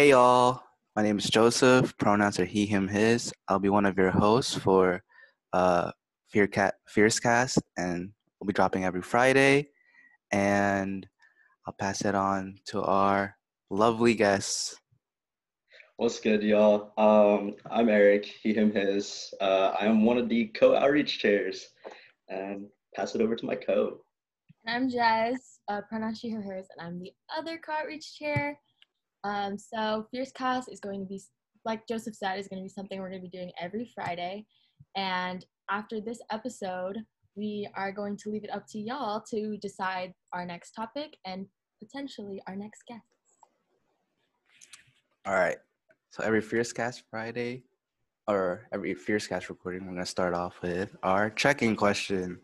Hey y'all, my name is Joseph. Pronouns are he, him, his. I'll be one of your hosts for uh, Fear Cat Fierce Cast, and we'll be dropping every Friday. And I'll pass it on to our lovely guests. What's good, y'all? Um, I'm Eric, he, him, his. Uh, I'm one of the co-outreach chairs, and pass it over to my co. And I'm Jazz, uh, pronoun she, her, hers, and I'm the other co-outreach chair. Um, so Fierce Cast is going to be, like Joseph said, is going to be something we're going to be doing every Friday. And after this episode, we are going to leave it up to y'all to decide our next topic and potentially our next guest. All right. So every Fierce Cast Friday, or every Fierce Cast recording, we're gonna start off with our check-in question.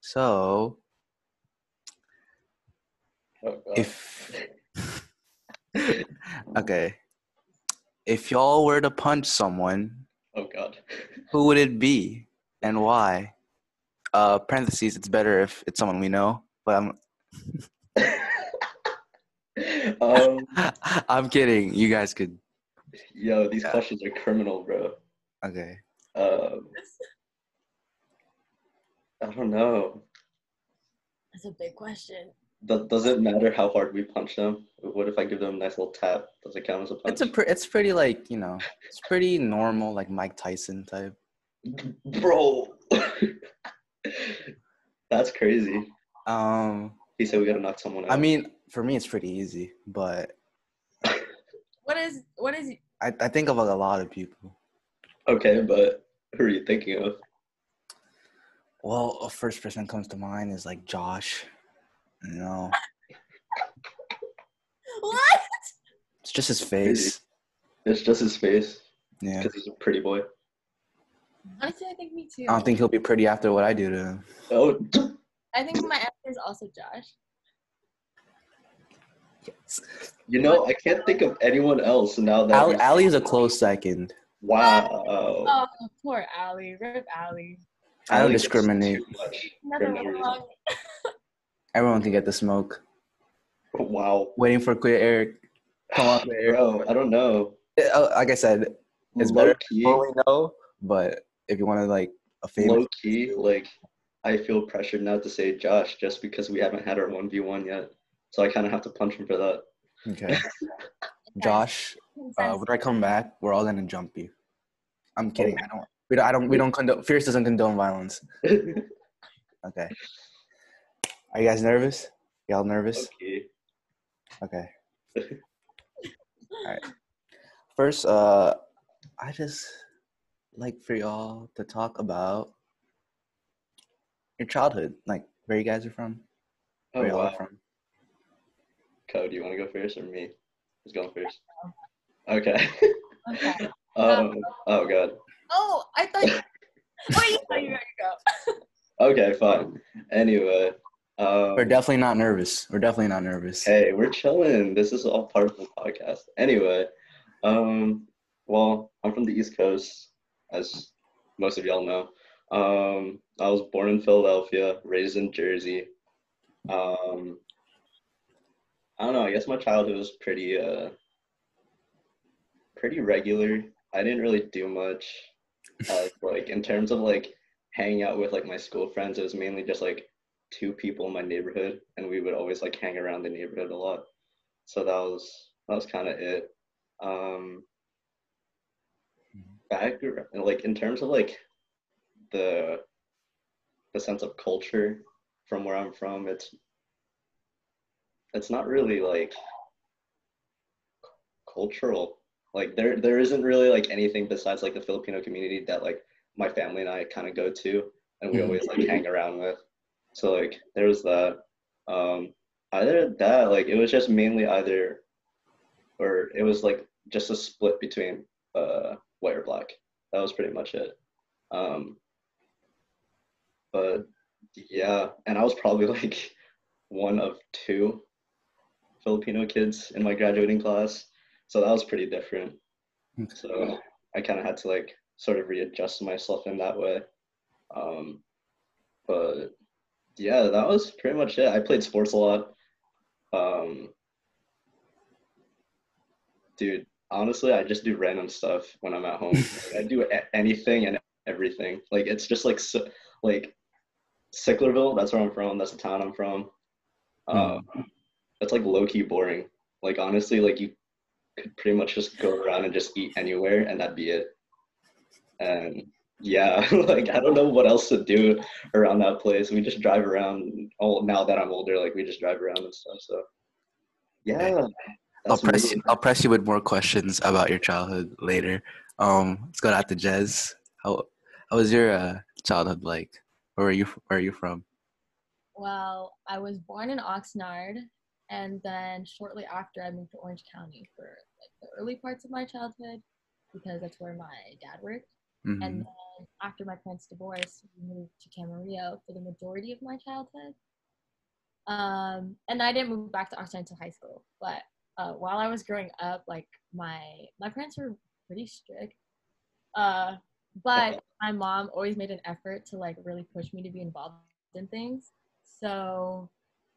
So, Oh, if okay, if y'all were to punch someone, oh God. who would it be and why? Uh, parentheses. It's better if it's someone we know, but I'm um, I'm kidding. You guys could. yo, these Yeah. questions are criminal, bro. Okay. Um, I don't know. That's a big question. Does, does it matter how hard we punch them? What if I give them a nice little tap? Does it count as a punch? It's a. Pre- it's pretty like you know. It's pretty normal, like Mike Tyson type. bro. That's crazy. Um. He said we gotta knock someone out. I mean, for me, it's pretty easy, but What is what is I, I think of like a lot of people. okay, but who are you thinking of? Well, a first person that comes to mind is like Josh. You know, what? it's just his face. It's just his face Yeah. because he's a pretty boy. Honestly, I think me too. I don't think he'll be pretty after what I do to him. Oh, I think my answer is also Josh. Yes. you know, I can't think of anyone else now that. Ali, we- Ali is a close second. Wow. Oh, poor Allie. Rip Allie. I don't Ali gets discriminate. too much Never for no reason. wrong. Everyone can get the smoke. Wow. Waiting for Queer Eric. Come on, Queer Eric. Bro, I don't know. Uh, Like I said, it's low better key, fully know, but if you want to like a famous, low key, like I feel pressured now to say Josh just because we haven't had our one v one yet. So I kind of have to punch him for that. okay, Josh, uh, when I come back, we're all gonna jump you. I'm kidding. I don't. We don't. I don't. We don't condone. Fierce doesn't condone violence. Okay. Are you guys nervous? Y'all nervous? okay. Okay. All right. First, uh, I just like for y'all to talk about your childhood, like where you guys are from, Oh where y'all are from. Co, do you want to go first or me? Who's going first? Okay. Okay. um. Oh god. Oh, I thought. You, wait, you thought you were gonna go. Okay, fine. Anyway. Um, We're definitely not nervous. We're definitely not nervous. Hey, we're chilling. This is all part of the podcast. Anyway, um, well, I'm from the East Coast, as most of y'all know. Um, I was born in Philadelphia, raised in Jersey. Um, I don't know. I guess my childhood was pretty, uh, pretty regular. I didn't really do much. Uh, like in terms of like hanging out with like my school friends, it was mainly just like two people in my neighborhood and we would always like hang around the neighborhood a lot. So that was that was kind of it. Um back like in terms of like the the sense of culture from where i'm from it's it's not really like cultural. Like there there isn't really like anything besides like the filipino community that like my family and i kind of go to and we Mhm. always like hang around with so like there was that. Um either that, like it was just mainly either or it was like just a split between uh white or black. That was pretty much it. Um but yeah, and I was probably like one of two Filipino kids in my graduating class. So that was pretty different. So I kind of had to like sort of readjust myself in that way. Um, but yeah, that was pretty much it. I played sports a lot. Um, dude, honestly, I just do random stuff when I'm at home. I do a- anything and everything. Like it's just like like Sicklerville. That's where I'm from. That's the town I'm from. Um, that's like low key boring. Like honestly, like you could pretty much just go around and just eat anywhere, and that'd be it. And yeah, like I don't know what else to do around that place. We just drive around. Oh, now that I'm older, like we just drive around and stuff. So yeah, I'll press me. you. I'll press you with more questions about your childhood later. Um, let's go out to Jez. How how was your uh, childhood like? Where are you? Where are you from? Well, I was born in Oxnard, and then shortly after, I moved to Orange County for like the early parts of my childhood because that's where my dad worked. Mhm. And then after my parents' divorce, we moved to Camarillo for the majority of my childhood. Um, and I didn't move back to Oxnard until high school. But uh, while I was growing up, like my my parents were pretty strict. Uh, but my mom always made an effort to like really push me to be involved in things. So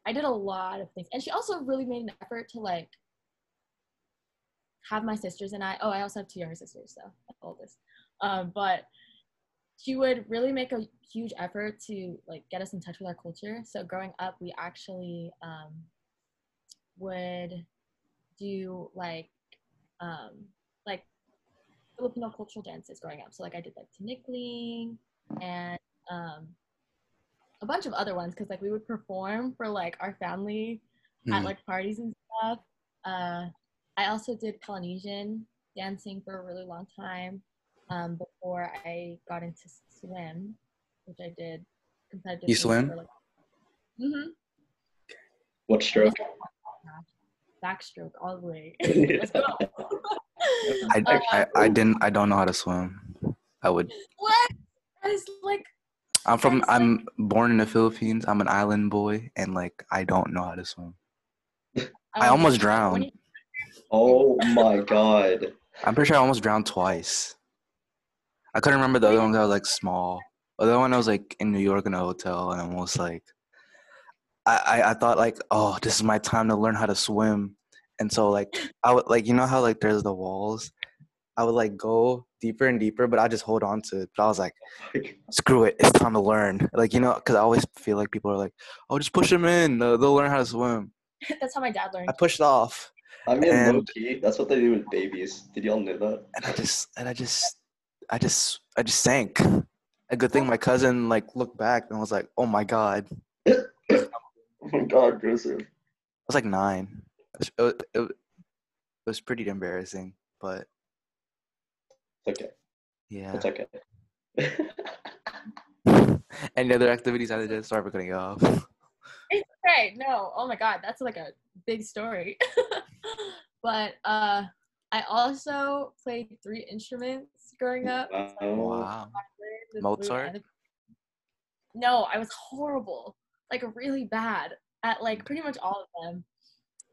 I did a lot of things, and she also really made an effort to like have my sisters and I. Oh, I also have two younger sisters, so the oldest. Um, but she would really make a huge effort to like get us in touch with our culture. So growing up, we actually um, would do like um, like Filipino cultural dances growing up. So like I did like tinikling and um, a bunch of other ones because like we would perform for like our family at Mhm. like parties and stuff. Uh, I also did Polynesian dancing for a really long time um, before I got into swim, which I did competitively. You swim? Like, mm-hmm. What stroke? Backstroke all the way. Yeah. Let's go. I, Uh, I I didn't. I don't know how to swim. I would. what? That is like I'm from. Like- I'm born in the Philippines. I'm an island boy, and like I don't know how to swim. I um, almost drowned. Oh my god. I'm pretty sure I almost drowned twice. I couldn't remember the other one that was like small. The other one I was like in New York in a hotel, and I almost like. I, I I thought like, oh, this is my time to learn how to swim, and so like I would like you know how like there's the walls. I would like go deeper and deeper, but I just hold on to it. But I was like, screw it, it's time to learn. Like you know, because I always feel like people are like, oh, just push them in, they'll, they'll learn how to swim. That's how my dad learned. I pushed off, I mean, low key, that's what they do with babies. Did y'all know that? and I just and I just I just I just sank. A good thing my cousin like looked back and was like, "Oh my god!" I Oh my god, Joseph. I was like nine. It was, it, it, it was pretty embarrassing, but It's okay. yeah. It's okay. Any other activities I did? Sorry for cutting you off. It's okay. No. Oh my god, that's like a big story. but uh I also played three instruments growing up. Wow. Wow. Mozart? No, I was horrible. Like really bad at like pretty much all of them.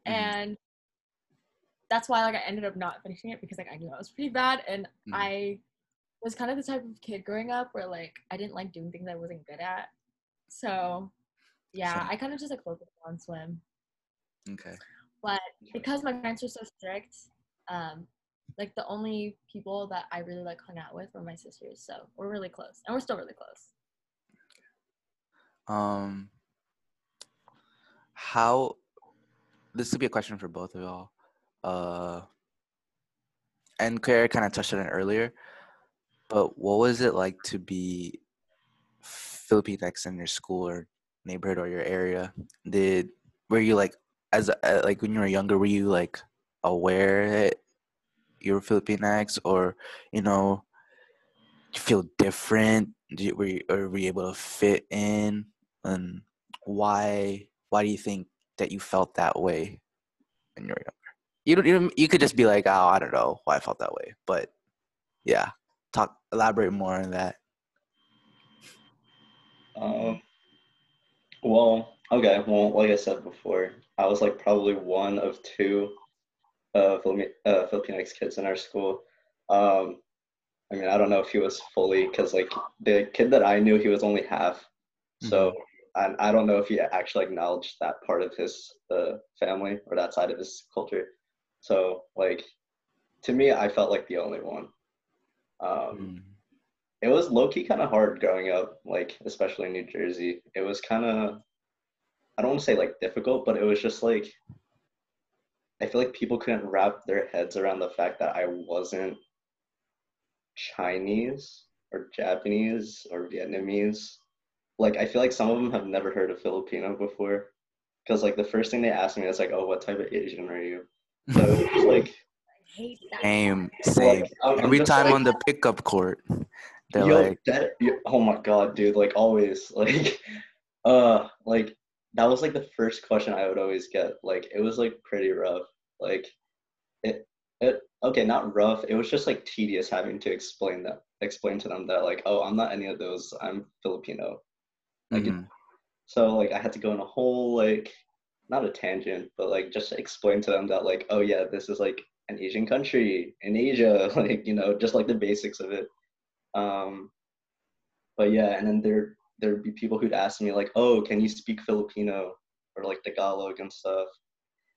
Mhm. And that's why like I ended up not finishing it because like I knew I was pretty bad and Mhm. I was kind of the type of kid growing up where like I didn't like doing things I wasn't good at. So yeah, Same. I kind of just like focused on swim. Okay. But because my parents were so strict, um, like the only people that I really like hung out with were my sisters. So we're really close, and we're still really close. Um. How? This would be a question for both of y'all. Uh. And Claire kind of touched on it earlier, but what was it like to be Filipinx in your school or neighborhood or your area? Did were you like as uh, like when you were younger? Were you like aware that you were Filipinx, or you know, feel different? You, were you, were you able to fit in? And why why do you think that you felt that way when you were younger? You don't you, don't- you could just be like, oh, I don't know why I felt that way, but yeah, talk elaborate more on that. Um, well, okay. Well, like I said before, I was like probably one of two uh, uh, kids in our school. Um, I mean, I don't know if he was fully because like the kid that I knew, he was only half. So I, I don't know if he actually acknowledged that part of his uh, family or that side of his culture. So like to me, I felt like the only one. Um, Mm. it was low key kind of hard growing up, like especially in New Jersey. It was kind of, I don't want to say like difficult, but it was just like, I feel like people couldn't wrap their heads around the fact that I wasn't Chinese or Japanese or Vietnamese. Like I feel like some of them have never heard of Filipino before, because like the first thing they asked me is like, "Oh, what type of Asian are you?" So it like, I hate that. Same, same. like I'm- I'm Every time like, on the pickup court, they're Yo, like, that, yo- oh my god, dude! Like always, like, uh, like that was like the first question I would always get. Like it was like pretty rough. Like, it, it, okay, not rough. It was just like tedious having to explain that, explain to them that like, oh, I'm not any of those. I'm Filipino. Like, it- mhm. so like I had to go on a whole like, not a tangent, but like just explain to them that like, oh yeah, this is like an Asian country in Asia, like you know, just like the basics of it. Um, but yeah, and then there there'd be people who'd ask me like, "Oh, can you speak Filipino or like Tagalog and stuff?"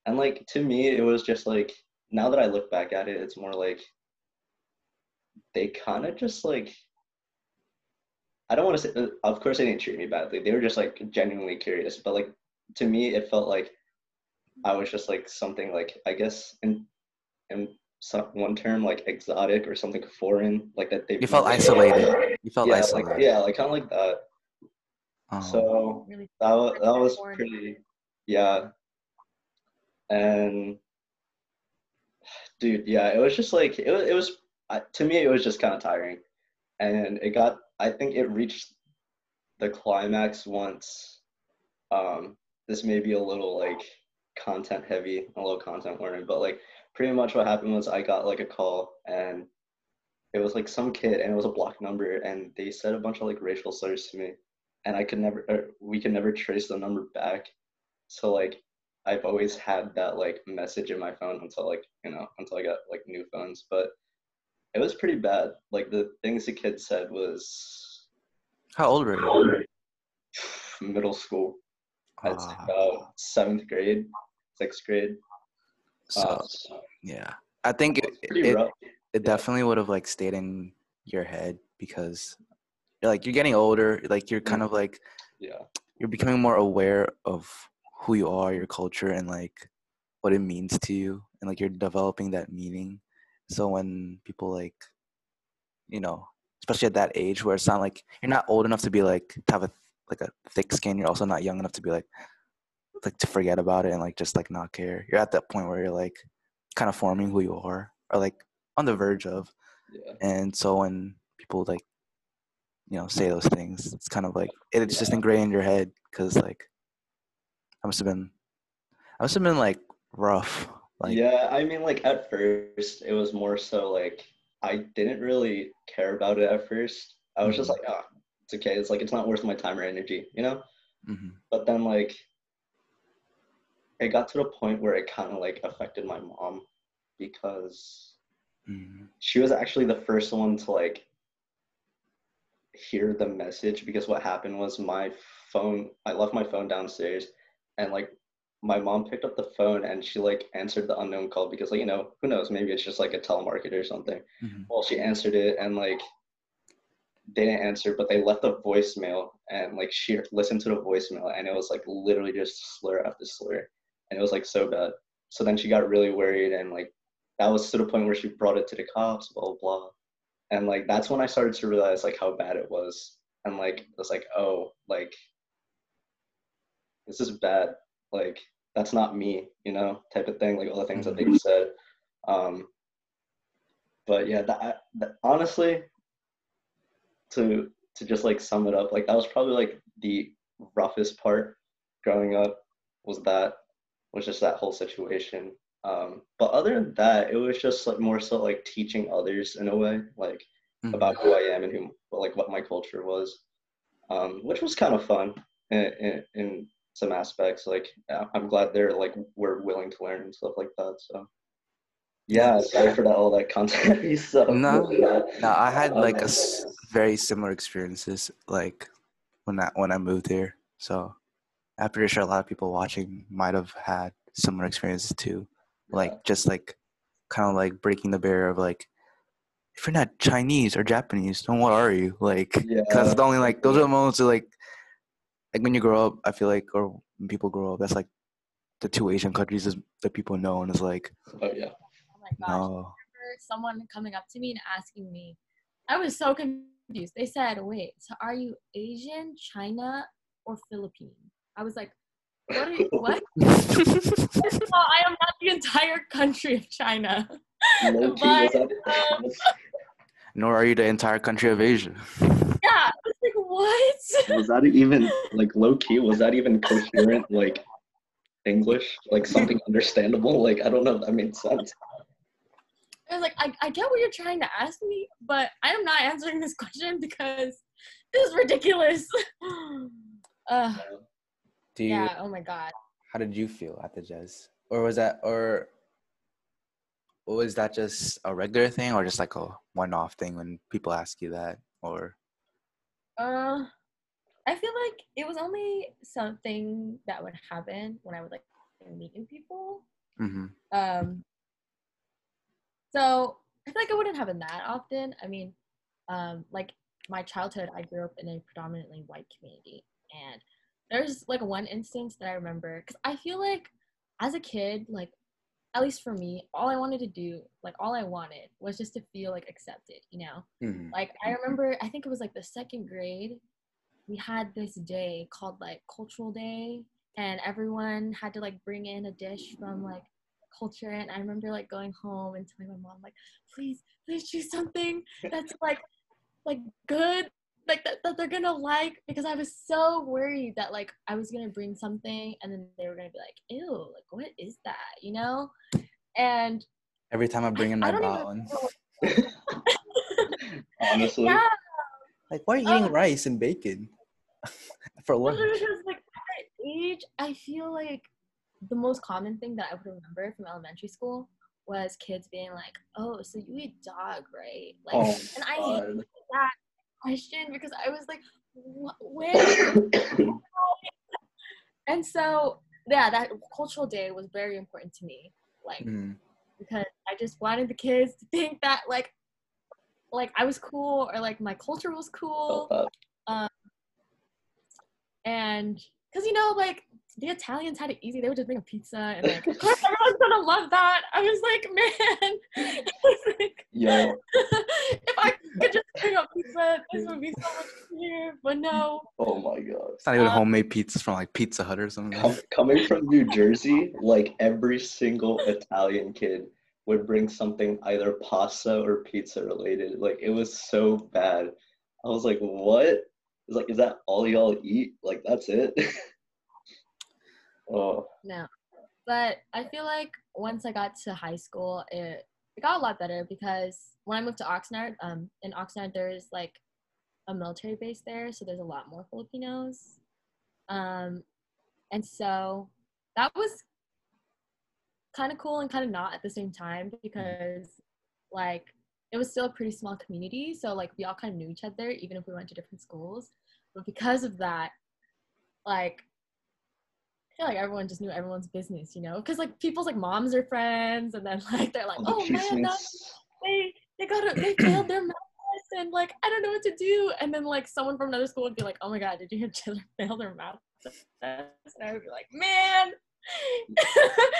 And like to me, it was just like now that I look back at it, it's more like they kind of just like I don't want to say. uh, Of course, they didn't treat me badly. They were just like genuinely curious. But like to me, it felt like I was just like something like I guess in in some, one term like exotic or something foreign, like that they you felt isolated. You felt yeah, isolated. like yeah, like kind of like that. Oh. So Really that was, that was pretty, yeah. And dude, yeah, it was just like it was. It was to me, it was just kind of tiring, and it got. I think it reached the climax once. Um, this may be a little like content heavy, a little content warning, but like pretty much what happened was I got like a call and it was like some kid and it was a block number and they said a bunch of like racial slurs to me and I could never, or we could never trace the number back. So like, I've always had that like message in my phone until like you know until I got like new phones. But it was pretty bad. Like the things the kid said was How old were you? middle school. I'd say Ah, about seventh grade, sixth grade. so Uh, yeah, I think it, it, rough. it definitely would have like stayed in your head because like you're getting older. Like you're kind mm-hmm. of like Yeah. you're becoming more aware of who you are, your culture, and like what it means to you, and like you're developing that meaning. So when people like, you know, especially at that age where it's not like you're not old enough to be like to have a like a thick skin, you're also not young enough to be like like to forget about it and like just like not care. You're at that point where you're like kind of forming who you are, or like on the verge of. Yeah. And so when people like, you know, say those things, it's kind of like it's just ingrained in your head because like I must have been, I must have been like rough. Like yeah, I mean, like at first, it was more so like I didn't really care about it at first. I was just Mhm. like, ah, it's okay. It's like it's not worth my time or energy, you know. mhm. But then like, it got to the point where it kind of like affected my mom because Mhm. she was actually the first one to like hear the message because what happened was my phone i left my phone downstairs and like my mom picked up the phone and she like answered the unknown call because like you know who knows maybe it's just like a telemarketer or something. Mhm. well she answered it and like they didn't answer but they left a voicemail and like she listened to the voicemail and it was like literally just slur after slur and it was like so bad. So then she got really worried and like that was to the point where she brought it to the cops blah blah blah and like that's when i started to realize like how bad it was. And like it was like oh like this is bad. Like that's not me you know type of thing like all the things that they said. Um but yeah that, that honestly to to just like sum it up like that was probably like the roughest part growing up was that was just that whole situation um but other than that it was just like more so like teaching others in a way like Mhm. about who i am and who like what my culture was um which was kind of fun in, in, in some aspects like i'm glad they're like we're willing to learn and stuff like that so yeah sorry for that all that content stuff No, No, I had Um, like a s- very similar experiences like when I when I moved here. So I'm pretty sure a lot of people watching might have had similar experiences too. Like just like kind of like breaking the barrier of like if you're not Chinese or Japanese, then what are you? Like, Yeah. that's the only like those are the moments of like like when you grow up. I feel like or when people grow up, that's like the two Asian countries is that people know, and it's like Oh yeah. Oh my gosh. no. remember someone coming up to me and asking me, I was so confused. They said, wait, so are you Asian, China, or Philippine? I was like, what are what? First all, I am not the entire country of China. Low But, was that, was, Nor are you the entire country of Asia. Yeah, I was like, what? was that even like low key? Was that even coherent? Like English, like something understandable? Like I don't know if that made sense. I was like, I, I get what you're trying to ask me, but I am not answering this question because this is ridiculous. uh, Do you? yeah, oh my god. How did you feel at the jazz, or was that, or was that just a regular thing, or just like a one-off thing when people ask you that, or Uh, I feel like it was only something that would happen when I would like meet new people. mm-hmm. Um, so I feel like it wouldn't happen that often. I mean, um, like my childhood, I grew up in a predominantly white community, and there's like one instance that I remember because I feel like as a kid, like at least for me, all I wanted to do, like all I wanted, was just to feel like accepted, you know. Mm-hmm. Like I remember, I think it was like the second grade. We had this day called like Cultural Day, and everyone had to like bring in a dish from like culture. And I remember like going home and telling my mom like, please, please choose something that's like, like good, like that, that they're gonna like, because I was so worried that like I was gonna bring something and then they were gonna be like, ew, like what is that, you know? And Every time I bring in I my don't balance, Honestly, yeah, like why are you eating Oh. rice and bacon for lunch? because like at age, I feel like the most common thing that I would remember from elementary school was kids being like, "Oh, so you eat dog, right?" Like, oh and I God. hated that question because I was like, "Where?" and so, yeah, that cultural day was very important to me, like Mm. because I just wanted the kids to think that like, like I was cool or like my culture was cool that. and because you know like the italians had it easy they would just bring a pizza and like of course everyone's gonna love that i was like man it's like, Yo, if i could just bring up pizza this would be so much easier but no oh my God. It's not even Uh, homemade pizzas from like Pizza Hut or something. Com- coming from New Jersey, like every single Italian kid would bring something either pasta or pizza related. Like it was so bad. I was like, what? It's like, is that all y'all eat? Like that's it? oh, no but i feel like once i got to high school it, it got a lot better because when i moved to oxnard um in oxnard there's like a military base there so there's a lot more filipinos. Um and so that was kind of cool and kind of not at the same time because like it was still a pretty small community so like we all kind of knew each other even if we went to different schools. But because of that like I feel like everyone just knew everyone's business, you know, because like people's like moms are friends, and then like they're like, the oh man, they they got to they failed their math test, and like I don't know what to do, and then like someone from another school would be like, oh my god, did you hear Taylor fail their math test? And I would be like, man,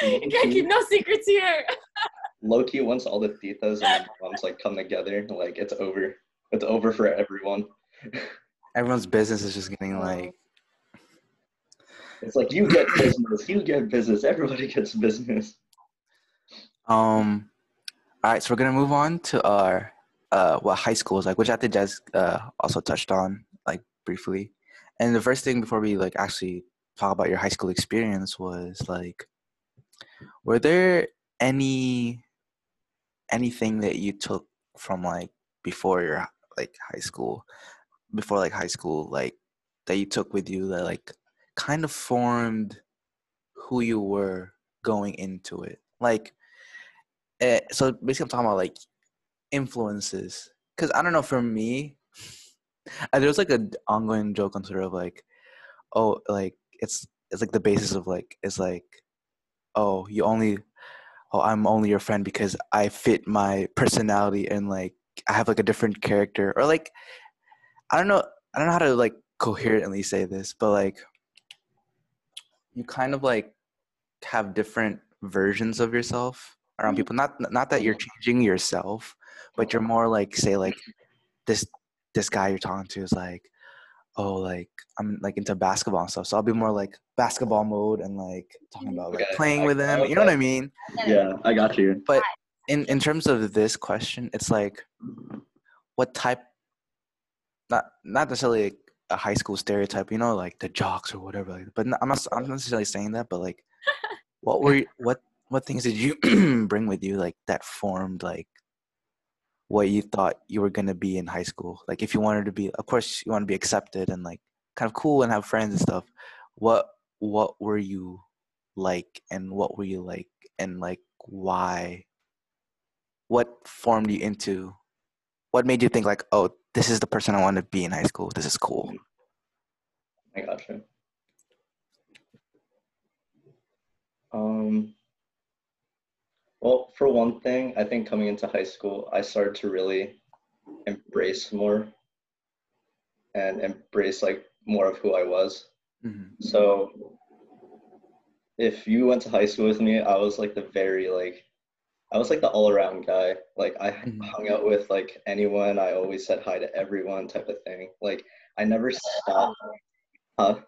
you can't keep no secrets here. Low key, once all the titas and the moms like come together, like it's over. It's over for everyone. Everyone's business is just getting like It's like you get business, you get business, everybody gets business. Um, all right, so we're gonna move on to our uh what high school is like, which I think Jazz uh also touched on like briefly. And the first thing before we like actually talk about your high school experience was like, were there any anything that you took from like before your like high school, before like high school, like that you took with you that like kind of formed who you were going into it, like uh, so basically i'm talking about like influences. Because i don't know for me there's like an ongoing joke on sort of like oh like it's it's like the basis of like it's like oh you only oh i'm only your friend because i fit my personality and like i have like a different character. Or like i don't know i don't know how to like coherently say this but like you kind of like have different versions of yourself around people. Not not that you're changing yourself but you're more like say like this this guy you're talking to is like oh like i'm like into basketball and stuff. So i'll be more like basketball mode and like talking mm-hmm. about like Okay, playing I- with them. You know what i mean? Yeah, I got you. but in in terms of this question it's like what type not not necessarily like a high school stereotype you know like the jocks or whatever like but i'm not i'm not necessarily saying that but like what were you, what what things did you bring with you like that formed like what you thought you were going to be in high school? Like if you wanted to be of course you want to be accepted and like kind of cool and have friends and stuff. What what were you like and what were you like and like why? What formed you into what made you think like oh this is the person i want to be in high school. This is cool. I got you. Um, well, for one thing, I think coming into high school, I started to really embrace more and embrace like more of who I was. Mhm. So if you went to high school with me, I was like the very like I was like the all around guy. Like I Mhm. hung out with like anyone. I always said hi to everyone type of thing. Like I never stopped. Huh?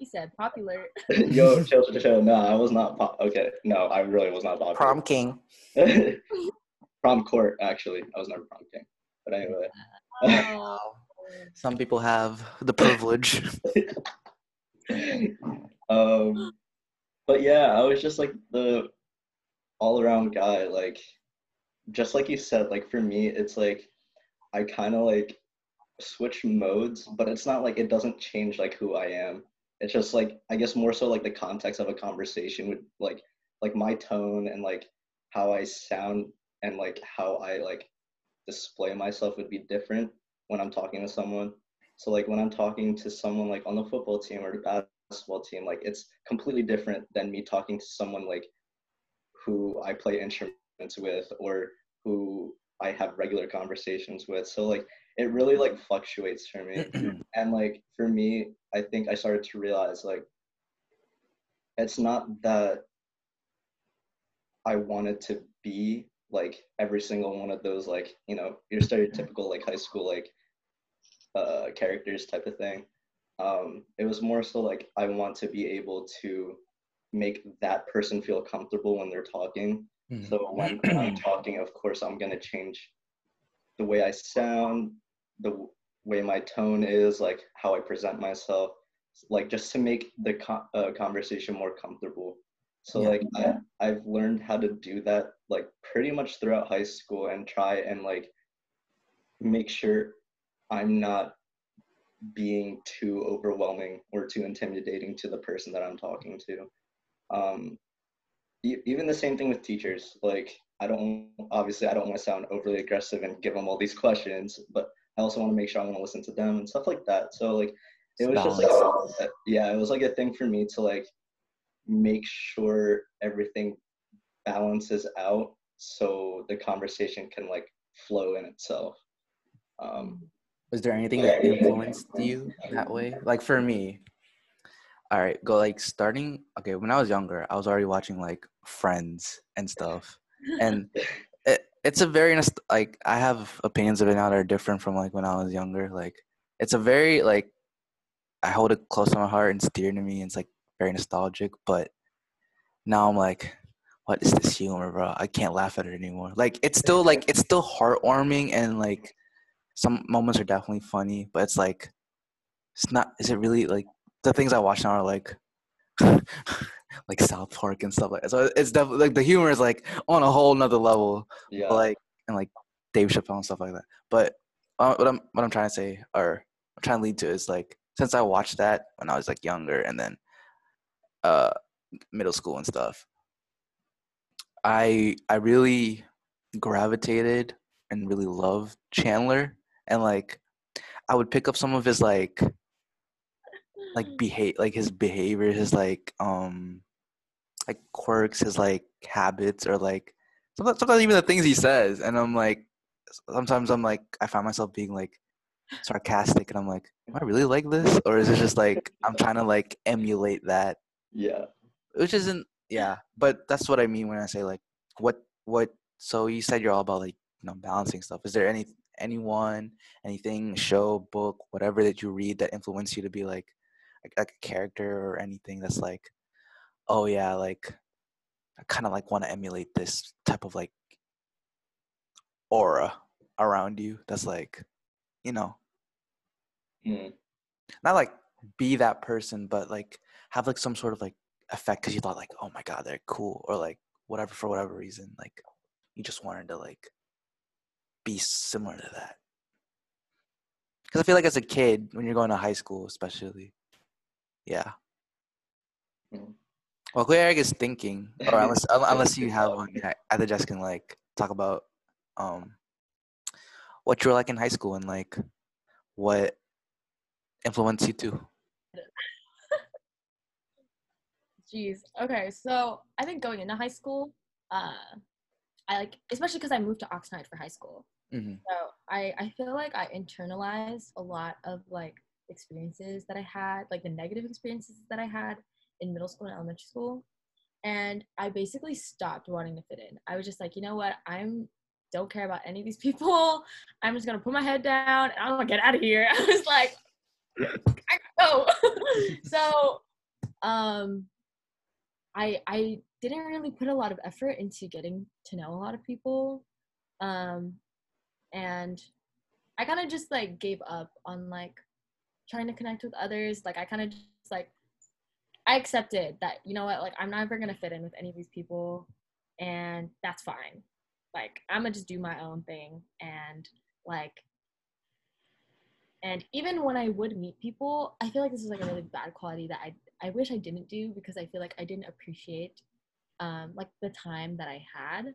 He said popular. Yo, chill, chill, chill. No, I was not pop. Okay, no, I really was not popular. prom king prom court, actually. I was never prom king. But anyway. Oh. some people have the privilege um, but yeah, I was just like the all around guy. Like, just like you said, like for me, it's like I kind of like switch modes, but it's not like it doesn't change like who I am. It's just like I guess more so like the context of a conversation would like like my tone and like how I sound and like how I like display myself would be different when I'm talking to someone. So like when I'm talking to someone like on the football team or the basketball team, like it's completely different than me talking to someone like who I play instruments with or who I have regular conversations with. So like it really like fluctuates for me. and like for me, I think I started to realize like it's not that I wanted to be like every single one of those like you know your stereotypical like high school like uh characters type of thing um it was more so like i want to be able to make that person feel comfortable when they're talking Mhm. so when i'm talking of course i'm going to change the way i sound the way my tone is like how i present myself like just to make the co- uh, conversation more comfortable so Yeah. like I, i've learned how to do that like pretty much throughout high school and try and like make sure i'm not being too overwhelming or too intimidating to the person that i'm talking to um e- even the same thing with teachers like i don't obviously i don't want to sound overly aggressive and give them all these questions but i also want to make sure i want to listen to them and stuff like that. So like it was just like yeah it was like a thing for me to like make sure everything balances out so the conversation can like flow in itself. Um was there anything that influenced you that way? Like for me all right go like starting okay when i was younger i was already watching like friends and stuff. And it's a very like i have opinions of it now that are different from like when i was younger like it's a very like i hold it close to my heart and it's dear to me and it's like very nostalgic but now i'm like what is this humor bro? I can't laugh at it anymore. Like it's still like it's still heartwarming and like some moments are definitely funny but it's like it's not is it really like the things i watch now are like like south park and stuff like that. So it's definitely like the humor is like on a whole nother level. Yeah. Like and like Dave Chappelle and stuff like that. But uh, what I'm what I'm trying to say or I'm trying to lead to is like since I watched that when I was like younger and then uh middle school and stuff, I I really gravitated and really loved Chandler. And like I would pick up some of his like like behave like his behavior his like um like quirks, his like habits, or like sometimes, sometimes even the things he says, and I'm like, sometimes I'm like, I find myself being like sarcastic, and I'm like, am I really like this, or is it just like I'm trying to like emulate that, Yeah. which isn't, yeah. But that's what I mean when I say like, what, what. So you said you're all about like you know balancing stuff. Is there any anyone, anything, show, book, whatever that you read that influenced you to be like, like, like a character or anything that's like, oh yeah, like I kind of like want to emulate this type of like aura around you. That's like, you know, Hmm. not like be that person, but like have like some sort of like effect because you thought like, oh my god, they're cool, or like whatever for whatever reason, like you just wanted to like be similar to that. Because I feel like as a kid, when you're going to high school, especially, yeah. Mm. Well, Claire Eric is thinking, or unless unless you have one, yeah, either just can like talk about um what you were like in high school and like what influenced you too. Jeez. Okay, so I think going into high school, uh, I like, especially because I moved to Oxnard for high school. Mm-hmm. So I, I feel like I internalized a lot of like experiences that I had, like the negative experiences that I had in middle school and elementary school. And I basically stopped wanting to fit in. I was just like, you know what? I'm don't care about any of these people. I'm just gonna put my head down and I'm gonna get out of here. I was like, I go. so um I I didn't really put a lot of effort into getting to know a lot of people. Um and I kind of just like gave up on like trying to connect with others. Like I kind of just like I accepted that you know what, like I'm never gonna fit in with any of these people, and that's fine. Like I'm gonna just do my own thing and like. And even when I would meet people, I feel like this is like a really bad quality that I I wish I didn't do because I feel like I didn't appreciate um like the time that I had.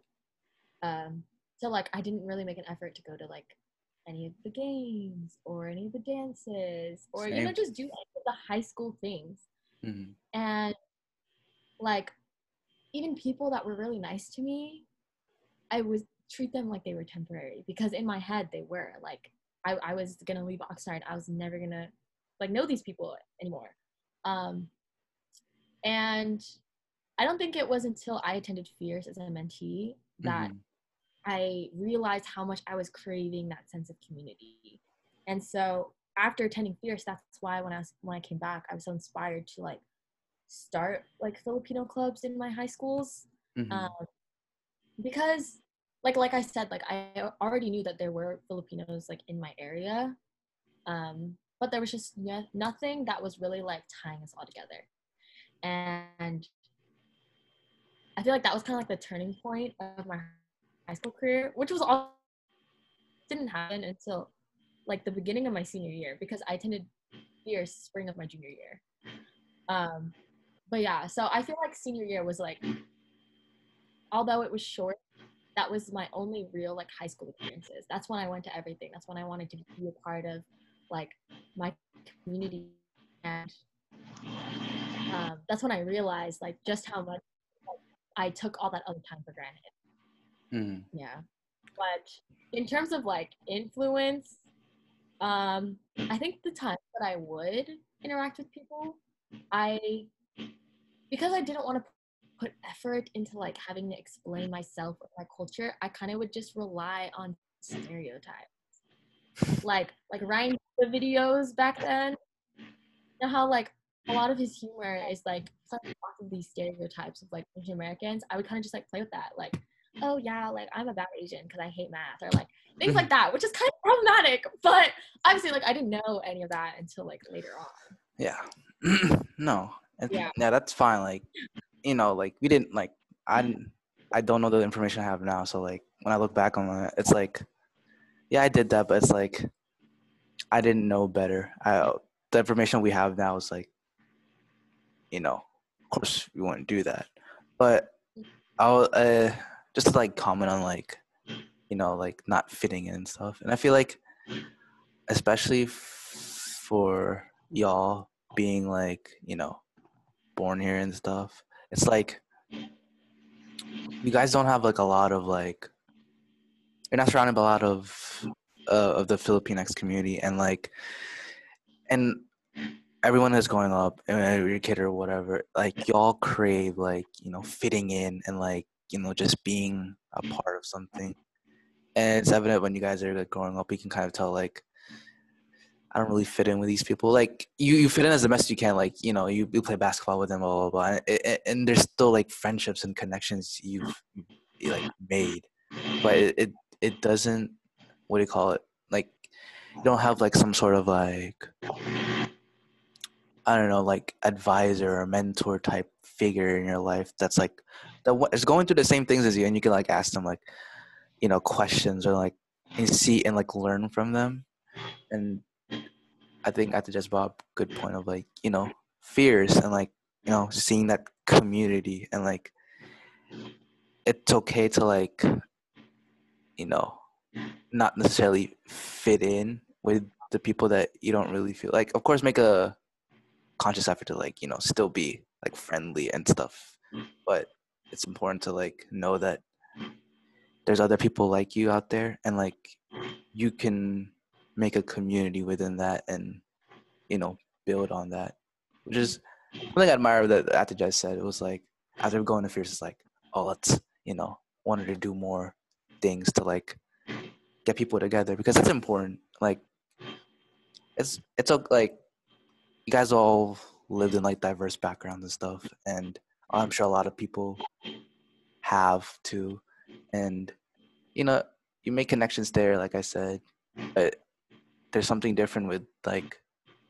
Um so like I didn't really make an effort to go to like any of the games or any of the dances or you know just do any of the high school things Mm-hmm. and like even people that were really nice to me i was treat them like they were temporary because in my head they were like i, I was gonna leave oxnard i was never gonna like know these people anymore um and i don't think it was until i attended fierce as a mentee that Mhm. I realized how much I was craving that sense of community. And so after attending Fierce, that's why when I was when I came back, I was so inspired to like start like Filipino clubs in my high schools. Mhm. Um, because like like I said, like I already knew that there were Filipinos like in my area. Um, but there was just no- nothing that was really like tying us all together. And I feel like that was kind of like the turning point of my high school career, which was all didn't happen until like the beginning of my senior year because I attended Fierce spring of my junior year. Um, but yeah, so I feel like senior year was like, although it was short, that was my only real like high school experiences. That's when I went to everything. That's when I wanted to be a part of like my community, and um, that's when I realized like just how much like, I took all that other time for granted. Mhm. Yeah. But in terms of like influence, um, I think the time that I would interact with people, I because I didn't want to put effort into like having to explain myself or my culture, I kind of would just rely on stereotypes. Like like Ryan Higa videos back then. You know how like a lot of his humor is like playing off of these stereotypes of like Asian Americans. I would kind of just like play with that, like oh yeah, like I'm a bad Asian because I hate math or like things like that, which is kind of problematic. But obviously, like I didn't know any of that until like later on. Yeah. no. Yeah. Yeah, that's fine. Like, you know, like we didn't like I I don't know the information I have now. So like when I look back on it, it's like, yeah, I did that, but it's like I didn't know better. I the information we have now is like, you know, of course we wouldn't do that. But I'll uh just to like comment on like, you know, like not fitting in and stuff. And I feel like especially f- for y'all being like, you know, born here and stuff. It's like you guys don't have like a lot of like you're not surrounded by a lot of uh, of the Filipinx community and like and everyone is growing up and every kid or whatever like y'all crave like you know fitting in and like you know just being a mm-hmm. part of something and it's evident when you guys are like growing up you can kind of tell like I don't really fit in with these people. Like you, you fit in as the best you can. Like you know, you, you play basketball with them, blah blah blah. And, and there's still like friendships and connections you've like made, but it, it it doesn't. What do you call it? Like you don't have like some sort of like I don't know, like advisor or mentor type figure in your life that's like that is going through the same things as you, and you can like ask them like you know questions or like and see and like learn from them. And I think the just Bob good point of like you know fears and like you know seeing that community and like it's okay to like you know not necessarily fit in with the people that you don't really feel like of course make a conscious effort to like you know still be like friendly and stuff but it's important to like know that there's other people like you out there and like you can make a community within that and you know build on that which is something i admire that after just said. It was like after going to fierce it's like oh let's you know wanted to do more things to like get people together because it's important. Like it's it's like you guys all lived in like diverse backgrounds and stuff and i'm sure a lot of people have too. And you know you make connections there like i said but there's something different with like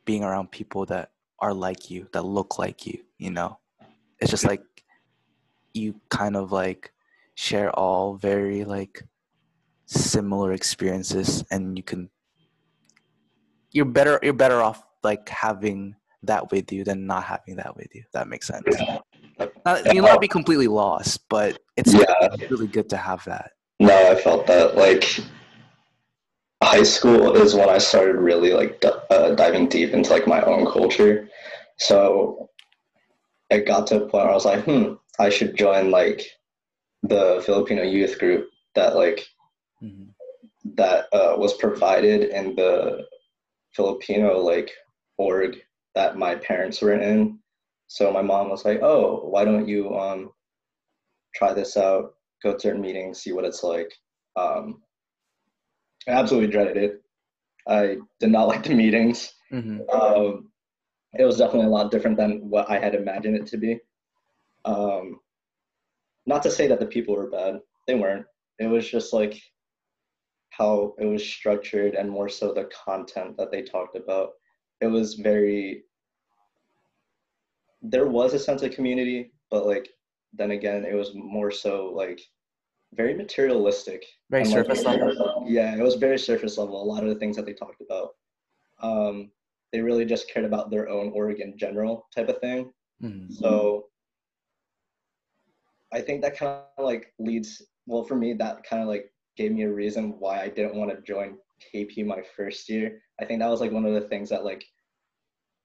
being around people that are like you that look like you you know? It's just like you kind of like share all very like similar experiences and you can you're better you're better off like having that with you than not having that with you. That makes sense not, you'll not be completely lost but it's yeah. really good to have that no i felt that like high school is when I started really like uh, diving deep into like my own culture. So it got to a point where I was like, hmm, I should join like the Filipino youth group that like mm-hmm. that uh, was provided in the Filipino like org that my parents were in. So my mom was like, "Oh, why don't you um try this out? Go to certain meetings, see what it's like." Um, I absolutely dreaded it. I did not like the meetings. Mm-hmm. Um, it was definitely a lot different than what I had imagined it to be. Um, not to say that the people were bad, they weren't. It was just like how it was structured and more so the content that they talked about. It was very, there was a sense of community, but like, then again, it was more so like very materialistic. Very surface like, level. Yeah, it was very surface level. A lot of the things that they talked about, um, they really just cared about their own Oregon general type of thing. Mm-hmm. So I think that kind of like leads. Well, for me, that kind of like gave me a reason why I didn't want to join KP my first year. I think that was like one of the things that like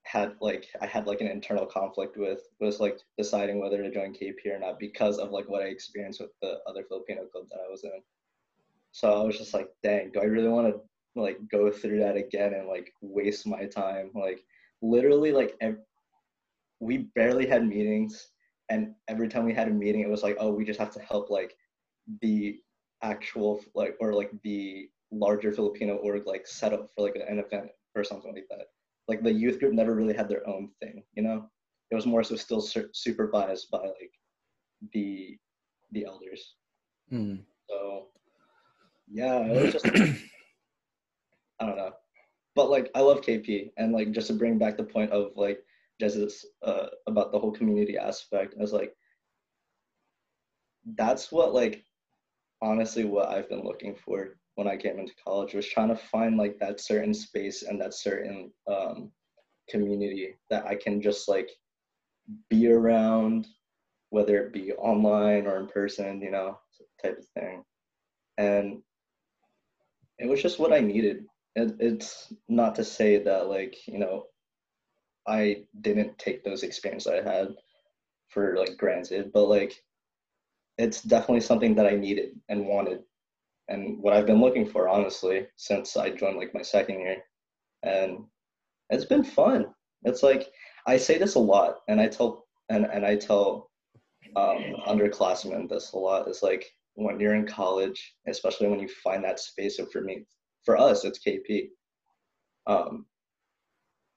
had like I had like an internal conflict with was like deciding whether to join KP or not because of like what I experienced with the other Filipino club that I was in. So I was just like, dang, do I really want to like go through that again and like waste my time? Like literally like ev- we barely had meetings and every time we had a meeting it was like, oh, we just have to help like the actual like or like the larger Filipino org like set up for like an event or something like that like the youth group never really had their own thing you know? It was more so still su- supervised by like the the elders. Mm. so yeah it was just i don't know. But like i love kp and like just to bring back the point of like just uh, about the whole community aspect i was like that's what like honestly what i've been looking for when I came into college was trying to find like that certain space and that certain um, community that I can just like be around, whether it be online or in person, you know, type of thing. And it was just what I needed. It, it's not to say that like you know, I didn't take those experiences I had for like granted, but like it's definitely something that I needed and wanted, and what I've been looking for honestly since I joined like my second year, and it's been fun. It's like I say this a lot, and I tell and and I tell um, underclassmen this a lot. Is like when you're in college, especially when you find that space. So for me, for us, it's KP. Um,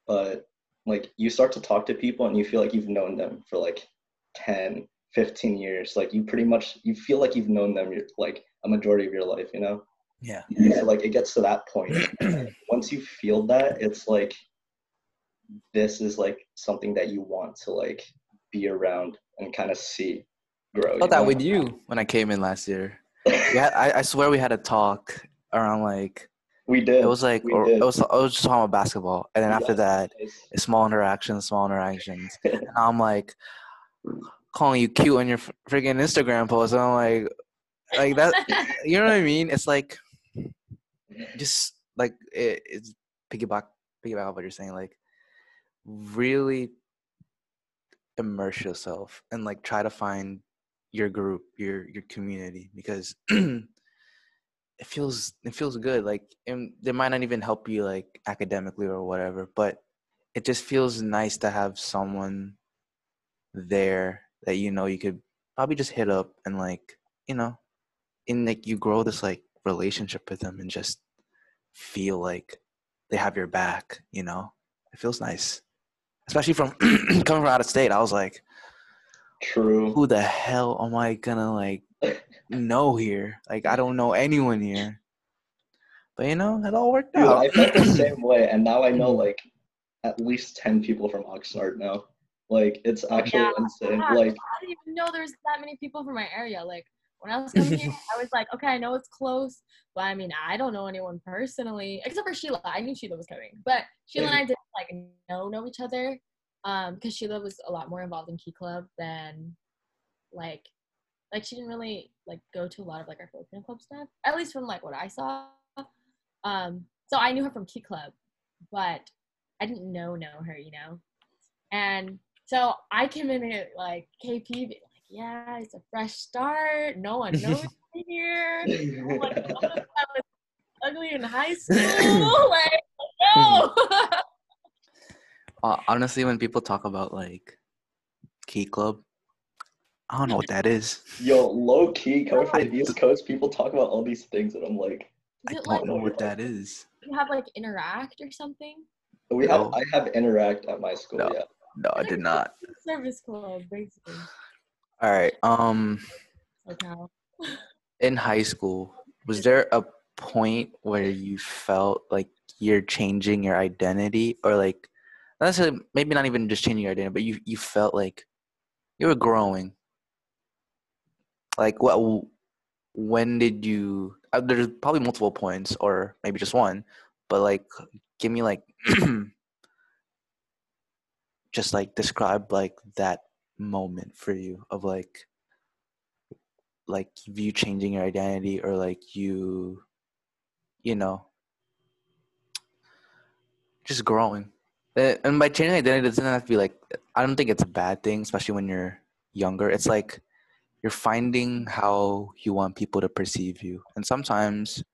but like you start to talk to people and you feel like you've known them for like 10 15 years like you pretty much you feel like you've known them like a majority of your life you know Yeah. so like it gets to that point once you feel that it's like this is like something that you want to like be around and kind of see grow I felt that know? with you when I came in last year. yeah, I, I swear we had a talk around like we did it was like or it was it was just talking about basketball, and then after that, it's small interactions, small interactions, and I'm like calling you cute on your freaking Instagram post, and I'm like, like that, you know what I mean? It's like just like it, it's piggyback piggyback off what you're saying, like really immerse yourself and like try to find your group, your your community because it feels it feels good. Like and they might not even help you like academically or whatever, but it just feels nice to have someone there that you know you could probably just hit up and like you know and like you grow this like relationship with them and just feel like they have your back you know it feels nice especially from coming from out of state i was like true who the hell am i gonna like know here like i don't know anyone here but you know it all worked Dude, out I felt the same way, and now I know mm-hmm. like at least ten people from Oxnard now. Like it's actually Yeah. insane. Yeah. Like I didn't even know there's that many people from my area. Like when I was coming here, I was like, okay, I know it's close, but I mean, I don't know anyone personally except for Sheila. I knew Sheila was coming, but Sheila and I didn't like know know each other, um, because Sheila was a lot more involved in Key Club than, like, like she didn't really like go to a lot of like our Filipino club stuff. At least from like what I saw. Um, so I knew her from Key Club, but I didn't know know her, you know, and so I came in at like KP, yeah, it's a fresh start. No one knows me here. No one knows I was ugly in high school. like, no. Uh, honestly when people talk about like key club i don't know what that is yo, low key coming from the East Coast, people talk about all these things, and I'm like, i don't like know what that is you have like interact or something? we have I have interact at my school. No. Yeah, no i did not Service club, basically. All right um in high school was there a point where you felt like you're changing your identity? Or like not necessarily maybe not even just changing your identity but you you felt like you were growing. Like what when did you uh, there's probably multiple points or maybe just one but like give me like just like describe like that moment for you of like like you changing your identity or like you you know just growing. And by changing identity it doesn't have to be like i don't think it's a bad thing especially when you're younger. It's like you're finding how you want people to perceive you. And sometimes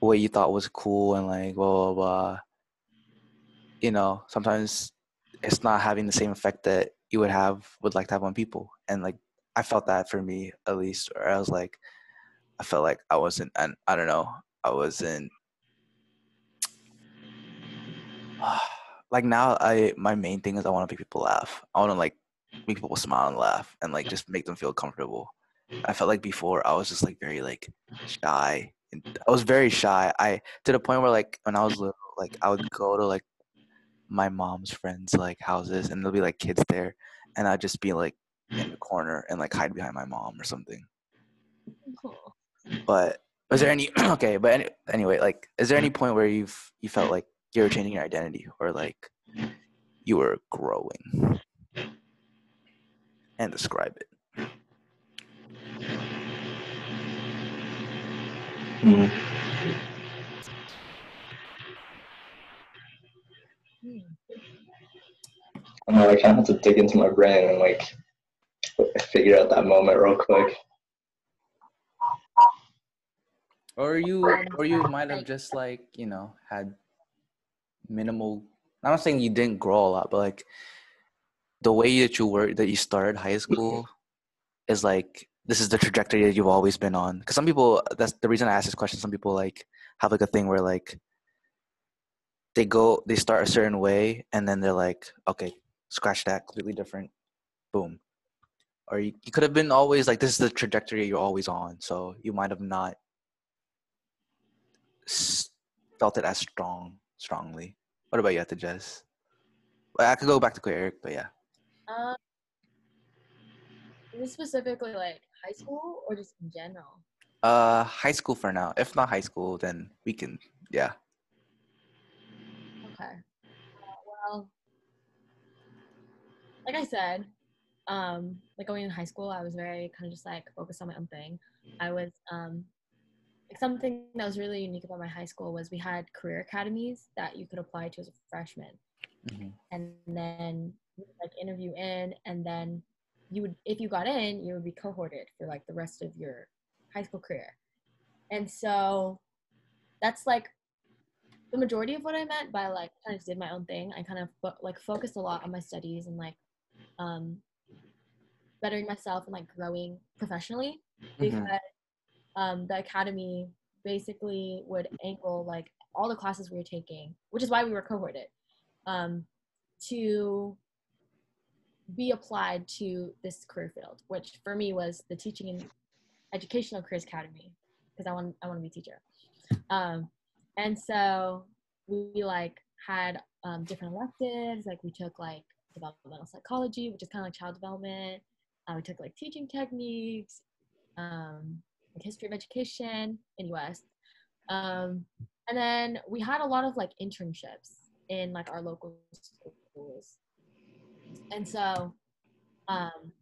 what you thought was cool and like blah blah blah you know sometimes it's not having the same effect that you would have would like to have on people. And like i felt that for me at least or i was like i felt like i wasn't and i don't know i wasn't like now i my main thing is i want to make people laugh. I want to like make people smile and laugh and like just make them feel comfortable. I felt like before i was just like very like shy and i was very shy. I to the point where like when i was little like i would go to like my mom's friends like houses and there'll be like kids there and i'd just be like in the corner and like hide behind my mom or something Cool. but is there any okay but any, anyway like is there any point where you've you felt like you were changing your identity or like you were growing and describe it Hmm. Hmm. I, kind of have to dig into my brain and like figure out that moment real quick. Or you, or you might have just like you know had minimal. I'm not saying you didn't grow a lot, but like the way that you were that you started high school is like this is the trajectory that you've always been on. Because some people, that's the reason I asked this question. Some people like have like a thing where like they go, they start a certain way, and then they're like, okay, scratch that, completely different, boom. Or you, you could have been always like this is the trajectory you're always on. So you might have not felt it as strong, strongly. What about you, Atija? Well, I could go back to Queer Eric, but yeah. Um, is this specifically like high school or just in general? Uh, high school for now. If not high school, then we can. Yeah. Okay. Uh, well, like I said, um, like going in high school, I was very kind of just like focused on my own thing. I was um, like something that was really unique about my high school was we had career academies that you could apply to as a freshman, Mhm. and then like interview in, and then you would, if you got in, you would be cohorted for like the rest of your high school career, and so that's like the majority of what I meant by like kind of did my own thing. I kind of fo- like focused a lot on my studies and like um, bettering myself and like growing professionally because Mhm. um, the academy basically would angle like all the classes we were taking, which is why we were cohorted, um, to be applied to this career field, which for me was the teaching and educational careers academy because I want I want to be a teacher. Um, and so we like had um, different electives. Like we took like developmental psychology, which is kind of like child development. Uh, we took like teaching techniques, um, like history of education in US. Um, and then we had a lot of like internships in like our local schools. And so um,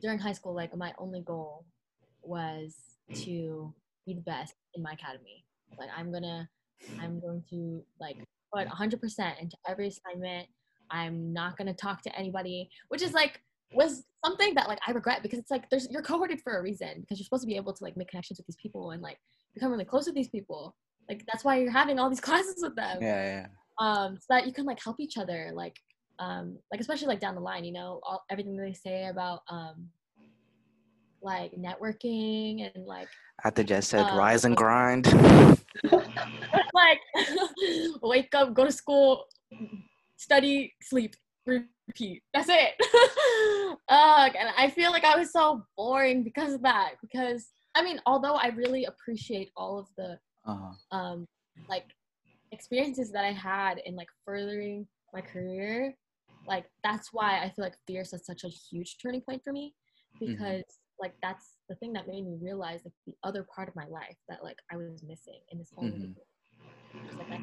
during high school, like my only goal was to be the best in my academy. Like I'm gonna, I'm going to like put 100% into every assignment. I'm not gonna talk to anybody, which is like was something that like I regret because it's like there's you're cohorted for a reason because you're supposed to be able to like make connections with these people and like become really close with these people. Like that's why you're having all these classes with them Yeah, yeah. um, so that you can like help each other, like, um, like especially like down the line, you know, all everything they say about um, like networking and like Atija said, Uh, rise and grind. like wake up, go to school, study, sleep, repeat. That's it. Ugh, and I feel like I was so boring because of that. Because I mean, although I really appreciate all of the Uh-huh. um like experiences that I had in like furthering my career, like that's why I feel like Fierce is such a huge turning point for me because like that's the thing that made me realize like the other part of my life that like I was missing in this whole Mhm. just like that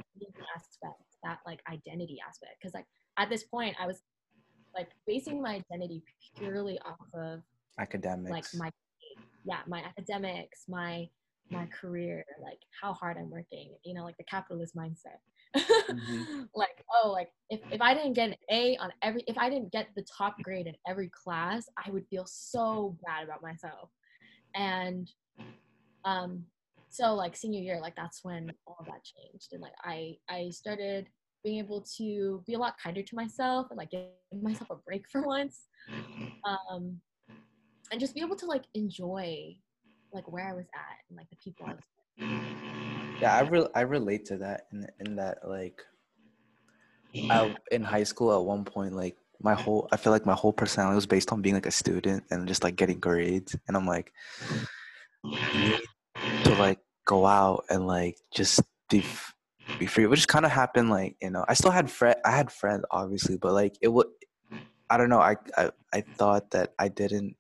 aspect, that like identity aspect. Because like at this point I was like basing my identity purely off of Academics. like my yeah my academics my my career like how hard i'm working you know like the capitalist mindset Mhm. like oh like if, if i didn't get an a on every if i didn't get the top grade in every class i would feel so bad about myself. And um so like senior year like that's when all that changed. And like i i started being able to be a lot kinder to myself and like give myself a break for once. Um and just be able to like enjoy like where I was at and like the people I was yeah, I re- I relate to that in in that like I, in high school at one point like my whole I feel like my whole personality was based on being like a student and just like getting grades. And I'm like to like go out and like just be f- be free which kind of happened like you know I still had friend I had friends obviously but like it would I don't know I, I I thought that I didn't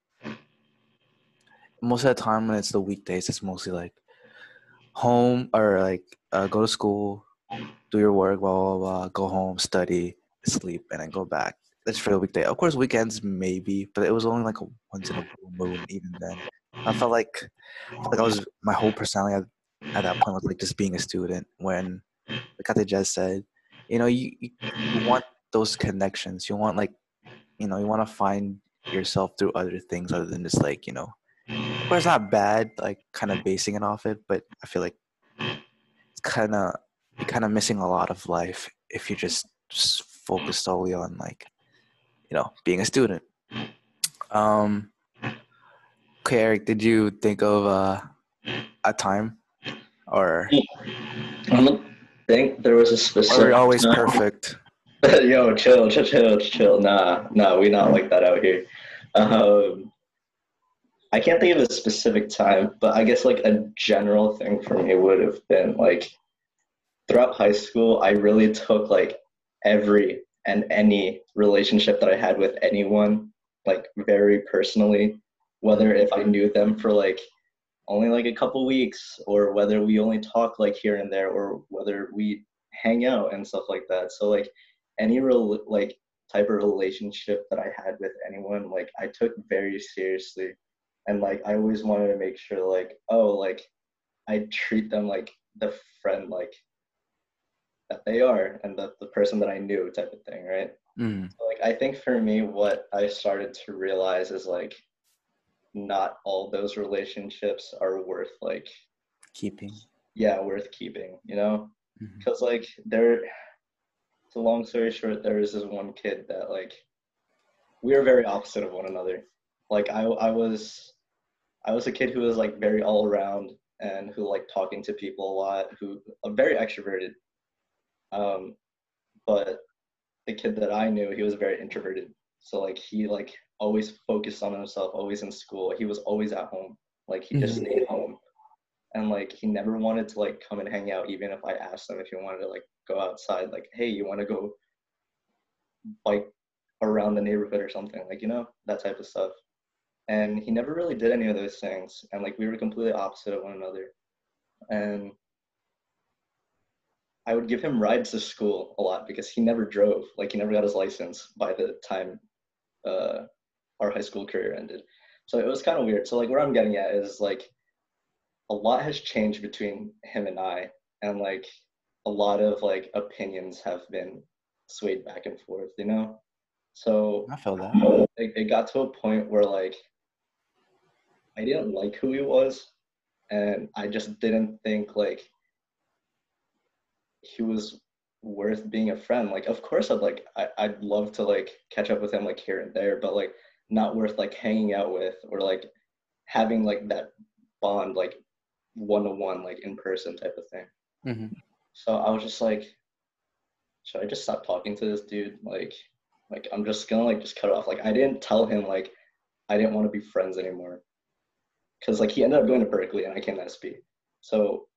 most of the time when it's the weekdays it's mostly like home or like uh, go to school do your work blah blah blah go home study sleep and then go back. That's for the weekday. Of course weekends maybe but it was only like a once in a blue moon even then. I felt like I like i was my whole personality at, at that point was like just being a student when like Kate just said you know you you want those connections. You want like you know you want to find yourself through other things other than just like you know but it's not bad like kind of basing it off it but i feel like it's kind of you're kind of missing a lot of life if you just, just focus solely on like you know being a student um okay eric did you think of uh, a time or I don't think there was a are specific. we always time. perfect Yo, chill, chill, chill, chill. Nah, nah, we not like that out here. Um, I can't think of a specific time, but I guess like a general thing for me would have been like throughout high school, I really took like every and any relationship that I had with anyone like very personally, whether if I knew them for like only like a couple weeks or whether we only talk like here and there or whether we hang out and stuff like that. So like any real like type of relationship that I had with anyone, like I took very seriously. And like I always wanted to make sure like, oh, like I treat them like the friend like that they are and the, the person that I knew type of thing, right? mm, So, like I think for me what I started to realize is like not all those relationships are worth like keeping yeah, worth keeping, you know? Because like there it's a long story short there is this one kid that like we were very opposite of one another like i i was i was a kid who was like very all around and who liked talking to people a lot who uh, very extroverted um but the kid that i knew he was very introverted. So like he like always focused on himself always in school. He was always at home. Like he just Mhm. stayed home. And like he never wanted to like come and hang out even if i asked him if he wanted to like go outside like hey you want to go bike around the neighborhood or something? Like you know that type of stuff and he never really did any of those things. And like we were completely opposite of one another. And i would give him rides to school a lot because he never drove. Like he never got his license by the time uh, our high school career ended. So it was kind of weird. So like what i'm getting at is like a lot has changed between him and I, and like a lot of like opinions have been swayed back and forth, you know. So i feel that. it, it got to a point where like I didn't like who he was, and I just didn't think like he was worth being a friend. Like, of course, I'd like I, I'd love to like catch up with him like here and there, but like not worth like hanging out with or like having like that bond like one to one like in person type of thing. hmm So I was just like, should I just stop talking to this dude? Like, like I'm just gonna like just cut off. Like I didn't tell him like I didn't want to be friends anymore, because like he ended up going to Berkeley and I came to SB. So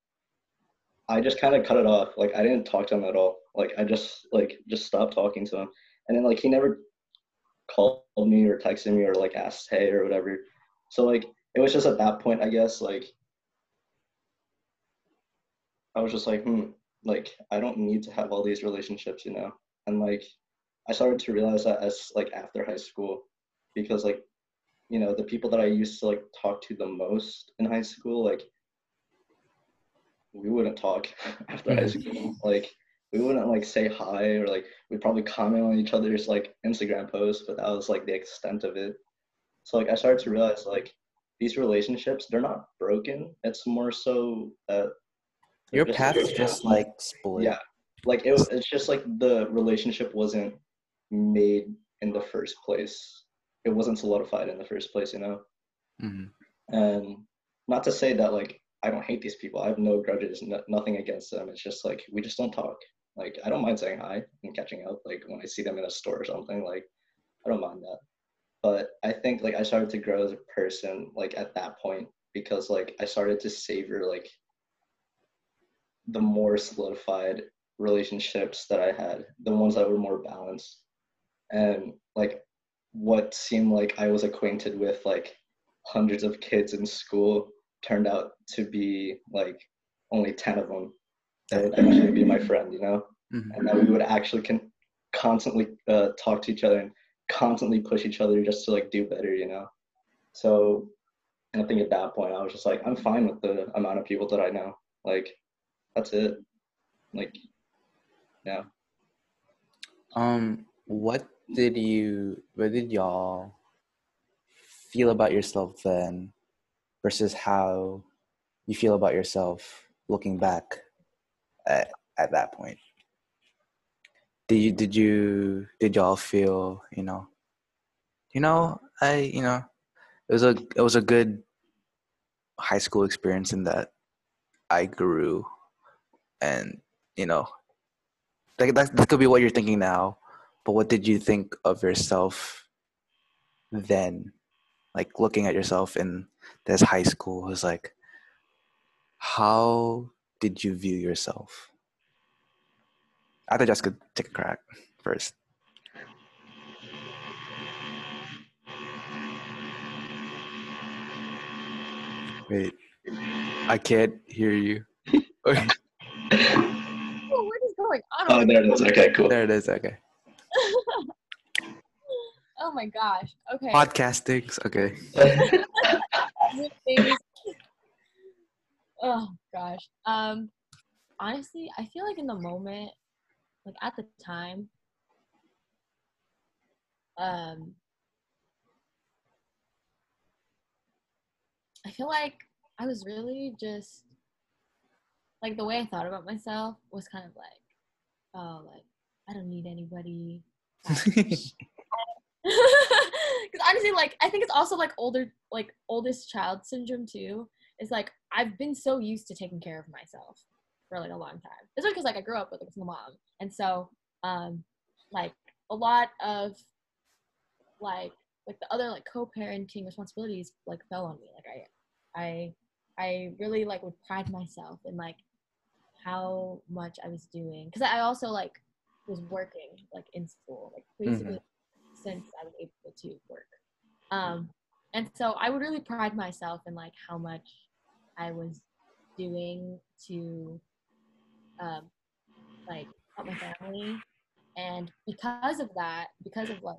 I just kind of cut it off. Like I didn't talk to him at all. Like I just like just stopped talking to him. And then like he never called me or texted me or like asked hey or whatever. So like it was just at that point I guess like I was just like hmm like I don't need to have all these relationships, you know. And like I started to realize that as like after high school because like you know the people that I used to like talk to the most in high school like we wouldn't talk after high school. Like we wouldn't like say hi or like we'd probably comment on each other's like Instagram posts, but that was like the extent of it. So like I started to realize like these relationships they're not broken. It's more so that your just- path's just like split yeah like it was it's just like the relationship wasn't made in the first place it wasn't solidified in the first place you know? Hmm and not to say that like i don't hate these people. I have no grudges no, nothing against them. It's just like we just don't talk. Like i don't mind saying hi and catching up like when i see them in a store or something like i don't mind that. But i think like i started to grow as a person like at that point because like i started to savor like the more solidified relationships that I had, the ones that were more balanced. And like what seemed like I was acquainted with like hundreds of kids in school turned out to be like only 10 of them that would actually be my friend, you know? hmm And that we would actually con- constantly uh, talk to each other and constantly push each other just to like do better, you know? So and I think at that point I was just like, I'm fine with the amount of people that I know. Like, that's it. Like, yeah. Um, what did you? What did y'all feel about yourself then versus how you feel about yourself looking back at, at that point did you did you did y'all feel you know you know i you know it was a it was a good high school experience in that i grew and you know like that, that could be what you're thinking now but what did you think of yourself then? Like looking at yourself in this high school was like how did you view yourself? I thought just could take a crack first. Wait i can't hear you. Oh, what is going on? Oh, there it is. Okay, cool. there it is. Okay Oh my gosh. Okay. podcastings okay oh gosh. Um honestly, I feel like in the moment, like at the time, um I feel like I was really just like the way I thought about myself was kind of like, oh, like I don't need anybody. Because honestly, like I think it's also like older, like oldest child syndrome too. It's like I've been so used to taking care of myself for like a long time. It's because like I grew up with like a mom, and so um, like a lot of like like the other like co-parenting responsibilities like fell on me. Like I I I really like would pride myself in like how much I was doing because I also like was working like in school like basically since I was able to work. Um, and so I would really pride myself in like how much I was doing to um, like help my family, and because of that, because of like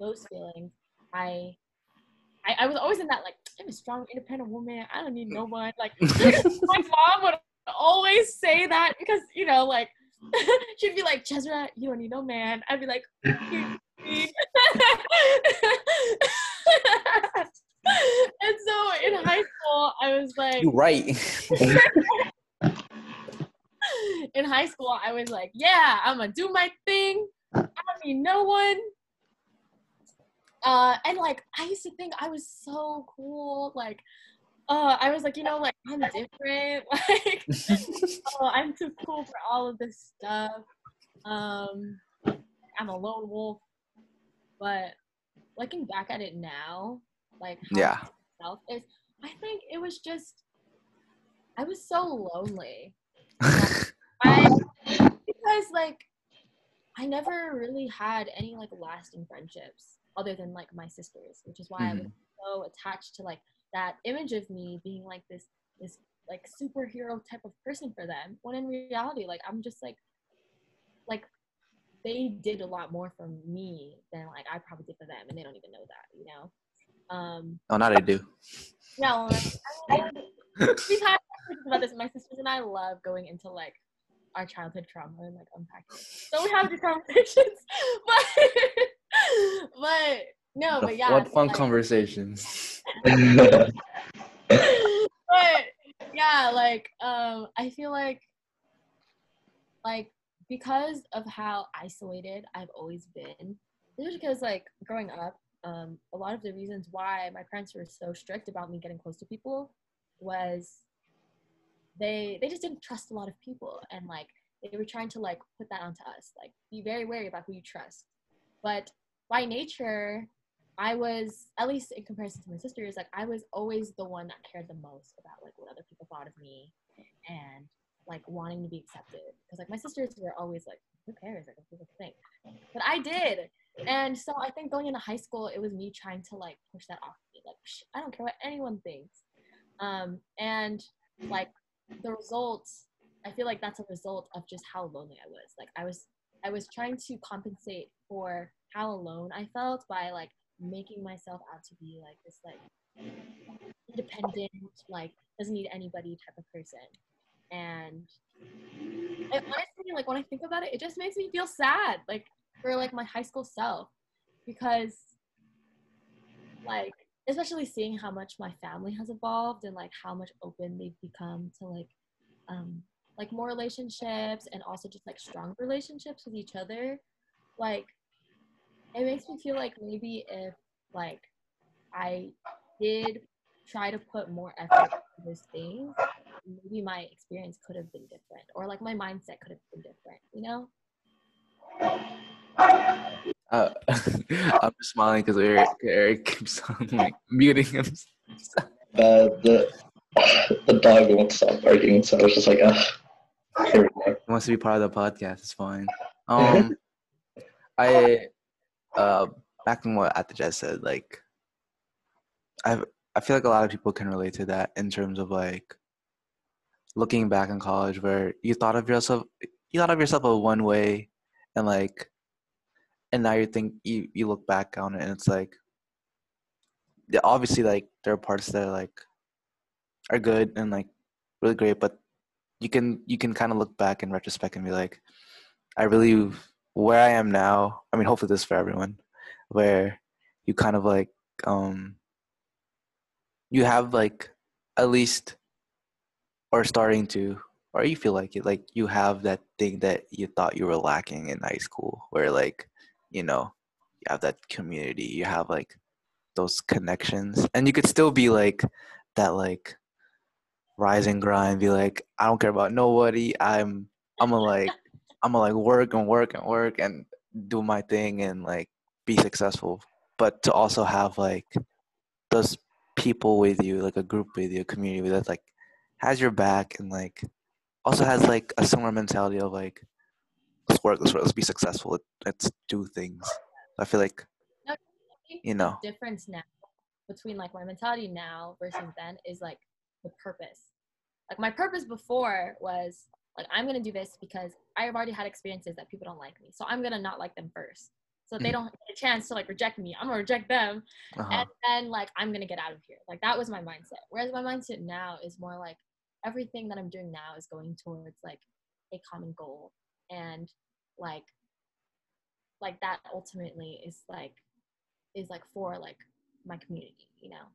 those feelings, I. I, I was always in that like I'm a strong, independent woman. I don't need no one. Like my mom would always say that because you know like she'd be like Jezra, you don't need no man. I'd be like, "You need and so in high school, I was like, you right in high school, I was like, yeah, I'm gonna do my thing. I don't need no one. Uh, and like, I used to think I was so cool. Like, uh, I was like, you know, like I'm different. Like, oh, I'm too cool for all of this stuff. Um, I'm a lone wolf. But looking back at it now, like how yeah myself is, I think it was just I was so lonely. I because like I never really had any like lasting friendships other than like my sisters, which is why I was mm-hmm. so attached to like that image of me being like this this like superhero type of person for them. When in reality, like I'm just like like they did a lot more for me than like I probably did for them, and they don't even know that, you know. Um, oh now they do no, I, I, we've had about this. My sisters and I love going into like our childhood trauma and like unpacking. it. So we have these conversations, but but no, but yeah, what fun like- conversations but yeah, like um, I feel like like because of how isolated I've always been, just because like growing up, um, a lot of the reasons why my parents were so strict about me getting close to people was they they just didn't trust a lot of people. And like they were trying to like put that onto us like be very wary about who you trust. But by nature i was at least in comparison to my sisters like i was always the one that cared the most about like what other people thought of me. And like wanting to be accepted. Because like my sisters were always like who cares? Like what people think but i did. And so i think going into high school it was me trying to like push that off me. Like i don't care what anyone thinks. Um and like the results i feel like that's a result of just how lonely i was. Like i was i was trying to compensate for how alone i felt by like making myself out to be like this like independent like doesn't need anybody type of person and it honestly like when i think about it it just makes me feel sad like for like my high school self because like especially seeing how much my family has evolved and like how much open they've become to like um like more relationships and also just like strong relationships with each other like it makes me feel like maybe if like i did try to put more effort into those things maybe my experience could have been different or like my mindset could have been different you know Uh, I'm just smiling because Eric, Eric keeps on like muting himself. Uh, the the dog won't stop barking, so I was just like, ugh. Here we go. He wants to be part of the podcast. It's fine. Um, I uh back in what Atija said, like I I feel like a lot of people can relate to that in terms of like looking back in college where you thought of yourself you thought of yourself a one way and like and now you think you you look back on it and it's like obviously like there are parts that are like are good and like really great but you can you can kind of look back in retrospect and be like i really where i am now i mean hopefully this is for everyone where you kind of like um you have like at least or starting to or you feel like it like you have that thing that you thought you were lacking in high school where like you know you have that community you have like those connections. And you could still be like that like rise and grind be like i don't care about nobody. I'm i'm gonna like i'm gonna like work and work and work and do my thing and like be successful. But to also have like those people with you like a group with you a community with that like has your back and like also has like a similar mentality of like let's work let's work let's be successful let's do things. I feel like No, you know. the difference now between like my mentality now versus then is like the purpose. Like my purpose before was like I'm gonna do this because I have already had experiences that people don't like me, so I'm gonna not like them first, so they Mhm. don't get a chance to like reject me. I'm gonna reject them, uh-huh. and then like I'm gonna get out of here. Like that was my mindset. Whereas my mindset now is more like everything that I'm doing now is going towards like a common goal, and like like that ultimately is like is like for like my community, you know,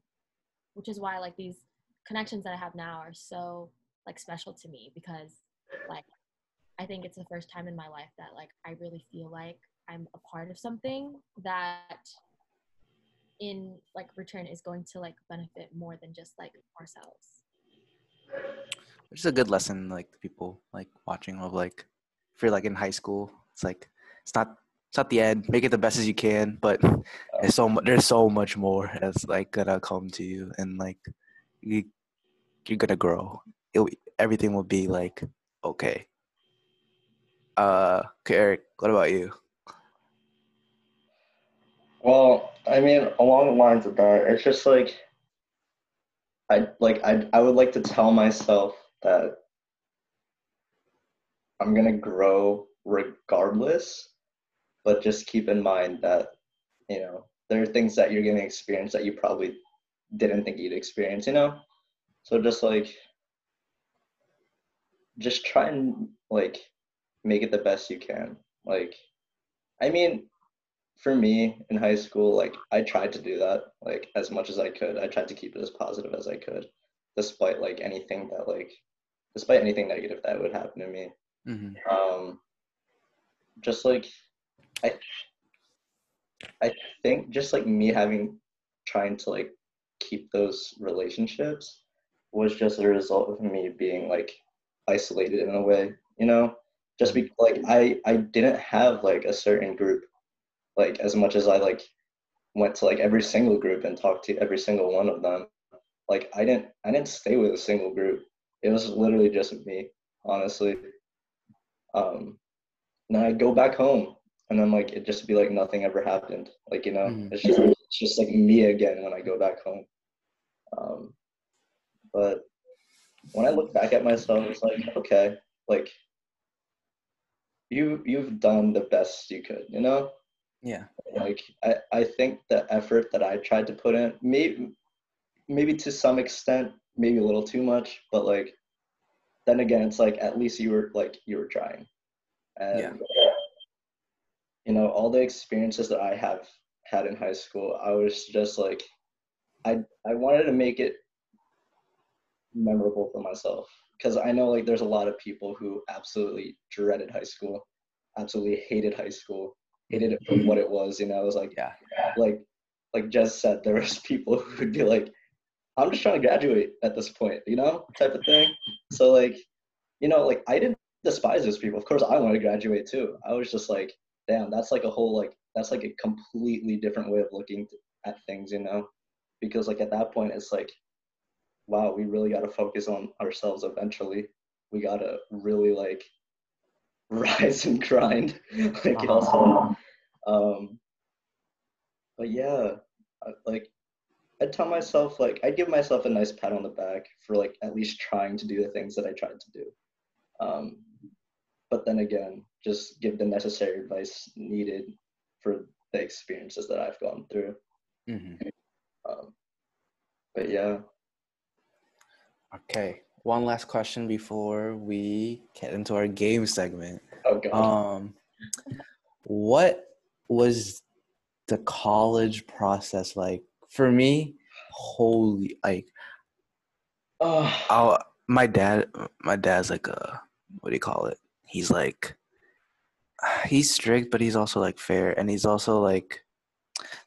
which is why like these connections that I have now are so like special to me because like I think it's the first time in my life that like I really feel like I'm a part of something that in like return is going to like benefit more than just like ourselves. which is a good lesson like to people like watching of like if you're like in high school it's like it's not it's not the end. Make it the best as you can but there's so much there's so much more that's like gonna come to you and like you you're gonna grow. It'll, everything will be like okay. Uh okay eric what about you Well, I mean, along the lines of that, it's just like I like I I would like to tell myself that I'm gonna grow regardless, but just keep in mind that you know there are things that you're gonna experience that you probably didn't think you'd experience. You know, so just like just try and like make it the best you can. Like, I mean, for me in high school, like I tried to do that like as much as I could. I tried to keep it as positive as I could, despite like anything that like, despite anything negative that would happen to me. mm-hmm. Um, just like, I, I think just like me having, trying to like keep those relationships was just a result of me being like isolated in a way, you know, just be like I I didn't have like a certain group like as much as I like went to like every single group and talked to every single one of them. Like I didn't I didn't stay with a single group. It was literally just me, honestly. Um and I'd go back home and then like it just be like nothing ever happened. Like, you know, Mhm. it's just it's just like me again when I go back home. Um but when I look back at myself, it's like, okay, like you you've done the best you could, you know? Yeah. Like I, I think the effort that i tried to put in maybe maybe to some extent maybe a little too much but like then again it's like at least you were like you were trying. And Yeah. you know all the experiences that i have had in high school i was just like I I wanted to make it memorable for myself. Because I know like there's a lot of people who absolutely dreaded high school, absolutely hated high school, hated it for what it was. You know, it was like Yeah. like like Jess said, there was people who would be like, I'm just trying to graduate at this point, you know, type of thing. So like, you know, like I didn't despise those people. Of course, I wanted to graduate too. I was just like, damn, that's like a whole like that's like a completely different way of looking at things, you know, because like at that point, it's like, wow, we really got to focus on ourselves eventually. We got to really like rise and grind, like y'all said. Um, but yeah, I, like I'd tell myself like I'd give myself a nice pat on the back for like at least trying to do the things that I tried to do. Um, but then again, just give the necessary advice needed for the experiences that I've gone through. hmm Um, but yeah, Okay. One last question before we get into our game segment. oh god, Um, what was the college process like for me? Holy, like, oh, my dad, my dad's like a what do you call it? He's like, he's strict, but he's also like fair, and he's also like,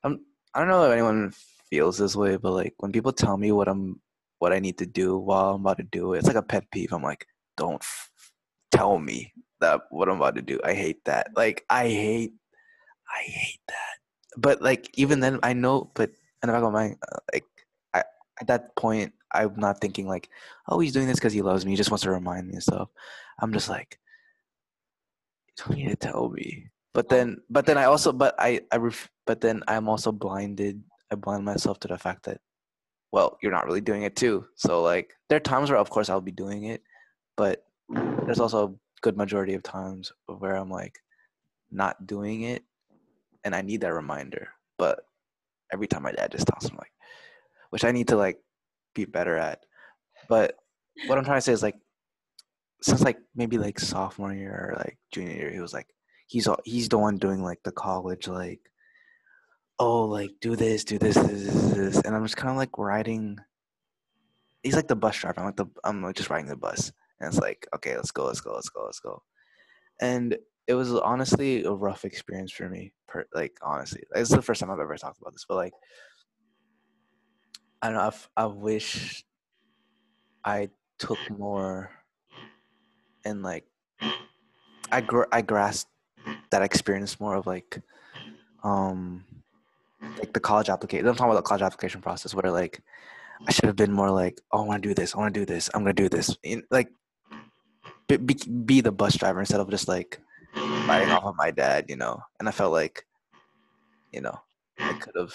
I'm. I don't know if anyone feels this way, but like when people tell me what I'm, what I need to do while I'm about to do it, it's like a pet peeve. I'm like, don't f- tell me that what I'm about to do. I hate that. Like I hate, I hate that. But like even then, I know. But in the back of my mind, uh, like I at that point, I'm not thinking like, oh, he's doing this because he loves me. He just wants to remind me and stuff. I'm just like, you don't need to tell me. But then, but then I also, but I, I, ref, but then I'm also blinded. I blind myself to the fact that, well, you're not really doing it too. So like, there are times where, of course, I'll be doing it, but there's also a good majority of times where I'm like, not doing it, and I need that reminder. But every time my dad just tells me like, which I need to like be better at. But what I'm trying to say is like, since like maybe like sophomore year or like junior year, he was like, he's he's the one doing like the college like, oh like do this, do this, this, this, and I'm just kind of like riding. He's like the bus driver. I'm like the I'm like just riding the bus, and it's like okay, let's go, let's go, let's go, let's go, and it was honestly a rough experience for me. Per, like honestly, it's the first time I've ever talked about this, but like I don't know. I've, I wish I took more and like I gr- I grasped that experience more of like um like the college application. I'm talking about the college application process where like I should have been more like, oh, I want to do this. I want to do this. I'm gonna do this. In, like be, be the bus driver instead of just like riding off of my dad, you know. And I felt like, you know, I could have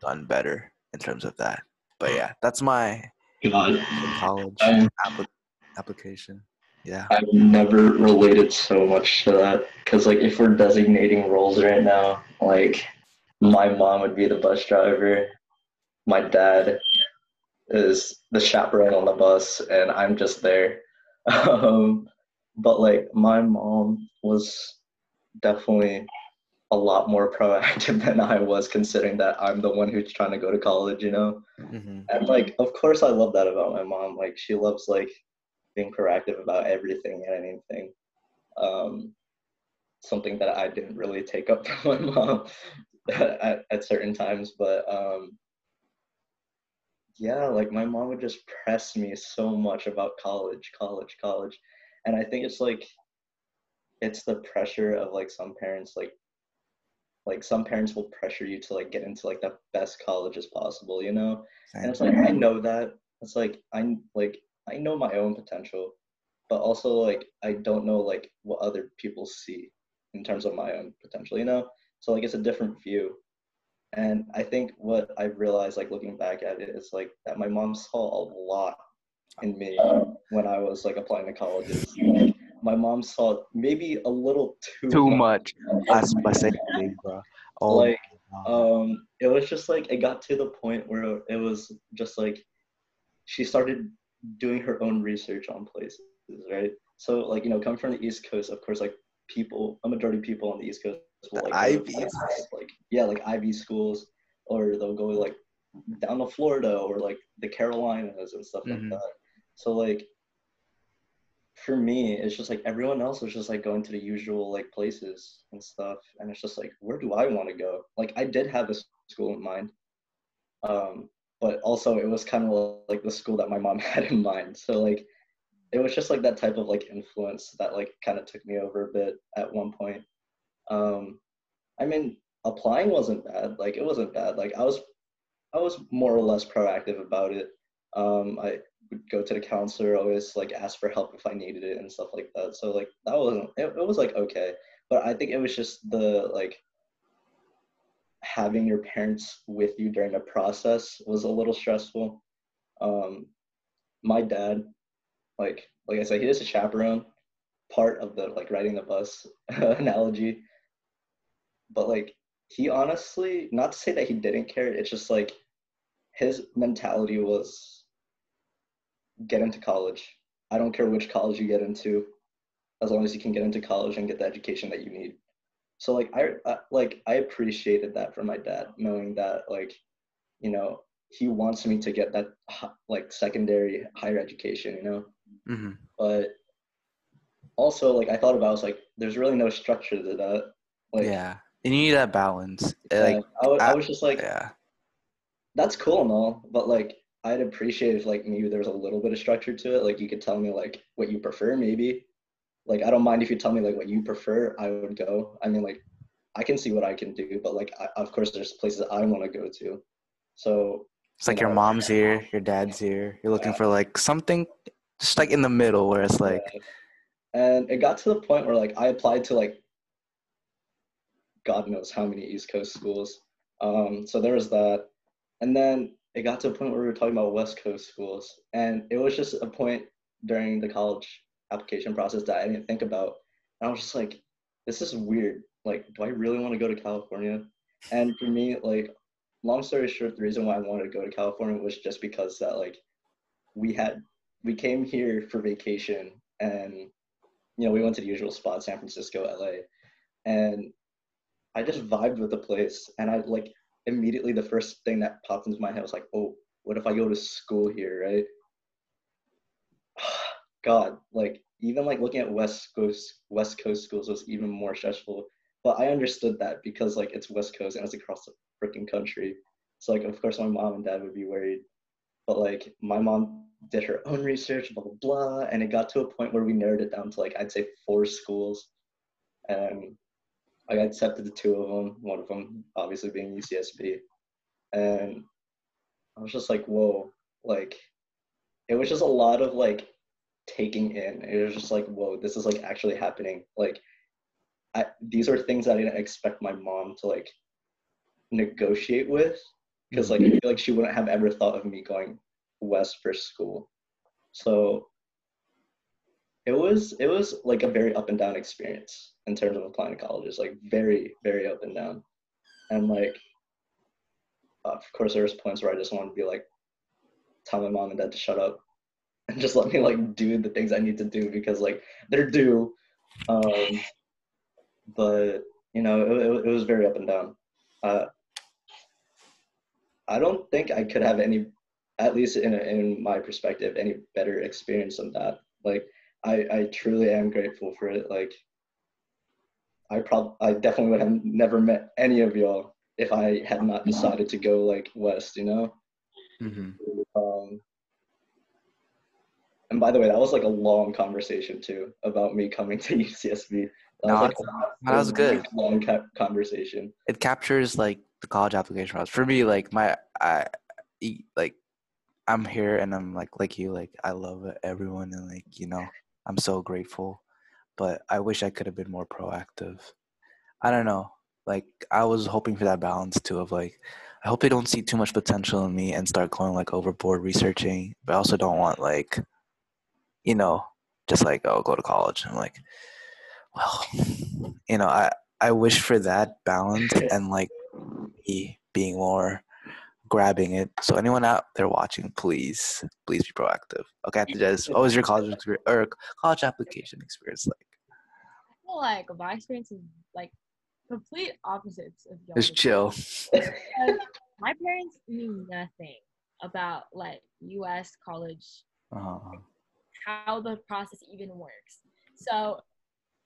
done better in terms of that. But yeah, that's my God, college Um, appli- application. Yeah. I've never related so much to that because like if we're designating roles right now, like my mom would be the bus driver, my dad is the chaperone on the bus, and I'm just there. Um, but like my mom was definitely a lot more proactive than I was, considering that I'm the one who's trying to go to college, you know. hmm And like, of course, I love that about my mom. Like, she loves like being proactive about everything and anything. Um, something that I didn't really take up from my mom at, at certain times, but um, yeah, like my mom would just press me so much about college, college, college, and I think it's like it's the pressure of like some parents like like some parents will pressure you to like get into like the best colleges possible, you know. And it's like I know that. It's like I like I know my own potential, but also like I don't know like what other people see in terms of my own potential, you know? So like it's a different view. And I think what I've realized like looking back at it is like that my mom saw a lot in me when I was like applying to colleges. Like, my mom saw maybe a little too, Too much. That's my same thing, bro. Oh, Like, um it was just like it got to the point where it was just like she started doing her own research on places right so like you know coming from the east coast of course like people a majority of people on the east coast The like go to Ivies. places like yeah like ivy schools or they'll go like down to Florida or like the Carolinas and stuff Mhm. like that. So like for me, it's just like everyone else was just like going to the usual like places and stuff, and it's just like where do I want to go? Like I did have a s- school in mind, um, but also it was kind of like the school that my mom had in mind. So like it was just like that type of like influence that like kind of took me over a bit at one point. Um, I mean, applying wasn't bad. Like it wasn't bad. Like I was, I was more or less proactive about it. Um, I would go to the counselor, always like ask for help if I needed it and stuff like that. So like that wasn't. It, it was like okay, but I think it was just the like having your parents with you during the process was a little stressful. Um, my dad, like like I said, he is a chaperone, part of the like riding the bus analogy. But like he honestly, not to say that he didn't care, it's just like his mentality was get into college. I don't care which college you get into, as long as you can get into college and get the education that you need. So like I, I like I appreciated that from my dad, knowing that like, you know, he wants me to get that like secondary higher education, you know. hmm But also like I thought about, I was like, there's really no structure to that. Like, yeah, you need that balance. Uh, Like, I, I I- was just like, yeah, that's cool and all, but like I'd appreciate if like maybe there was a little bit of structure to it. Like you could tell me like what you prefer, maybe. Like I don't mind if you tell me like what you prefer. I would go. I mean like I can see what I can do, but like I, of course there's places I want to go to. So it's like you your mom's here, your dad's here. You're looking Yeah. for like something, just like in the middle, where it's like, yeah. and it got to the point where like I applied to like God knows how many East Coast schools. Um, so there was that, and then it got to a point where we were talking about West Coast schools, and it was just a point during the college application process that I didn't think about. And I was just like, this is weird. Like, do I really want to go to California? And for me, like, long story short, the reason why I wanted to go to California was just because that like we had we came here for vacation and you know we went to the usual spots san francisco la and i just vibed with the place and i like immediately the first thing that popped into my head was like oh what if i go to school here right? God like even like looking at west coast west coast schools was even more stressful. But i understood that because like it's west coast and it's across the freaking country. So like of course my mom and dad would be worried. But like my mom did her own research, blah blah blah, and it got to a point where we narrowed it down to like I'd say four schools, and I got accepted to two of them. One of them obviously being UCSB, and I was just like, whoa, like it was just a lot of like taking in. It was just like, whoa, this is like actually happening. Like, I these are things that I didn't expect my mom to like negotiate with because like I feel like she wouldn't have ever thought of me going west for school. So it was it was like a very up and down experience in terms of applying to colleges, like very very up and down, and like of course there was points where I just wanted to be like tell my mom and dad to shut up and just let me like do the things I need to do because like they're due. Um, but you know it, it, was very up and down. Uh, I don't think I could have any, at least in in my perspective, any better experience than that. Like I I truly am grateful for it. Like I prob I definitely would have never met any of y'all if I had not decided to go like west. You know. hmm Um, and by the way, that was like a long conversation too about me coming to UCSB. That No, was like a that was good. long ca- conversation. it captures like the college application process. For me, like my I like I'm here and I'm like like you, like I love everyone and like, you know, I'm so grateful. But I wish I could have been more proactive. I don't know. Like I was hoping for that balance too of like I hope they don't see too much potential in me and start going like overboard researching. But I also don't want like you know, just like, oh go to college. I'm like, well, you know, I I wish for that balance and like me being more grabbing it. So anyone out there watching, please, please be proactive. Okay, after this, what was your college experience or college application experience like? I feel like my experience is like complete opposites of y'all. It's chill. My parents knew nothing about like U.S. college, Uh-huh. how the process even works. So,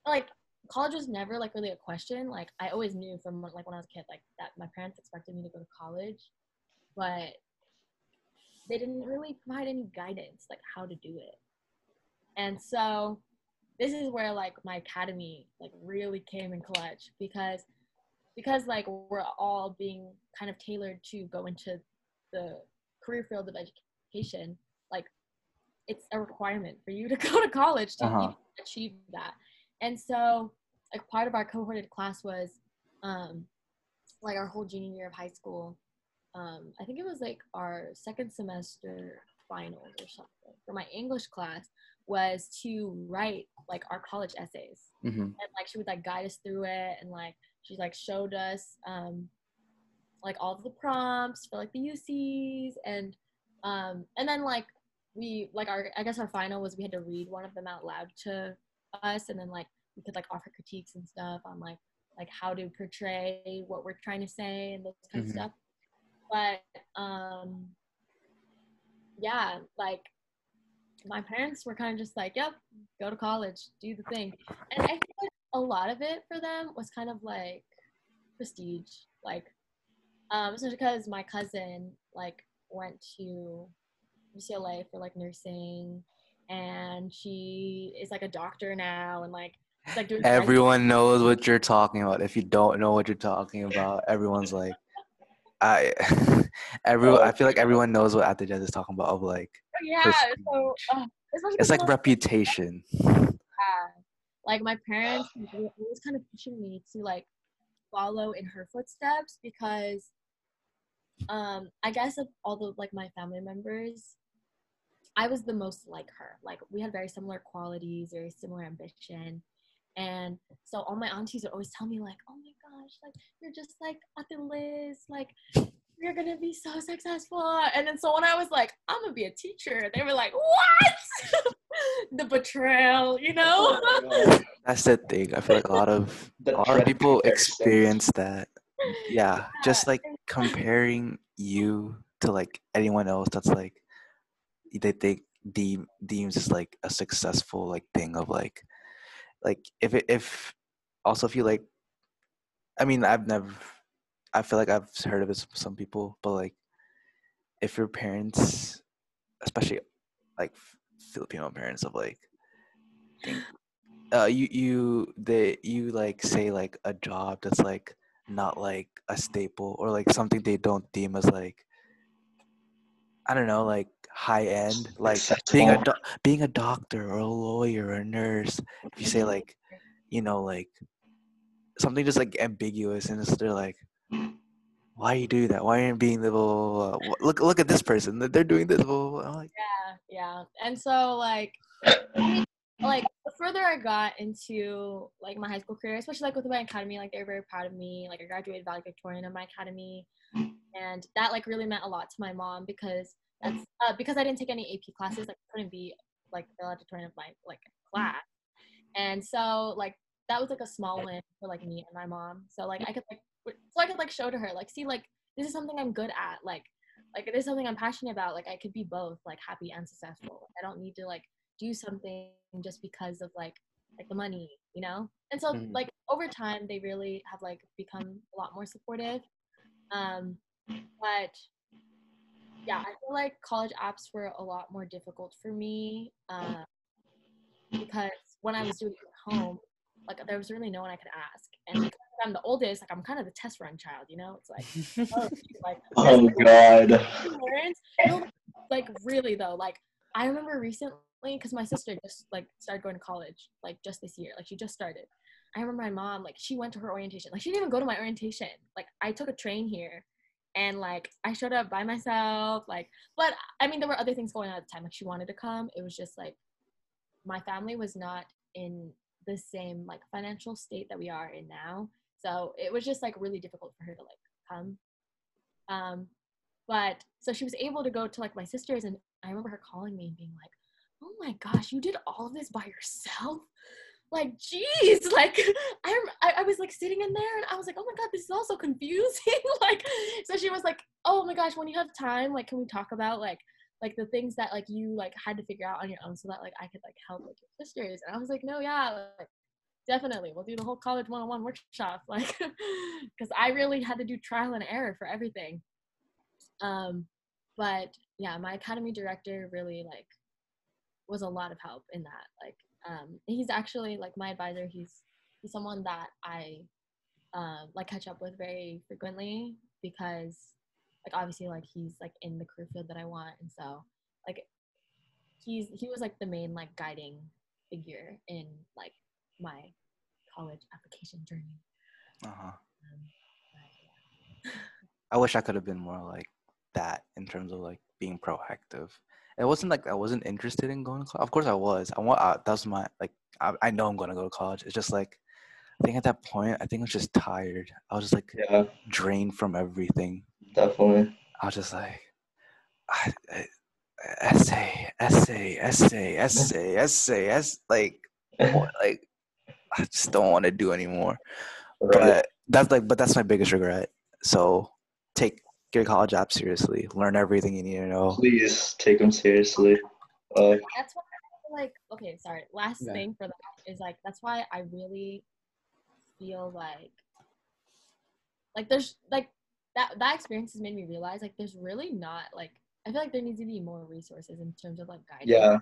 like, college was never like really a question. Like, I always knew from like when I was a kid, like that my parents expected me to go to college, but they didn't really provide any guidance like how to do it. And so, this is where like my academy like really came in clutch because because like we're all being kind of tailored to go into the career field of education like it's a requirement for you to go to college to Uh-huh. achieve that and so like part of our cohorted class was um like our whole junior year of high school um i think it was like our second semester finals or something for my english class was to write like our college essays Mm-hmm. and like she would like guide us through it and like she like showed us um like all of the prompts for like the UCs and um and then like we like our I guess our final was we had to read one of them out loud to us and then like we could like offer critiques and stuff on like like how to portray what we're trying to say and those kind Mhm. of stuff but um yeah like my parents were kind of just like yep go to college do the thing and i think like a lot of it for them was kind of like prestige like um especially because my cousin like went to ucla for like nursing and she is like a doctor now and like like doing Everyone knows what you're talking about. If you don't know what you're talking about, everyone's like, I, everyone. I feel like everyone knows what Atija is talking about. Of like, yeah so uh, it's like reputation. yeah, like my parents like, were always kind of pushing me to like follow in her footsteps because um i guess of all the like my family members i was the most like her like we had very similar qualities very similar ambition and so all my aunties would always tell me like oh my gosh like you're just like Ate liz like you're gonna be so successful. And then so when i was like i'm gonna be a teacher they were like what? The betrayal you know? That's the thing. I feel like a lot of a lot of people experience that. Yeah, just like comparing you to like anyone else that's like they think deem deems as like a successful like thing of like like if it if also if you like I mean I've never I feel like I've heard of it from some people but like if your parents especially like Filipino parents of like think uh you you they you like say like a job that's like not like a staple or like something they don't deem as like I don't know like high end like being a do- being a doctor or a lawyer or a nurse if you say like you know like something just like ambiguous and it's, they're like why you do that why aren't you being the blah, blah, blah, look look at this person that they're doing this like, yeah yeah and so like like the further I got into like my high school career, especially like with my academy, like they were very proud of me. Like I graduated valedictorian of my academy, and that like really meant a lot to my mom because that's uh, because I didn't take any AP classes. I couldn't be like valedictorian of my like class, and so like that was like a small win for like me and my mom. So like I could like so I could like show to her like see like this is something I'm good at like like this is something I'm passionate about. Like I could be both like happy and successful. I don't need to like do something just because of like like the money, you know? And so Mhm. like over time they really have like become a lot more supportive. Um but yeah, I feel like college apps were a lot more difficult for me uh, because when I was doing it at home, like there was really no one I could ask. And because I'm the oldest, like I'm kind of the test run child, you know? It's like, oh, like Oh God. parents no, like really though like i remember recently because my sister just like started going to college like just this year like she just started i remember my mom like she went to her orientation like she didn't even go to my orientation like i took a train here and like i showed up by myself like but i mean there were other things going on at the time like she wanted to come. It was just like my family was not in the same like financial state that we are in now. So it was just like really difficult for her to like come. Um but so she was able to go to like my sister's and i remember her calling me and being like oh my gosh you did all of this by yourself like jeez like I, rem- I i was like sitting in there and i was like oh my god this is all so confusing like so she was like oh my gosh when you have time like can we talk about like like the things that like you like had to figure out on your own so that like i could like help like your sisters? And i was like no yeah like definitely we'll do the whole college one-on-one workshop like because i really had to do trial and error for everything. Um but yeah my academy director really like was a lot of help in that like um he's actually like my advisor he's he's someone that i um like catch up with very frequently because like obviously like he's like in the career field that i want and so like he's he was like the main like guiding figure in like my college application journey Uh-huh. um, yeah. I wish I could have been more like that in terms of like being proactive. It wasn't like I wasn't interested in going to college. Of course, I was. I want. Uh, that was my like. I, I know I'm going to go to college. It's just like I think at that point, I think I was just tired. I was just like Yeah, drained from everything. definitely. I was just like, I, I, essay, essay, essay, essay, essay, essay. Like, like I just don't want to do anymore. Right. But that's like, but that's my biggest regret. So take your college app seriously. Learn everything you need to know. Please take them seriously. Uh, that's why I feel like okay sorry last Yeah. thing for that is like that's why i really feel like like there's like that that experience has made me realize like there's really not like i feel like there needs to be more resources in terms of like guidance yeah,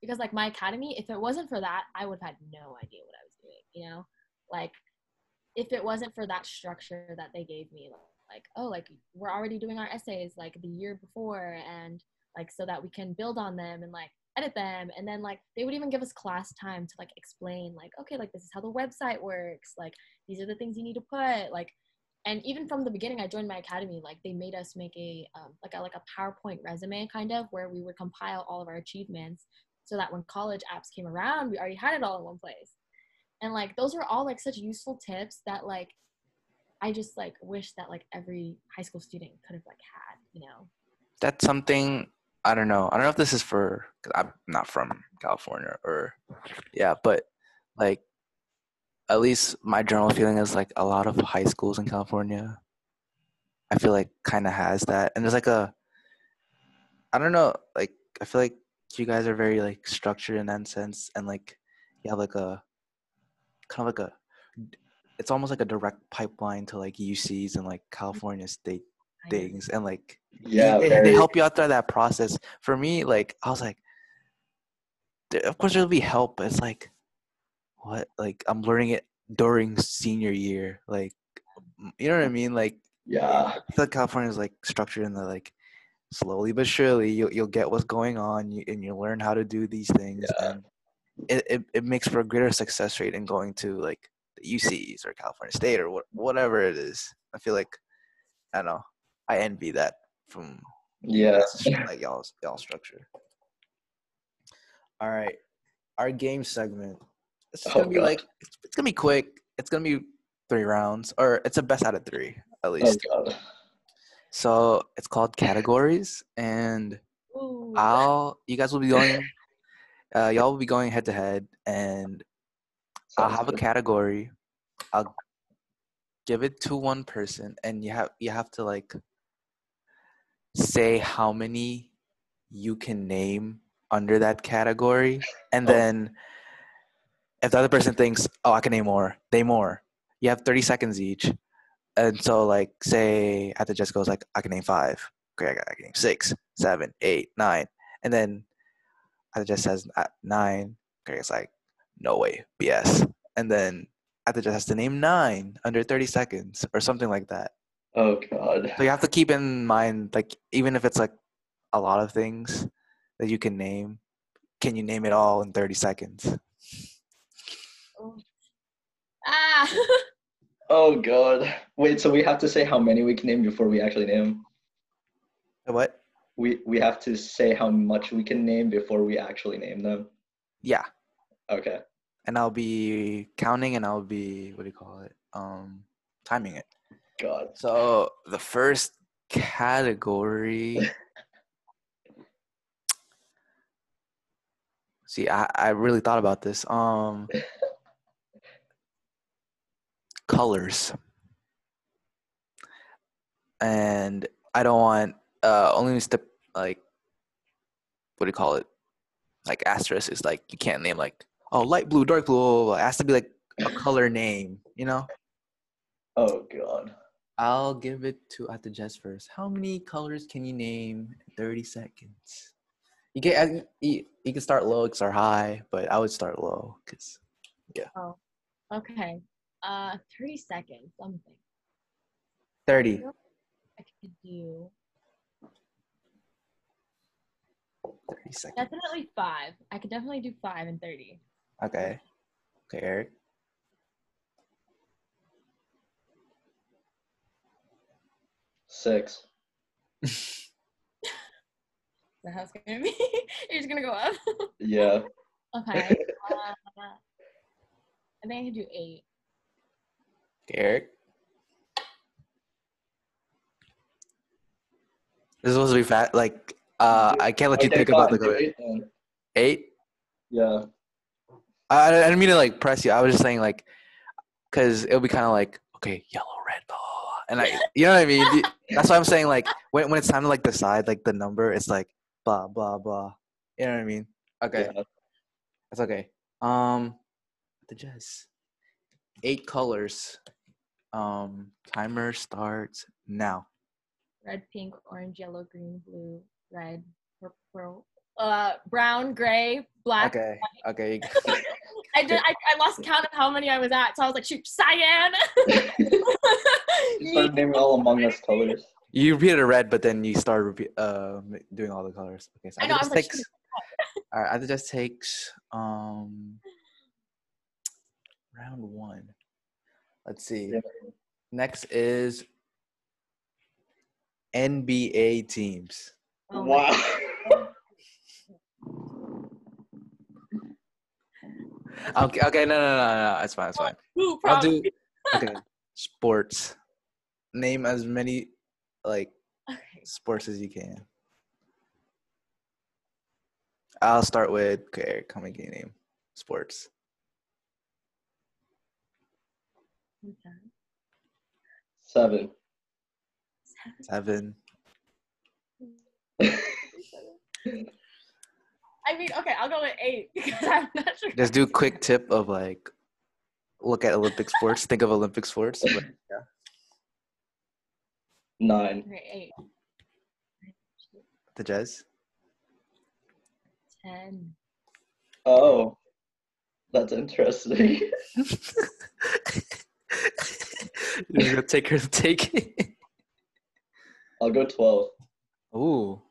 because like my academy if it wasn't for that i would have had no idea what i was doing you know like if it wasn't for that structure that they gave me like oh like we're already doing our essays like the year before and like so that we can build on them and like edit them. And then like they would even give us class time to like explain like okay like this is how the website works. Like these are the things you need to put. Like and even from the beginning i joined my academy like they made us make a um, like a like a powerpoint resume kind of where we would compile all of our achievements so that when college apps came around we already had it all in one place. And like those are all like such useful tips that like i just like wish that like every high school student could have like had you know That's something I don't know. I don't know if this is for. Cause I'm not from California, or yeah, but like at least my general feeling is like a lot of high schools in California. I feel like kind of has that, and there's like a. I don't know. Like I feel like you guys are very like structured in that sense, and like you have like a kind of like a. It's almost like a direct pipeline to like UCs and like mm-hmm. California state things, and like yeah. they, they help you out through that process. For me, like I was like, of course there'll be help, but it's like, what? Like I'm learning it during senior year. Like, you know what I mean? Like, Yeah, I feel like California is like structured in the like slowly but surely you'll you'll get what's going on and you learn how to do these things Yeah. and it, it, it makes for a greater success rate in going to like the UCs or California State or what, whatever it is. I feel like I don't know. I envy that from yeah. like y'all's y'all structure. All right, our game segment. It's Oh, gonna be God. like it's, it's gonna be quick. It's gonna be three rounds, or it's a best out of three at Oh least. god. So it's called categories, and Ooh. I'll you guys will be going. Uh, y'all will be going head to head, and I'll have a category. I'll give it to one person, and you have you have to like say how many you can name under that category, and Oh. then if the other person thinks, "Oh, I can name more," they more. You have thirty seconds each, and so like say after Jess goes like, "I can name five. Okay, I, got, I can name six, seven, eight, nine, and then after Jess says nine, okay, it's like, "No way, BS," and then after Jess has to name nine under thirty seconds or something like that. Oh god. So you have to keep in mind, like, even if it's like a lot of things that you can name, can you name it all in 30 seconds? Oh. ah Oh god. Wait, so we have to say how many we can name before we actually name? What? We we have to say how much we can name before we actually name them. Yeah. Okay. And I'll be counting and I'll be, what do you call it? Um, timing it. God. So the first category. See, I, I really thought about this. Um, colors. And I don't want uh only step like what do you call it? Like asterisk is like you can't name like oh light blue, dark blue. blah, blah, blah. It has to be like a color name, you know? Oh god. I'll give it to Atija first. How many colors can you name in 30 seconds? You can you, you can start low, you can start high, but I would start low because yeah. Oh, Okay. Uh, 30 seconds. Something. 30. I could do 30 seconds. definitely five. I could definitely do five and 30. Okay. Okay, Eric. Six. The house gonna be. You're just gonna go up. Yeah. okay. Uh, I think I could do eight. Okay, Eric. This is supposed to be fat. Like, uh, I can't let you Okay, think about the eight. Eight. Yeah. I, I didn't mean to like press you. I was just saying like, cause it'll be kind of like, okay, yellow, red, blah, blah, blah. and I, you know what I mean. That's why I'm saying like, when when it's time to like decide like the number, it's like blah blah blah. You know what I mean? Okay, Yeah. that's okay. Um, Atija, eight colors. Um, timer starts now. Red, pink, orange, yellow, green, blue, red, purple, uh, brown, gray, black. Okay, okay. I did. I, I lost count of how many I was at, so I was like, shoot, cyan. You started naming all Among Us colors. You repeated a red, but then you started repeat, uh, doing all the colors. Okay, so I know, I just was like, takes. all right, I just takes um round one. Let's see. Yeah. Next is NBA teams. Oh wow. Okay, okay, no, no, no, no, it's fine, it's fine. Ooh, I'll do okay. Sports. Name as many like Okay. sports as you can. I'll start with okay. Come and get name sports. Okay. Seven. Seven. I mean, okay, I'll go with eight because I'm not sure. Just do a quick tip of like look at Olympic sports. Think of Olympic sports. but- yeah. Nine. Okay, eight. Atija. Ten. Oh. That's interesting. You're gonna take her to take it. I'll go twelve. Ooh.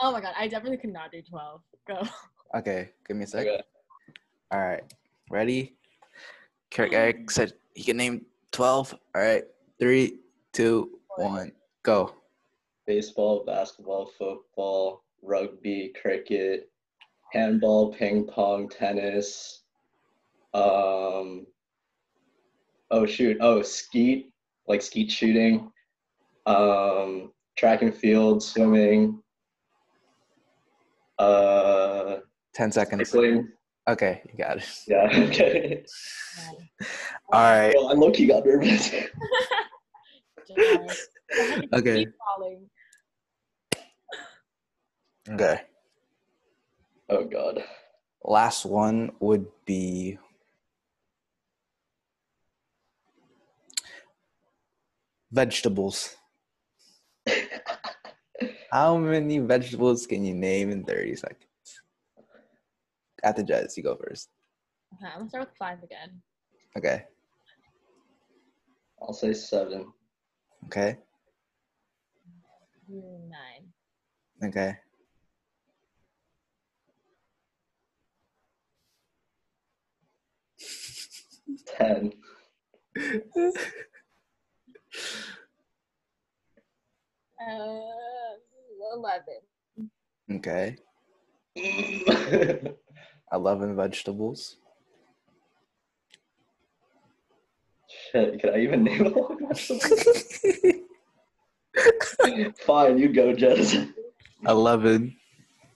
Oh my god, I definitely could not do twelve. Go. Okay, give me a sec. Okay. All right. Ready? Eric, Eric said he can name 12. All right. Three, two, one, go. Baseball, basketball, football, rugby, cricket, handball, ping pong, tennis. Um. Oh shoot! Oh, skeet, like skeet shooting. Um, track and field, swimming. Uh, 10 seconds. cycling. Okay, you got it. Yeah. Okay. All right. Well, I low key got nervous. Okay. Okay. oh god. Last one would be vegetables. How many vegetables can you name in 30 seconds? Atija, you go first. Okay, I'm gonna start with five again. Okay. I'll say seven. Okay. Nine. Okay. Ten. Uh, eleven. Okay. 11 vegetables. Shit, can I even name all of them? Fine, you go, Jess. 11.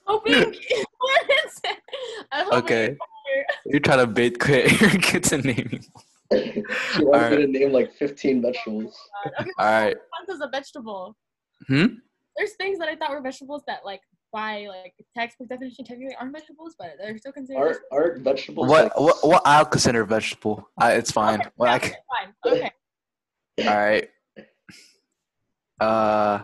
Hoping. what is it? Okay. You're trying to bait quit. You're good to naming. she wants me Alright. to name like 15 vegetables. Okay, All right. what counts a vegetable? Hmm. There's things that I thought were vegetables that, like, by like textbook definition, technically aren't vegetables, but they're still considered. Aren't, aren't vegetables What like what what I'll consider a vegetable. I, it's fine. Okay, What I yeah, can, fine. Okay. all right. Uh,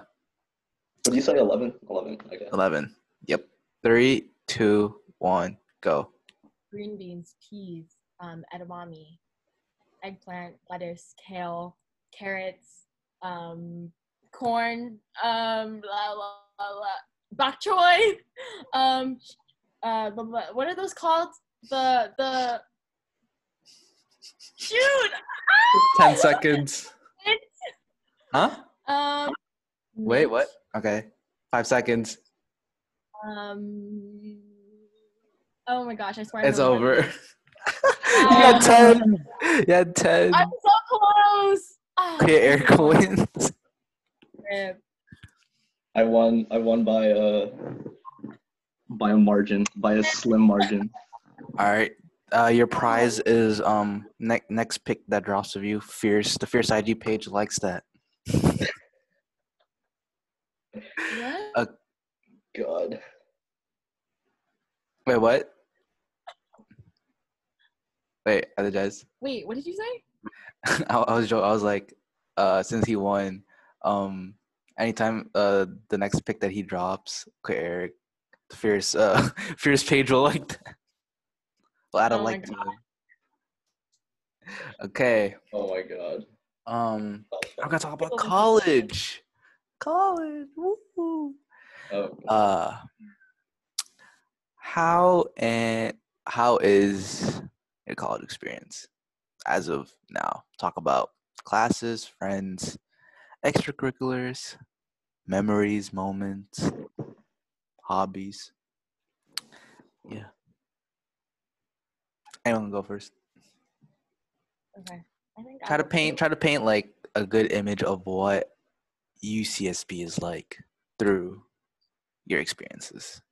What do you say? 11? 11. Okay. eleven. Yep. Three, two, one, go. Green beans, peas, um, edamame, eggplant, lettuce, kale, carrots, um, corn, um, blah, blah, blah, blah, bok choy, um, uh, blah, blah, what are those called? The the shoot. Ten seconds. Huh? Um. Wait, what? Okay. Five seconds. Um. Oh my gosh! I swear. It's over. you had ten. You had ten. I'm so close. Ah, Okay, Eric wins. Rip. I won. I won by a by a margin, by a slim margin. All right. Uh, your prize is um ne- next pick that drops of you. Fierce. The Fierce IG page likes that. What? God. Wait, what? Wait, I apologize. Wait, what did you say? I, I was jo- I was like, uh, since he won, um, anytime uh the next pick that he drops, okay, Eric, Fierce uh Fierce page will like that. Well, add a Oh like to him. Okay. Oh my God. Um, I'm gonna talk about college. College. Woo. fun. Oh. Uh, how and how is your college experience as of now? Talk about classes, friends, extracurriculars, memories, moments, hobbies. Yeah. Anyone go first? Okay. I think Try I to will paint. go. Try to paint like a good image of what UCSB is like through your experiences.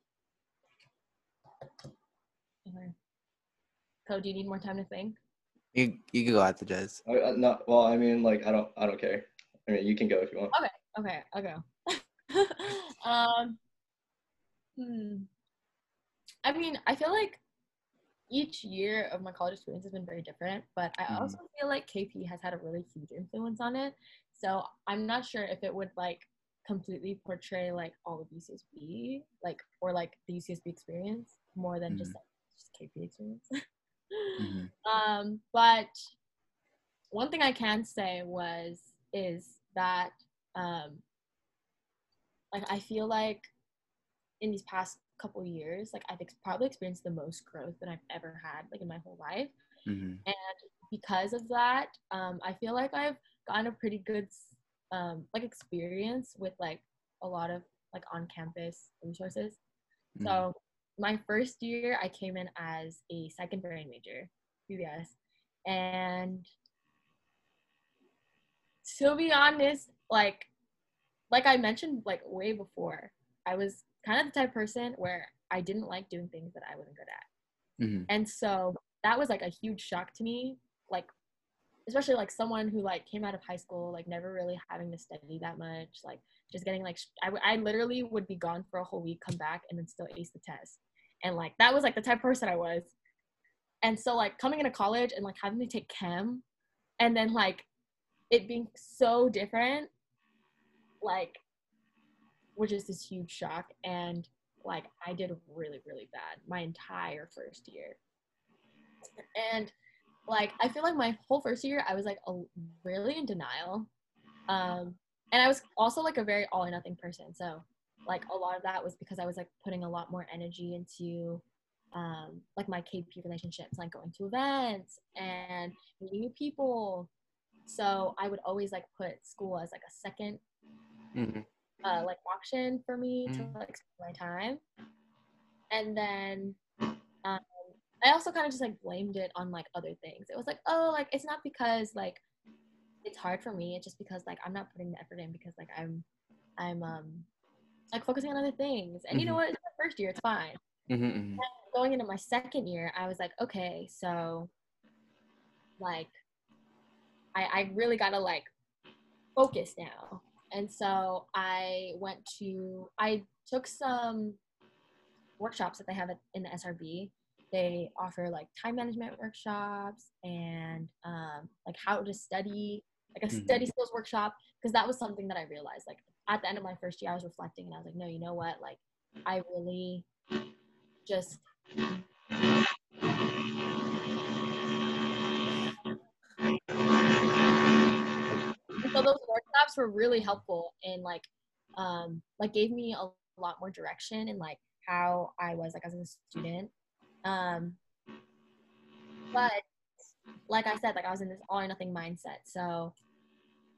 Okay. So, do you need more time to think? You you can go after Jez. I, I, not, well, I mean, like, I don't, I don't care. I mean, you can go if you want. Okay. Okay, I'll go. Um, hmm. I mean, I feel like each year of my college experience has been very different, but I Mhm. also feel like KP has had a really huge influence on it. So I'm not sure if it would like completely portray like all of UCSB, like or like the UCSB experience more than just Mhm. like just KP experience. Mhm. Um, but one thing I can say was is that um, like I feel like in these past couple years, like I've ex- probably experienced the most growth that I've ever had, like in my whole life. Mhm. And because of that, um, I feel like I've gotten a pretty good um, like experience with like a lot of like on-campus resources. Mhm. So my first year, I came in as a second brain major, yes, and to be honest, like like I mentioned like way before, I was kind of the type of person where I didn't like doing things that I wasn't good at. Mhm. And so that was like a huge shock to me, like especially like someone who like came out of high school like never really having to study that much, like just getting like I, I literally would be gone for a whole week, come back and then still ace the test. And like that was like the type of person I was. And so like coming into college and like having to take chem and then like it being so different like which is this huge shock. And like i did really really bad my entire first year. And like i feel like my whole first year i was like a, really in denial. Um and i was also like a very all or nothing person. So like a lot of that was because i was like putting a lot more energy into um like my kp relationships like going to events and meeting new people. So i would always like put school as like a second Mhm. uh, like option for me to Mm. like spend my time. And then um, I also kind of just like blamed it on like other things. It was like, oh, like it's not because like it's hard for me. It's just because like I'm not putting the effort in because like I'm I'm um like focusing on other things. And you know Mhm. what? It's my first year. It's fine. Mhm. mhm. Going into my second year, I was like, okay, so like I, I really gotta like focus now. And so I went to I took some workshops that they have in the SRB. They offer like time management workshops and um, like how to study, like a Mhm. study skills workshop. Because that was something that I realized. Like at the end of my first year, I was reflecting and I was like, no, you know what? Like I really just so those workshops were really helpful in like um like gave me a lot more direction in like how I was like as a student. Um but like I said, like I was in this all or nothing mindset. So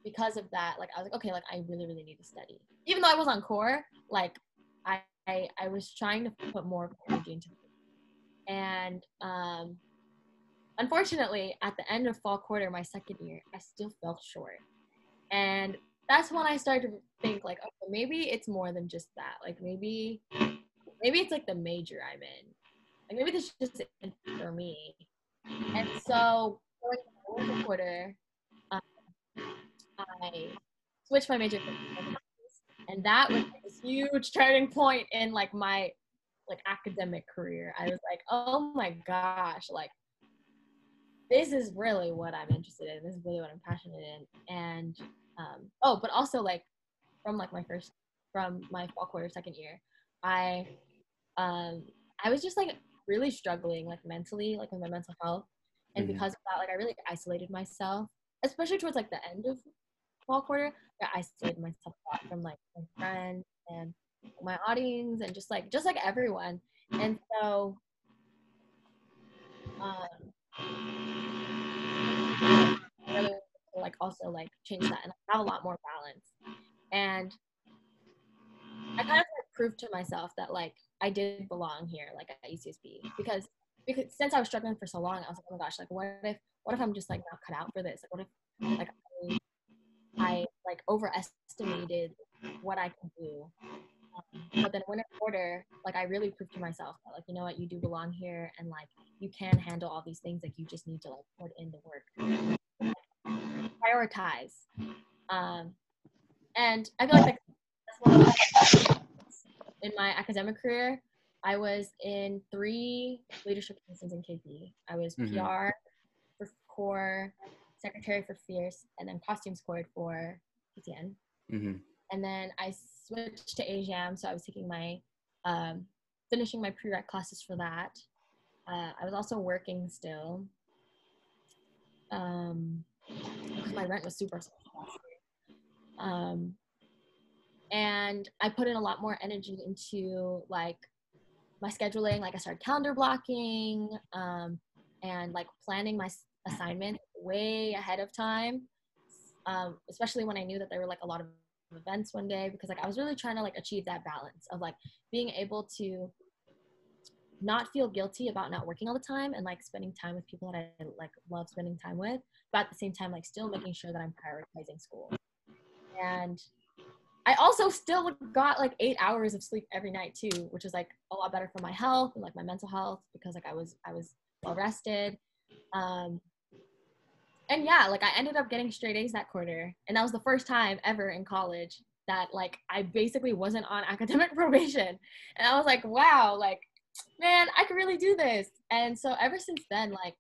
because of that, like I was like, okay, like I really, really need to study. Even though I was on core, like I I, I was trying to put more energy into it. And um unfortunately at the end of fall quarter, my second year, I still fell short. And that's when I started to think like, okay, maybe it's more than just that. Like maybe maybe it's like the major I'm in. Like maybe this is just for me. And so going quarter, um, I switched my major and that was this huge turning point in like my like academic career. I was like, oh my gosh, like this is really what I'm interested in. This is really what I'm passionate in. And um, oh, but also like from like my first from my fall quarter second year, I um I was just like really struggling like mentally, like with my mental health. And Mhm. because of that, like I really isolated myself, especially towards like the end of fall quarter. I isolated myself a lot from like my friends and my audience and just like just like everyone. And so um like also like change that and have a lot more balance. And I kind of like proved to myself that like I did belong here, like at UCSB, because because since I was struggling for so long, I was like, oh my gosh, like what if what if I'm just like not cut out for this? Like what if like I, I like overestimated what I could do. Um, but then when it quarter, like I really proved to myself that like you know what, you do belong here, and like you can handle all these things. Like you just need to like put in the work, prioritize. Um, and I feel like that's one of in my academic career. I was in three leadership positions in KP. I was Mhm. PR for core, secretary for Fierce, and then costumes scored for PCN. hmm And then I switched to Asian Am, so I was taking my, um, finishing my prereq classes for that. Uh, I was also working still. Um, my rent was super. Um, and I put in a lot more energy into like my scheduling. Like I started calendar blocking um, and like planning my assignment way ahead of time. Um, especially when I knew that there were like a lot of events one day because like I was really trying to like achieve that balance of like being able to not feel guilty about not working all the time and like spending time with people that I like love spending time with, but at the same time like still making sure that I'm prioritizing school. And I also still got like eight hours of sleep every night too, which is like a lot better for my health and like my mental health because like I was I was well rested. Um, and yeah, like I ended up getting straight A's that quarter, and that was the first time ever in college that like I basically wasn't on academic probation, and I was like, wow, like man, I could really do this. And so ever since then, like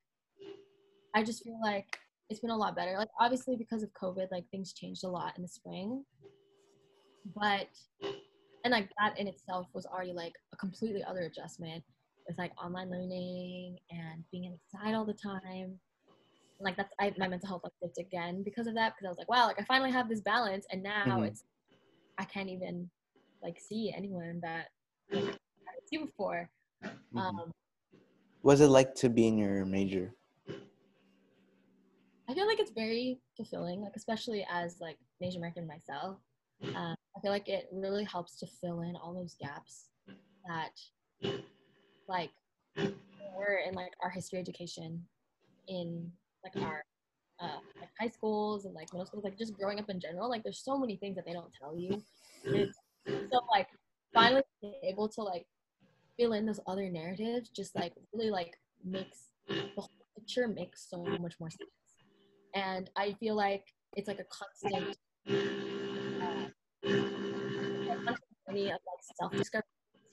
I just feel like it's been a lot better. Like obviously because of COVID, like things changed a lot in the spring, but and like that in itself was already like a completely other adjustment It's like online learning and being inside all the time like that's I, my mental health like dipped again because of that because I was like wow like I finally have this balance and now Mhm. it's I can't even like see anyone that like, I didn't see before Mhm. um What's it like to be in your major? I feel like it's very fulfilling like especially as like an Asian American myself um, I feel like it really helps to fill in all those gaps that like were in like our history education in like our uh, like high schools and like middle schools, like just growing up in general. Like there's so many things that they don't tell you. It's, so like finally able to like fill in those other narratives just like really like makes the whole picture makes so much more sense. and I feel like it's like a constant. Uh, journey of like self discovery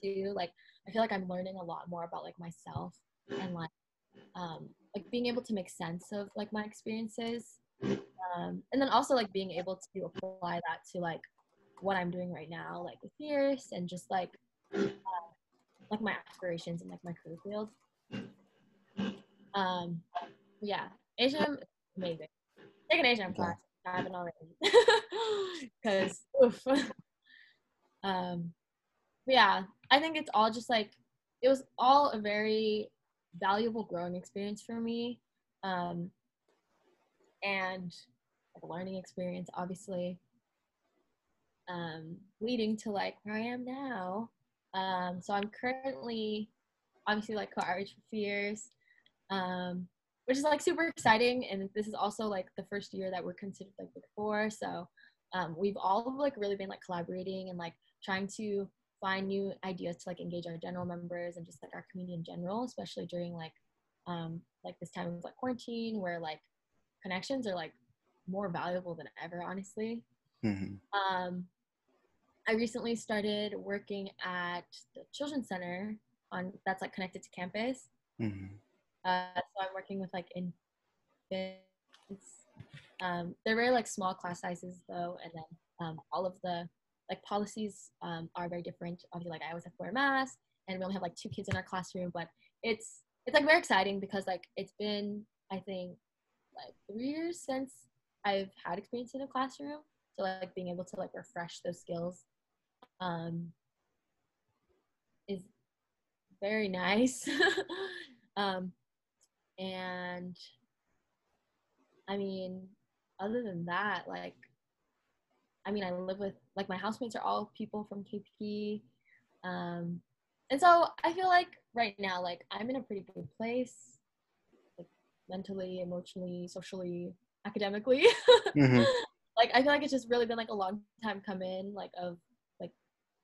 too. Like I feel like I'm learning a lot more about like myself and like um like being able to make sense of like my experiences. Um and then also like being able to apply that to like what I'm doing right now, like with Fierce and just like uh, like my aspirations and like my career field. Um yeah. Asian amazing. Take an Asian class. I haven't already. Cause oof. um yeah i think it's all just like it was all a very valuable growing experience for me um and a learning experience obviously um leading to like where i am now um so i'm currently obviously like co-outreach for Fierce um which is like super exciting and this is also like the first year that we're considered like big four so um, we've all like really been like collaborating and like trying to find new ideas to like engage our general members and just like our community in general, especially during like um like this time of like quarantine where like connections are like more valuable than ever, honestly. Mm-hmm. Um, I recently started working at the children's center on that's like connected to campus. Mm-hmm. Uh, so I'm working with like infants. Um, they're very like small class sizes though, and then um, all of the like policies um, are very different. Obviously, like I always have to wear a mask, and we only have like two kids in our classroom. But it's it's like very exciting because like it's been I think like three years since I've had experience in a classroom. So like being able to like refresh those skills um, is very nice. um, and I mean, other than that, like I mean, I live with like my housemates are all people from KP, um, and so I feel like right now, like I'm in a pretty good place, like mentally, emotionally, socially, academically. Mm-hmm. like I feel like it's just really been like a long time coming, like of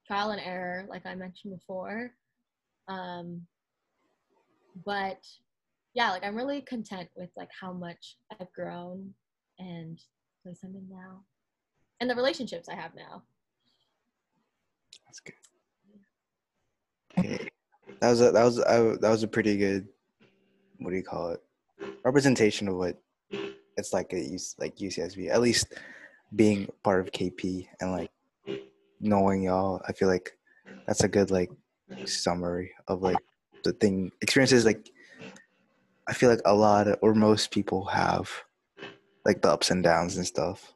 trial and error, like I mentioned before. Um, but yeah, like I'm really content with like how much I've grown and place I'm in now and the relationships I have now. That's good. That was a, that was a, that was a pretty good. What do you call it? Representation of what it's like at UC, like UCSB. At least being part of KP and like knowing y'all, I feel like that's a good like summary of like the thing experiences. Like I feel like a lot of, or most people have like the ups and downs and stuff.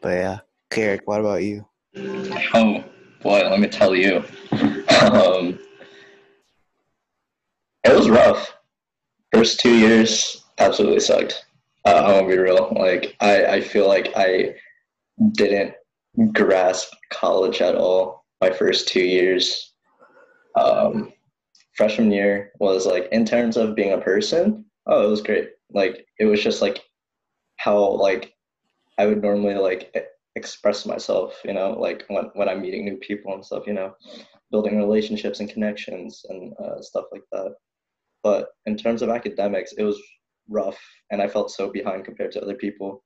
But yeah, Carrick, what about you? Oh boy, let me tell you. Um, it was rough. First two years absolutely sucked. Uh, I'm gonna be real. Like I, I feel like I didn't grasp college at all. My first two years. Um, freshman year was like in terms of being a person. Oh, it was great. Like it was just like how like I would normally like express myself, you know, like when, when I'm meeting new people and stuff, you know, building relationships and connections and uh, stuff like that. But in terms of academics, it was rough and I felt so behind compared to other people,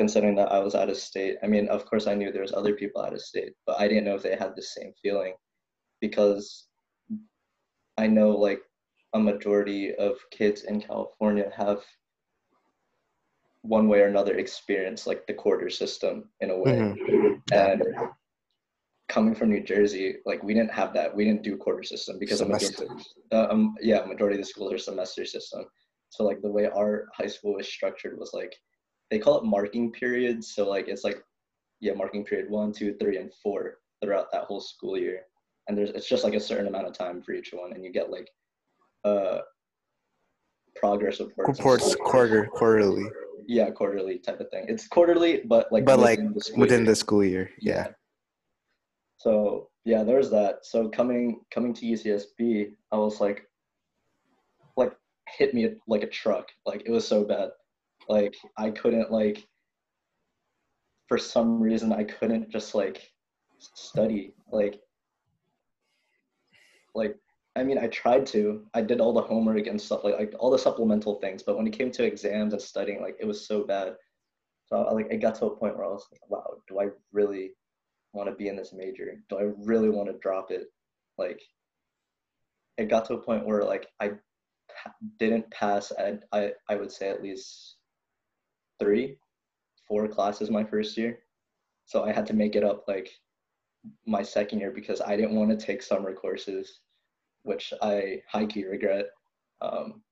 considering that I was out of state. I mean, of course, I knew there was other people out of state, but I didn't know if they had the same feeling because I know like a majority of kids in California have one way or another experience like the quarter system in a way. Mm-hmm. And coming from New Jersey, like we didn't have that. We didn't do quarter system because Semester. uh, um, yeah, majority of the schools are semester system. So like the way our high school was structured was like they call it marking periods. So like it's like yeah, marking period one, two, three, and four throughout that whole school year. And there's it's just like a certain amount of time for each one, and you get like uh progress reports. Reports quarter quarterly, Yeah, quarterly type of thing. It's quarterly, but like but like within the school within year. the school year. Yeah. So yeah, there's that. So coming coming to UCSB, I was like, like hit me like a truck. Like it was so bad. Like I couldn't like. For some reason, I couldn't just like study. Like. Like I mean, I tried to. I did all the homework and stuff like like all the supplemental things, but when it came to exams and studying, like it was so bad. So like it got to a point where I was like, wow, do I really want to be in this major? Do I really want to drop it? Like it got to a point where like I didn't pass at I, I would say at least three, four classes my first year. So I had to make it up like my second year because I didn't want to take summer courses, which I high key regret. Um,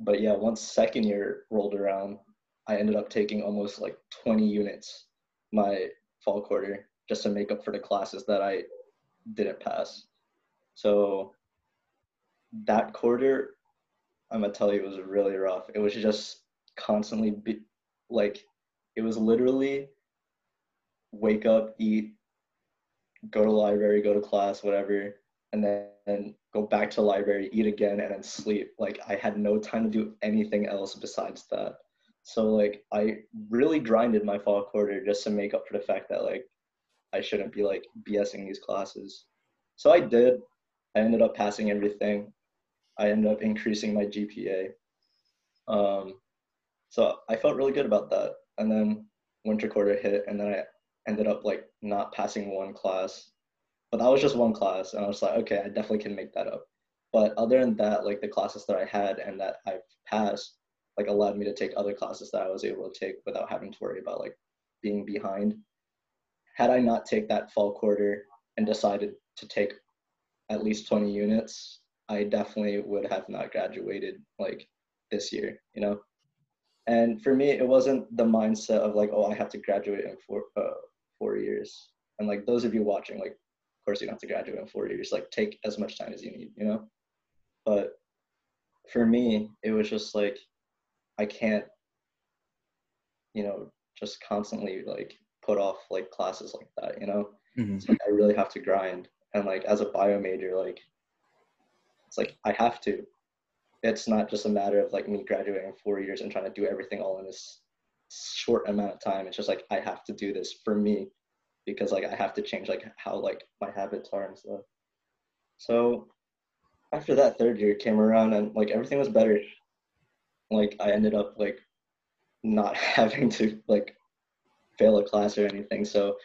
but yeah, once second year rolled around, I ended up taking almost like 20 units my fall quarter just to make up for the classes that I didn't pass. So that quarter, I'm gonna tell you, it was really rough. It was just constantly be, like, it was literally wake up, eat, go to library, go to class, whatever, and then go back to library, eat again, and then sleep. Like I had no time to do anything else besides that. So like I really grinded my fall quarter just to make up for the fact that like I shouldn't be like BSing these classes. So I did. I ended up passing everything. I ended up increasing my GPA. Um, so I felt really good about that. And then winter quarter hit, and then I ended up like not passing one class. But that was just one class, and I was like, okay, I definitely can make that up. But other than that, like the classes that I had and that I've passed, like allowed me to take other classes that I was able to take without having to worry about like being behind. Had I not take that fall quarter and decided to take at least 20 units, I definitely would have not graduated like this year, you know? And for me, it wasn't the mindset of like, oh, I have to graduate in four, uh, four years. And like those of you watching, like, of course you don't have to graduate in four years. Like take as much time as you need, you know? But for me, it was just like, I can't, you know, just constantly like put off like classes like that, you know? Mhm. It's like I really have to grind. And like as a bio major, like it's like I have to. It's not just a matter of like me graduating in four years and trying to do everything all in this short amount of time. It's just like I have to do this for me because like I have to change like how like my habits are and stuff. So after that third year came around and like everything was better. Like I ended up like not having to like fail a class or anything. So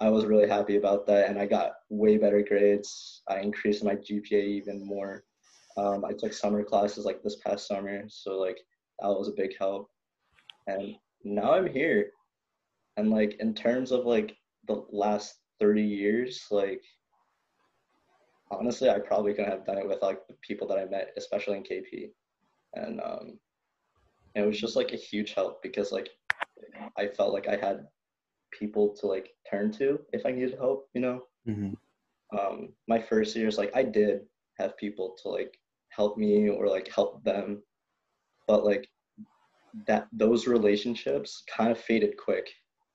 I was really happy about that, and I got way better grades. I increased my GPA even more. Um, I took summer classes like this past summer, so like that was a big help. And now I'm here, and like in terms of like the last 30 years, like honestly, I probably couldn't have done it with like the people that I met, especially in KP, and um, it was just like a huge help because like I felt like I had people to like turn to if I needed help, you know. Mhm. Um, my first years, like I did have people to like help me or like help them, but like that those relationships kind of faded quick,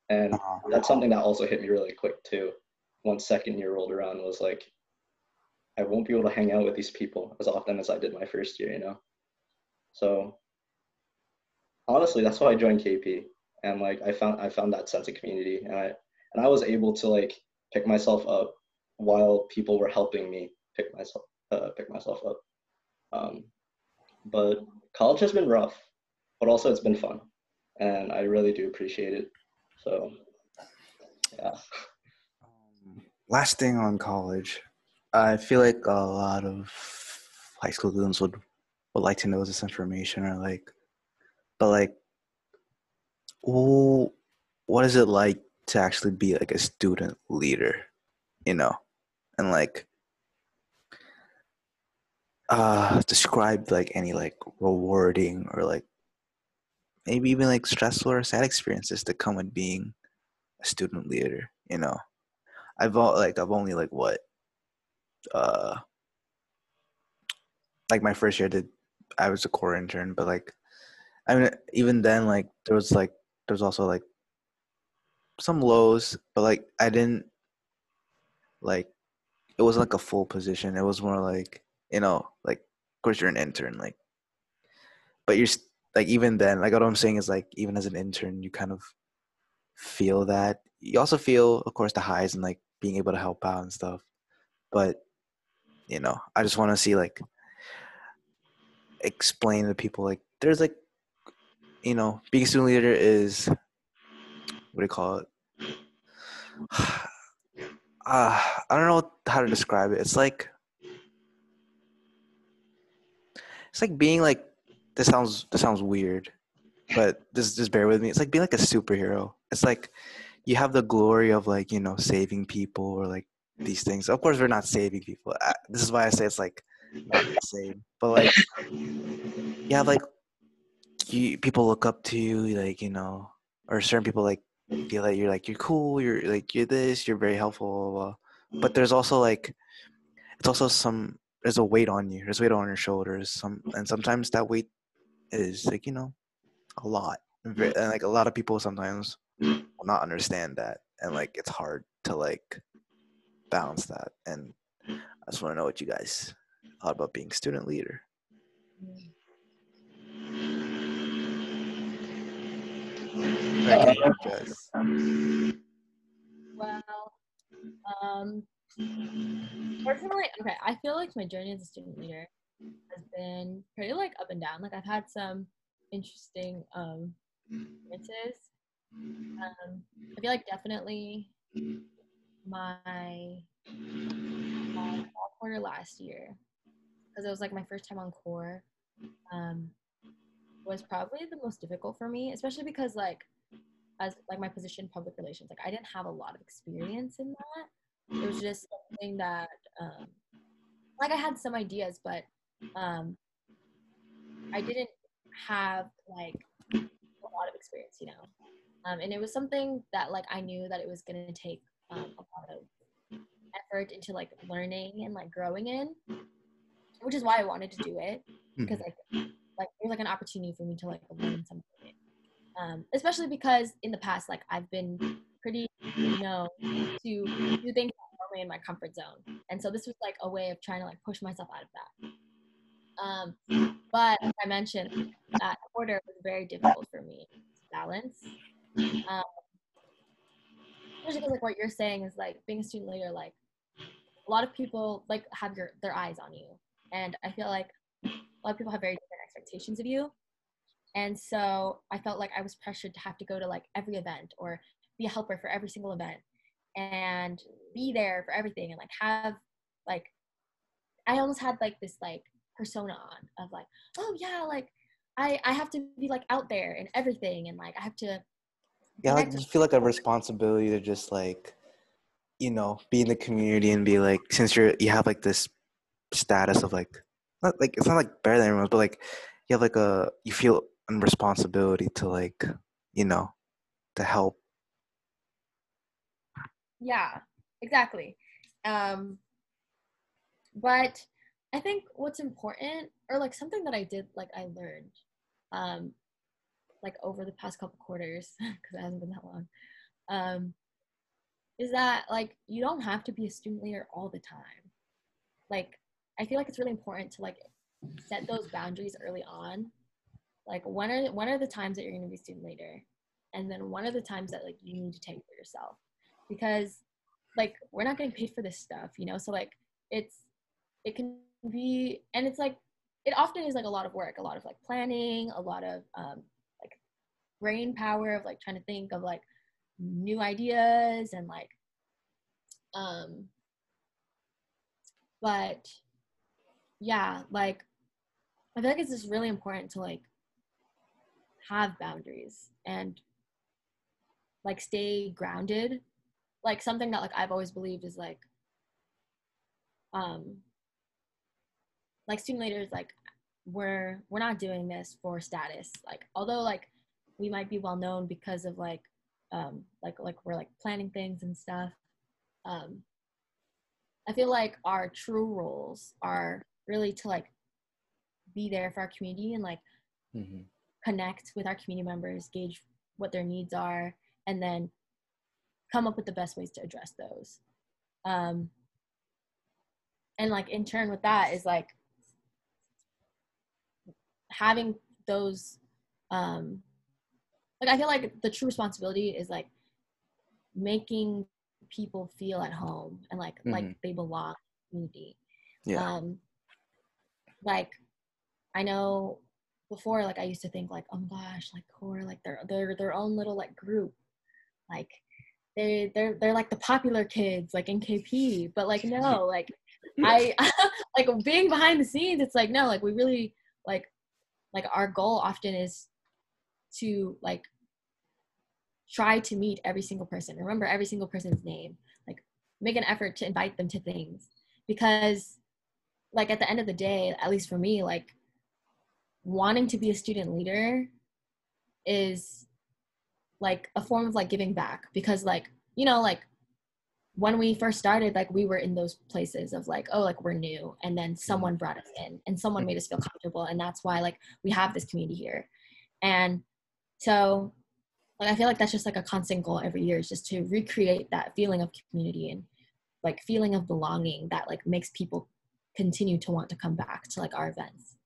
and Uh-huh. that's something that also hit me really quick too. Once second year rolled around, was like I won't be able to hang out with these people as often as I did my first year, you know. So honestly, that's why I joined KP and like I found I found that sense of community and I and I was able to like pick myself up while people were helping me pick myself uh, pick myself up. Um, but college has been rough, but also it's been fun, and I really do appreciate it. So yeah, Um, last thing on college, I feel like a lot of high school students would would like to know this information or like, but like, wh- what is it like to actually be like a student leader, you know, and like, uh, describe like any like rewarding or like maybe even like stressful or sad experiences that come with being a student leader, you know. I've all like I've only like what uh like my first year did I was a core intern, but like I mean even then like there was like there was also like some lows, but like I didn't like it wasn't like a full position. It was more like you know like of course you're an intern like but you're like even then like what I'm saying is like even as an intern you kind of feel that you also feel of course the highs and like being able to help out and stuff but you know i just want to see like explain to people like there's like you know, being a student leader is what do you call it? Uh, I don't know how to describe it. It's like it's like being like this sounds this sounds weird, but just just bear with me. It's like being like a superhero. It's like you have the glory of like you know saving people or like these things. Of course, we're not saving people. I, this is why I say it's like not the same. But like you have like you people look up to you, like you know, or certain people like feel like you're like you're cool. You're like you're this. You're very helpful. Blah, blah. But there's also like it's also some there's a weight on you. There's weight on your shoulders. Some mm. and sometimes that weight is like you know a lot. Mm. And like a lot of people sometimes mm. will not understand that, and like it's hard to like balance that. And I just want to know what you guys thought about being student leader. Uh, well, um, personally, okay, I feel like my journey as a student leader has been pretty like up and down. Like I've had some interesting um experiences. Um, I feel like definitely my my fall quarter last year because it was like my first time on core um, was probably the most difficult for me, especially because like as like my position public relations, like I didn't have a lot of experience in that. It was just something that um, like I had some ideas, but um, I didn't have like a lot of experience, you know. Um, and it was something that like I knew that it was gonna take um, a lot of effort into like learning and like growing in, which is why I wanted to do it because like like it was like an opportunity for me to like learn something. Um, especially because in the past, like I've been pretty you know to do things normally in my comfort zone, and so this was like a way of trying to like push myself out of that. Um, but like I mentioned, that order was very difficult for me to balance. Um, especially because like what you're saying is like being a student leader, like a lot of people like have your their eyes on you, and I feel like a lot of people have very different expectations of you. And so I felt like I was pressured to have to go to like every event or be a helper for every single event and be there for everything and like have like I almost had like this like persona on of like, oh yeah, like I I have to be like out there and everything and like I have to Yeah, like just feel like a responsibility to just like you know, be in the community and be like since you're you have like this status of like not like it's not like better than everyone, but like you have like a you feel a responsibility to like you know to help. Yeah, exactly. Um, but I think what's important, or like something that I did, like I learned, um, like over the past couple quarters, because it hasn't been that long, um, is that like you don't have to be a student leader all the time. Like I feel like it's really important to like set those boundaries early on. Like when are when are the times that you're going to be student leader, and then one are the times that like you need to take for yourself, because like we're not getting paid for this stuff, you know. So like it's it can be and it's like it often is like a lot of work, a lot of like planning, a lot of um, like brain power of like trying to think of like new ideas and like um but yeah, like I feel like it's just really important to like have boundaries and like stay grounded. Like something that like I've always believed is like um like student leaders like we're we're not doing this for status. Like although like we might be well known because of like um like like we're like planning things and stuff. Um I feel like our true roles are really to like be there for our community and like Mm-hmm. connect with our community members, gauge what their needs are, and then come up with the best ways to address those. Um, and like in turn with that is like having those um like i feel like the true responsibility is like making people feel at home and like like Mhm. they belong community Yeah. um like i know before like I used to think like, oh my gosh, like core, like they're they're their own little like group. Like they they're they're like the popular kids like in KP. But like no, like I like being behind the scenes, it's like no, like we really like like our goal often is to like try to meet every single person remember every single person's name like make an effort to invite them to things because like at the end of the day at least for me like wanting to be a student leader is like a form of like giving back because like you know like when we first started like we were in those places of like oh like we're new and then mm-hmm. someone brought us in and someone mm-hmm. made us feel comfortable and that's why like we have this community here and so like i feel like that's just like a constant goal every year is just to recreate that feeling of community and like feeling of belonging that like makes people continue to want to come back to like our events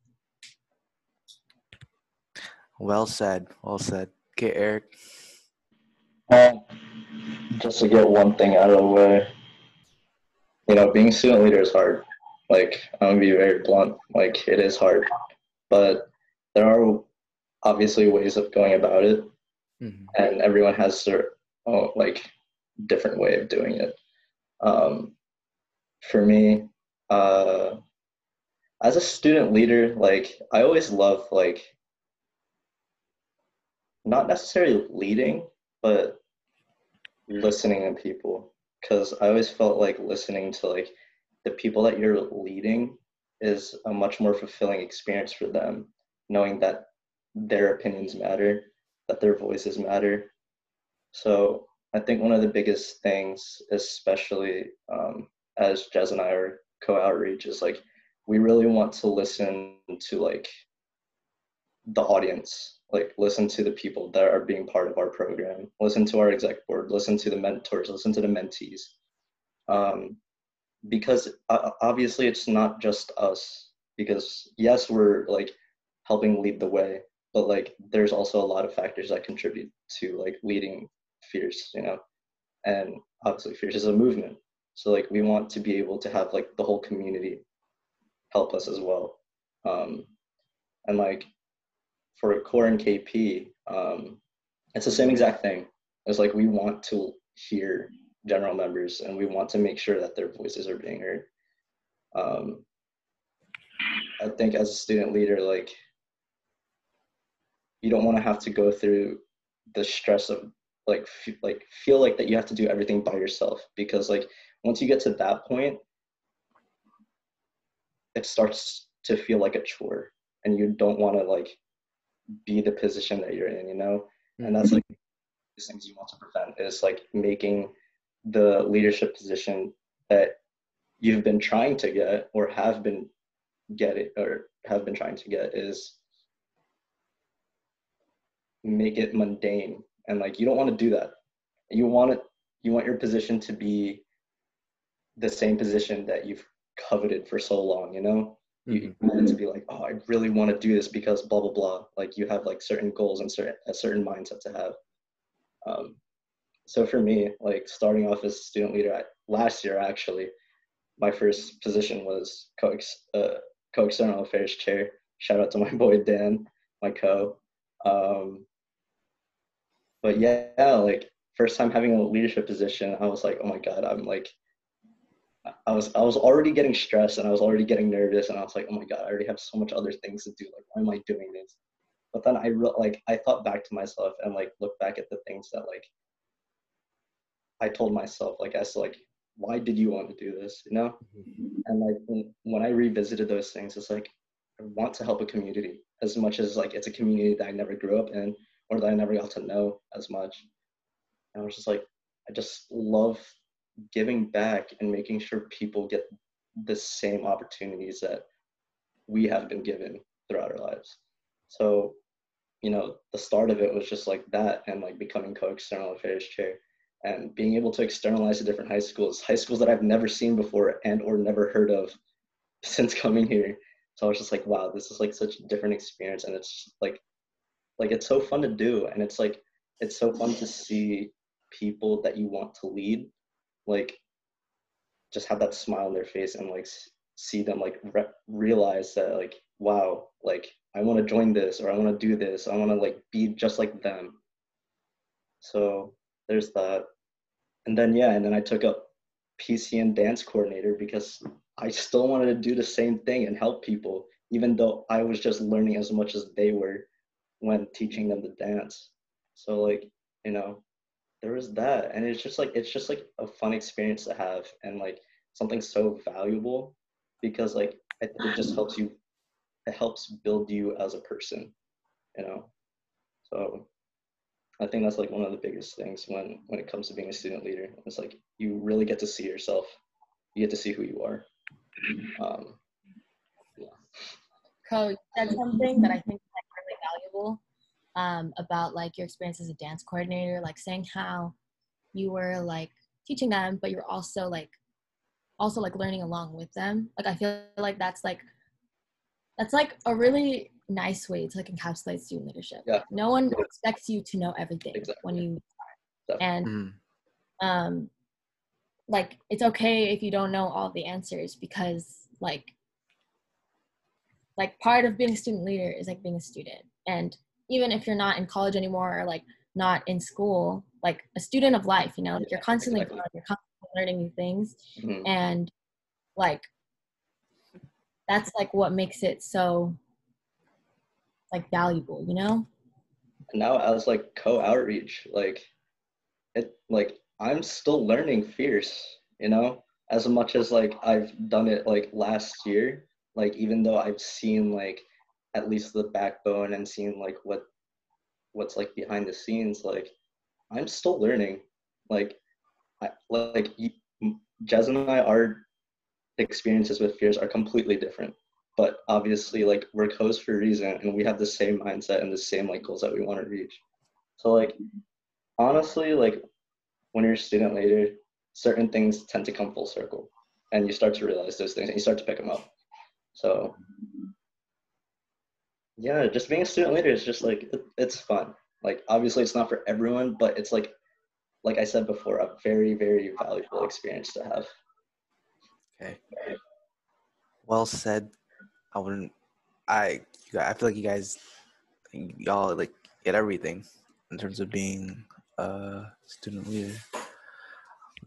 Well said. Well said. Okay, Eric. Um, just to get one thing out of the way, you know, being student leader is hard. Like, I'm gonna be very blunt. Like, it is hard, but there are obviously ways of going about it, Mhm. and everyone has their own like different way of doing it. Um, for me, uh, as a student leader, like I always love like not necessarily leading, but listening to people. Because I always felt like listening to like the people that you're leading is a much more fulfilling experience for them, knowing that their opinions matter, that their voices matter. So I think one of the biggest things, especially um, as Jez and I are co-outreach, is like we really want to listen to like the audience like listen to the people that are being part of our program listen to our exec board listen to the mentors listen to the mentees. Um, because uh, obviously it's not just us because yes we're like helping lead the way but like there's also a lot of factors that contribute to like leading fierce you know and obviously fierce is a movement. So like we want to be able to have like the whole community help us as well. Um, and like for core and KP, um, it's the same exact thing. It's like we want to hear general members and we want to make sure that their voices are being heard. Um, I think as a student leader, like you don't want to have to go through the stress of like f- like feel like that you have to do everything by yourself because like once you get to that point, it starts to feel like a chore and you don't want to like be the position that you're in, you know? And that's mm-hmm. like these things you want to prevent is like making the leadership position that you've been trying to get or have been get it or have been trying to get is make it mundane. And like you don't want to do that. You want it you want your position to be the same position that you've coveted for so long you know you it to be like oh i really want to do this because blah blah blah. Like you have like certain goals and certain a certain mindset to have. Um, so for me like starting off as a student leader I, last year actually my first position was co uh, co-external affairs chair. Shout out to my boy dan my co. Um, but yeah like first time having a leadership position i was like oh my god i'm like I was I was already getting stressed and I was already getting nervous and I was like, oh my god, I already have so much other things to do. Like, why am I doing this? But then I re- like I thought back to myself and like looked back at the things that like I told myself like as like why did you want to do this? You know? Mm-hmm. And like when, when I revisited those things, it's like I want to help a community as much as like it's a community that I never grew up in or that I never got to know as much. And I was just like, I just love giving back and making sure people get the same opportunities that we have been given throughout our lives. So, you know, the start of it was just like that and like becoming co-external affairs chair and being able to externalize to different high schools, high schools that I've never seen before and or never heard of since coming here. So I was just like, wow, this is like such a different experience and it's like like it's so fun to do and it's like it's so fun to see people that you want to lead like just have that smile on their face and like see them like re- realize that like wow, like I want to join this or I want to do this. I want to like be just like them. So there's that. And then yeah, and then I took up PCN dance coordinator because I still wanted to do the same thing and help people, even though I was just learning as much as they were when teaching them to dance. So like, you know, there was that. And it's just like it's just like a fun experience to have and like something so valuable because like it just helps you it helps build you as a person, you know. So I think that's like one of the biggest things when when it comes to being a student leader. It's like you really get to see yourself. You get to see who you are. Um, yeah. Coach, that's something that I think is like really valuable um, about like your experience as a dance coordinator, like saying how you were like teaching them, but you're also like also like learning along with them. Like I feel like that's like that's like a really nice way to like encapsulate student leadership. Yeah. No one expects you to know everything exactly. when you start. And mm. um like it's okay if you don't know all the answers because like like part of being a student leader is like being a student. And even if you're not in college anymore or like not in school, like a student of life, you know, like you're constantly exactly. you're constantly learning new things. Mm-hmm. And like that's like what makes it so like valuable, you know? Now as like co-outreach, like it like I'm still learning fierce, you know, as much as like I've done it like last year, like even though I've seen like at least the backbone and seeing like what what's like behind the scenes, like I'm still learning. Like I like Jez and I our experiences with Fierce are completely different. But obviously like we're close for a reason and we have the same mindset and the same like goals that we want to reach. So like honestly like when you're a student leader certain things tend to come full circle and you start to realize those things and you start to pick them up. So yeah just being a student leader is just like it's fun like obviously it's not for everyone but it's like like i said before a very very valuable experience to have okay well said I wouldn't. I I feel like you guys, y'all like get everything in terms of being a student leader.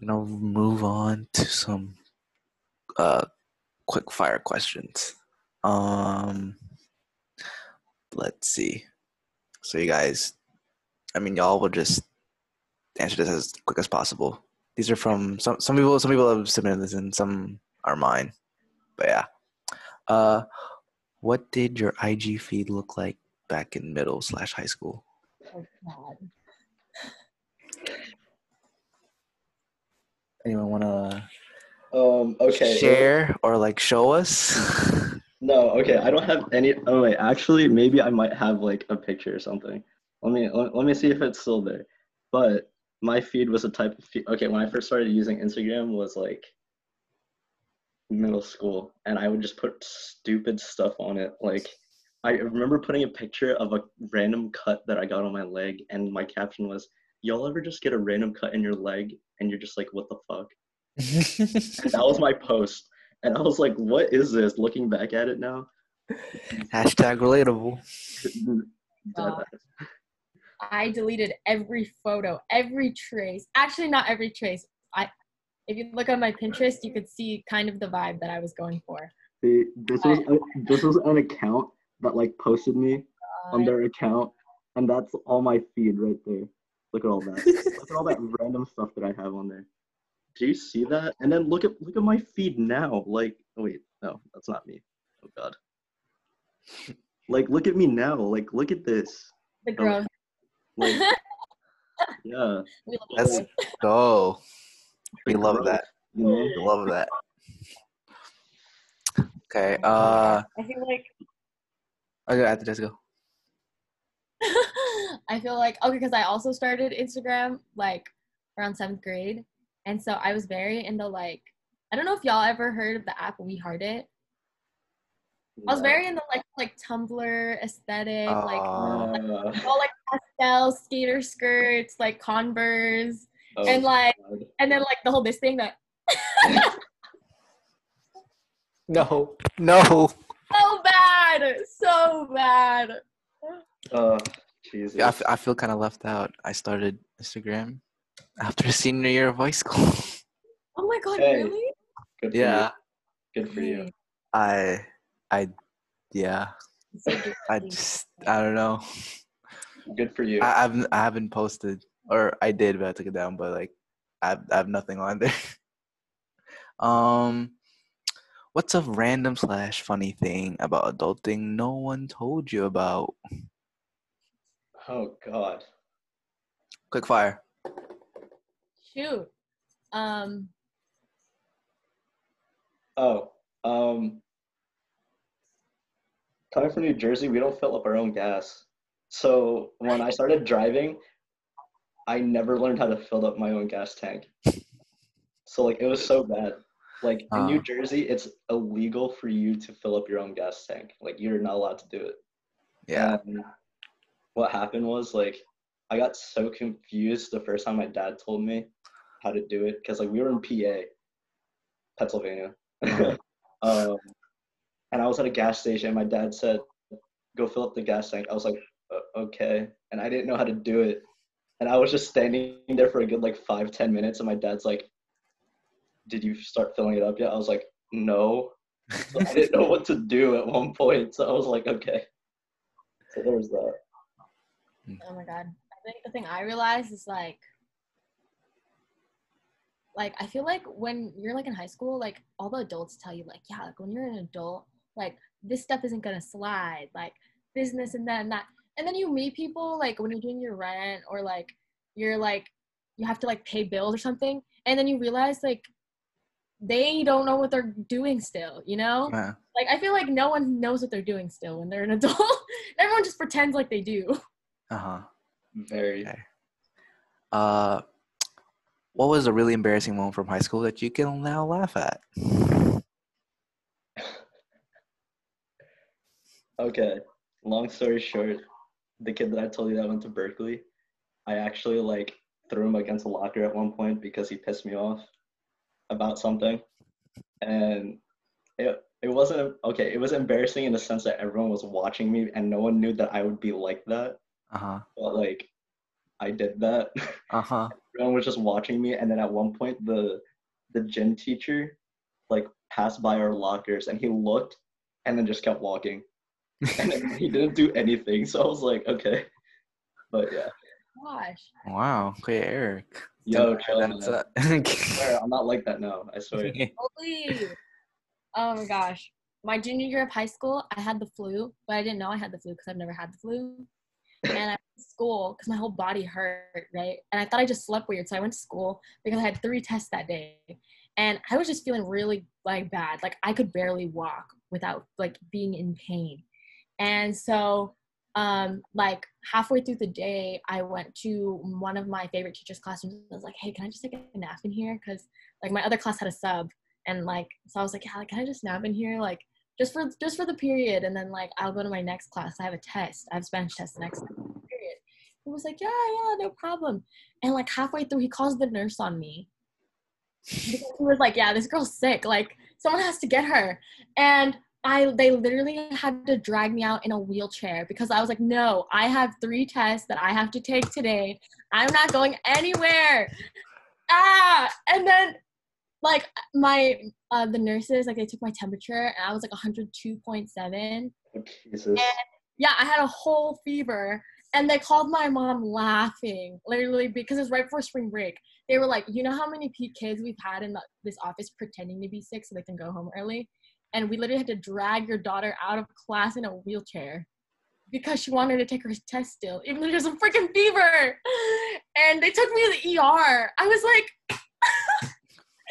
We're gonna move on to some uh, quick fire questions. Um, let's see. So you guys, I mean, y'all will just answer this as quick as possible. These are from some some people. Some people have submitted this, and some are mine. But yeah. Uh, what did your IG feed look like back in middle slash high school? Oh God. Anyone wanna um okay share or like show us? no, okay. I don't have any. Oh wait, actually, maybe I might have like a picture or something. Let me let, let me see if it's still there. But my feed was a type of feed. Okay, when I first started using Instagram was like middle school and I would just put stupid stuff on it. Like I remember putting a picture of a random cut that I got on my leg and my caption was, Y'all ever just get a random cut in your leg and you're just like, what the fuck? that was my post. And I was like, what is this? Looking back at it now. Hashtag relatable. Uh, I deleted every photo, every trace. Actually, not every trace. I if you look on my Pinterest, you could see kind of the vibe that I was going for. See, this was a, this was an account that like posted me uh, on their account, and that's all my feed right there. Look at all that. look at all that random stuff that I have on there. Do you see that? And then look at look at my feed now. Like, oh wait, no, that's not me. Oh god. Like, look at me now. Like, look at this. The growth. Like, yeah. Let's go. We love that. We love that. Okay. Uh. I feel like. Okay, after just go. I feel like okay because I also started Instagram like around seventh grade, and so I was very into like I don't know if y'all ever heard of the app We Heart It. I was very into like like Tumblr aesthetic, uh, like, like all like pastel skater skirts, like Converse, Oh, and like, God. and then like the whole this thing that. no, no. So bad. bad, so bad. Uh, Jesus. Yeah, I, f- I feel kind of left out. I started Instagram after senior year of high school. Oh my god, Hey. really? Good for yeah, you. Good for you. I, I, yeah, so I just, I don't know. Good for you. I, I haven't, I haven't posted, or I did, but I took it down. But like, I, have, I have nothing on there. um, what's a random slash funny thing about adulting no one told you about? oh God. Quick fire. Shoot. Um, Oh, um, coming from New Jersey, we don't fill up our own gas. So when I started driving, I never learned how to fill up my own gas tank. So like it was so bad. Like in New Uh. Jersey, it's illegal for you to fill up your own gas tank. Like you're not allowed to do it. Yeah. And what happened was like I got so confused the first time my dad told me how to do it because like we were in PA, Pennsylvania, um, and I was at a gas station. And my dad said, "Go fill up the gas tank." I was like, "Uh, "Okay," and I didn't know how to do it, and I was just standing there for a good like five ten minutes, and my dad's like, "Did you start filling it up yet?" I was like, "No." So I didn't know what to do at one point, so I was like, "Okay." So there was that. oh my god. I think the thing I realized is like, like I feel like when you're like in high school, like all the adults tell you like, yeah, like when you're an adult, like this stuff isn't gonna slide, like business and that and that. And then you meet people like when you're doing your rent or like you're like you have to like pay bills or something, and then you realize like they don't know what they're doing still, you know? Yeah. Like I feel like no one knows what they're doing still when they're an adult. Everyone just pretends like they do. Uh huh. Very. Okay. Uh, what was a really embarrassing moment from high school that you can now laugh at? Okay. Long story short, the kid that I told you that went to Berkeley, I actually like threw him against a locker at one point because he pissed me off about something. And it it wasn't okay, it was embarrassing in the sense that everyone was watching me and no one knew that I would be like that. Uh huh. But like I did that. Uh huh. Everyone was just watching me and then at one point the the gym teacher like passed by our lockers and he looked and then just kept walking and he didn't do anything so i was like okay but yeah Gosh. Wow. Okay, Eric. yo Didn't chill, know man. that I it's swear, i'm not like that now i swear Holy. Oh my gosh. My junior year of high school, I had the flu, but I didn't know I had the flu because I've never had the flu. And I went to school because my whole body hurt, right? And I thought I just slept weird. So I went to school because I had three tests that day. And I was just feeling really like bad. Like I could barely walk without like being in pain. And so um like halfway through the day i went to one of my favorite teachers classrooms i was like hey can i just take a nap in here because like my other class had a sub and like so i was like yeah, can i just nap in here like just for just for the period and then like i'll go to my next class i have a test i have spanish test next period he was like yeah yeah no problem and like halfway through he calls the nurse on me he was like yeah this girl's sick like someone has to get her and I they literally had to drag me out in a wheelchair because I was like, no, I have three tests that I have to take today. I'm not going anywhere. Ah, and then like my uh, the nurses like they took my temperature and I was like 102.7. Oh, jesus Yeah, I had a whole fever. And they called my mom laughing, literally, because it's right before spring break. They were like, You know how many kids we've had in the, this office pretending to be sick so they can go home early? And we literally had to drag your daughter out of class in a wheelchair because she wanted to take her test still, even though she has a freaking fever. And they took me to the ER. I was like,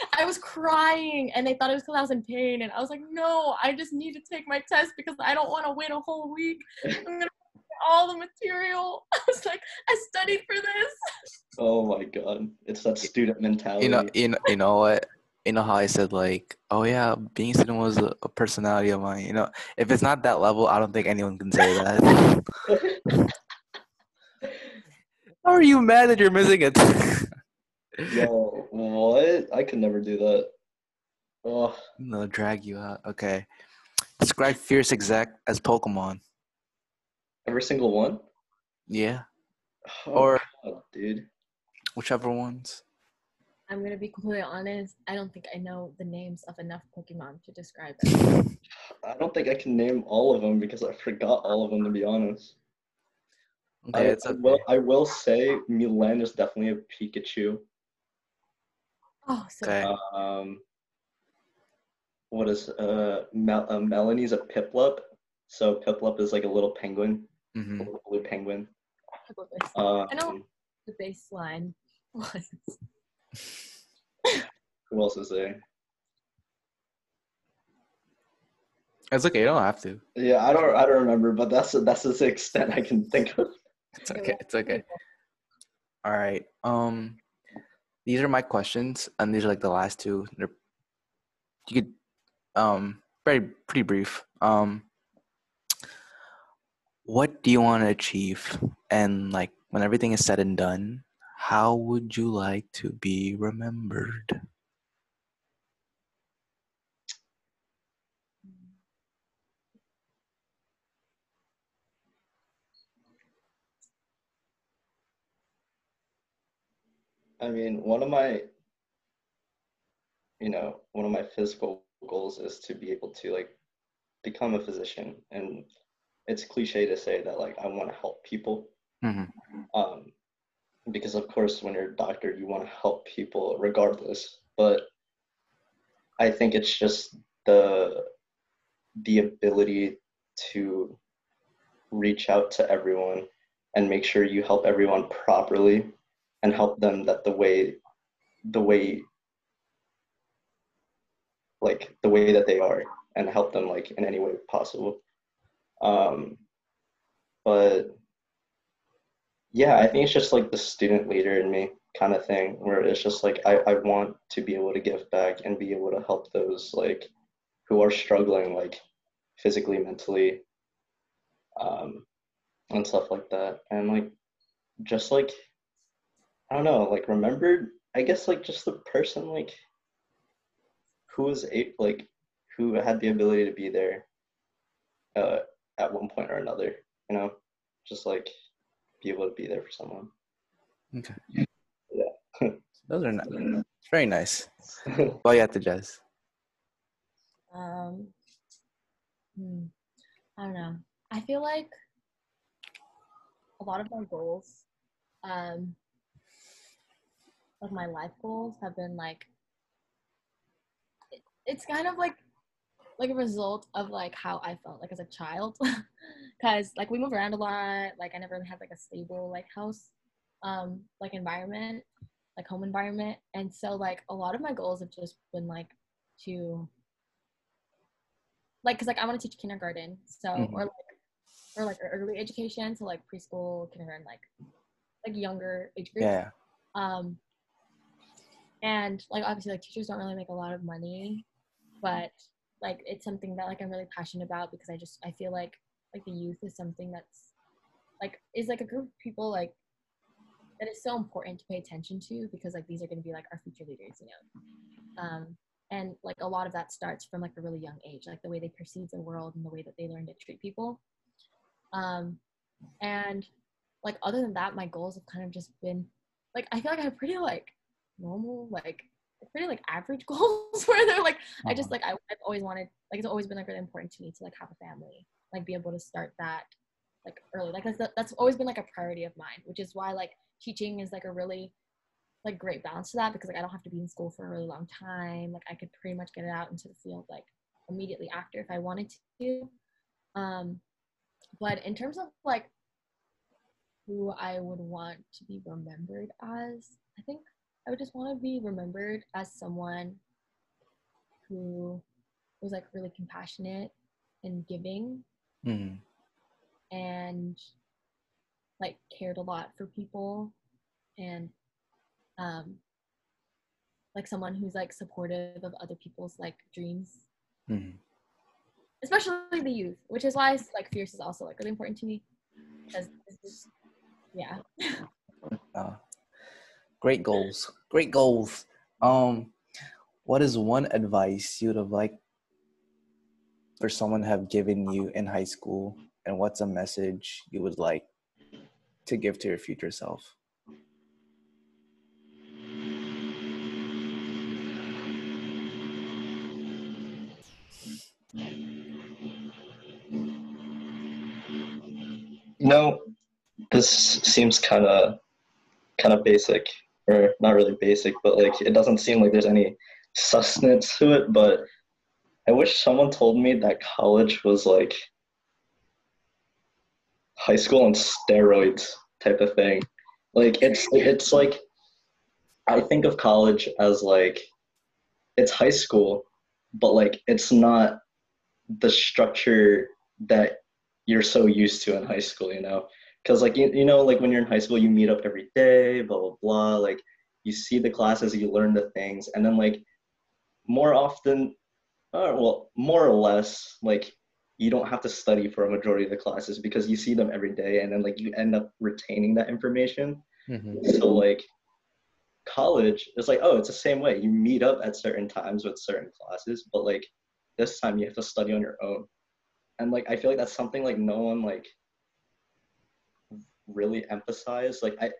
I was crying and they thought it was because I was in pain. And I was like, no, I just need to take my test because I don't want to wait a whole week. I'm going to all the material. I was like, I studied for this. oh my god it's that student mentality you know, you know, you know what? You know how I said like, oh yeah, being a student was a, a personality of mine. You know, if it's not that level, I don't think anyone can say that. how are you mad that you're missing it? yo what i could never do that oh no, drag you out. Okay. Describe Fierce Exec as Pokemon. Every single one. Yeah, Oh, or God, dude. whichever ones. I'm gonna be completely honest. I don't think I know the names of enough Pokemon to describe it. I don't think I can name all of them because I forgot all of them to be honest. Okay, I, it's I will. I will say Milan is definitely a Pikachu. Oh, so Okay. Um, what is uh, Mel- uh Melanie's a Piplup. So Piplup is like a little penguin, a hmm little blue penguin. Pokemon. Um, I know. the baseline was. Who else is there? It's okay. You don't have to. Yeah, I don't. I don't remember, but that's that's the extent I can think of. It's okay. It's okay. All right. Um, these are my questions, and these are like the last two. They're you could um very pretty brief. Um, what do you want to achieve, and like when everything is said and done, how would you like to be remembered? I mean, one of my, you know, one of my physical goals is to be able to like become a physician, and it's cliche to say that like I want to help people, hmm um, because of course when you're a doctor you want to help people regardless, but I think it's just the the ability to reach out to everyone and make sure you help everyone properly and help them that the way the way like the way that they are and help them like in any way possible um but yeah i think it's just like the student leader in me kind of thing where it's just like I, I want to be able to give back and be able to help those like who are struggling like physically mentally um and stuff like that. And like just like I don't know, like remembered, I guess like just the person like who was a like who had the ability to be there uh at one point or another, you know? Just like be able to be there for someone. Okay. Yeah. Those are nice. It's very nice. Well, you have to Jazz. Um, hmm, I don't know. I feel like a lot of my goals, um, like my life goals, have been like. it- It's kind of like, like a result of like how I felt like as a child, because like we move around a lot. Like I never really had like a stable like house, um, like environment, like home environment, and so like a lot of my goals have just been like to like because like I want to teach kindergarten, so Mhm. or like or like early education, so like preschool, kindergarten, like like younger age groups. Yeah. Um, and like obviously like teachers don't really make a lot of money, but like it's something that like I'm really passionate about because I just I feel like like the youth is something that's like is like a group of people like that is so important to pay attention to because like these are going to be like our future leaders, you know. Um, and like a lot of that starts from like a really young age, like the way they perceive the world and the way that they learn to treat people. Um, and like other than that, my goals have kind of just been like I feel like I have pretty like normal like pretty like average goals where they're like I just Uh-huh. like I, I've always wanted like it's always been like really important to me to like have a family like be able to start that like early like that's that's always been like a priority of mine which is why like teaching is like a really like great balance to that because like I don't have to be in school for a really long time like I could pretty much get it out into the field like immediately after if I wanted to um but in terms of like who I would want to be remembered as I think I would just want to be remembered as someone who was like really compassionate and giving Mhm. and like cared a lot for people and um like someone who's like supportive of other people's like dreams Mhm. especially the youth which is why like fierce is also like really important to me because yeah Uh, great goals. Great goals. Um, what is one advice you'd have liked? for someone have given you in high school, and what's a message you would like to give to your future self? Know, this seems kind of kind of basic, or not really basic, but like it doesn't seem like there's any sustenance to it. But I wish someone told me that college was like high school on steroids type of thing. Like it's it's like I think of college as like it's high school, but like it's not the structure that you're so used to in high school, you know? Because like you, you know, like when you're in high school, you meet up every day, blah blah blah. Like you see the classes, you learn the things, and then like more often, uh, well, more or less, like you don't have to study for a majority of the classes because you see them every day, and then like you end up retaining that information. Mm-hmm. So like college is like, oh, it's the same way. You meet up at certain times with certain classes, but like this time you have to study on your own. And like I feel like that's something like no one like really emphasize. Like I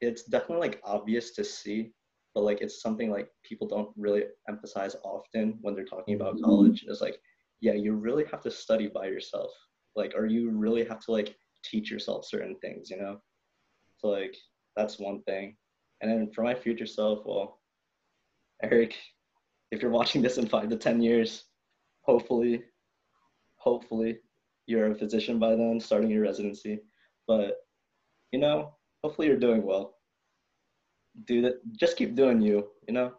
it's definitely like obvious to see, but like it's something like people don't really emphasize often when they're talking about mm-hmm. college. Is like, yeah, you really have to study by yourself. Like, or you really have to like teach yourself certain things, you know? So like that's one thing. And then for my future self, well, Eric, if you're watching this in five to ten years, hopefully, hopefully you're a physician by then, starting your residency. But you know, hopefully you're doing well. Do that. Just keep doing you. You know.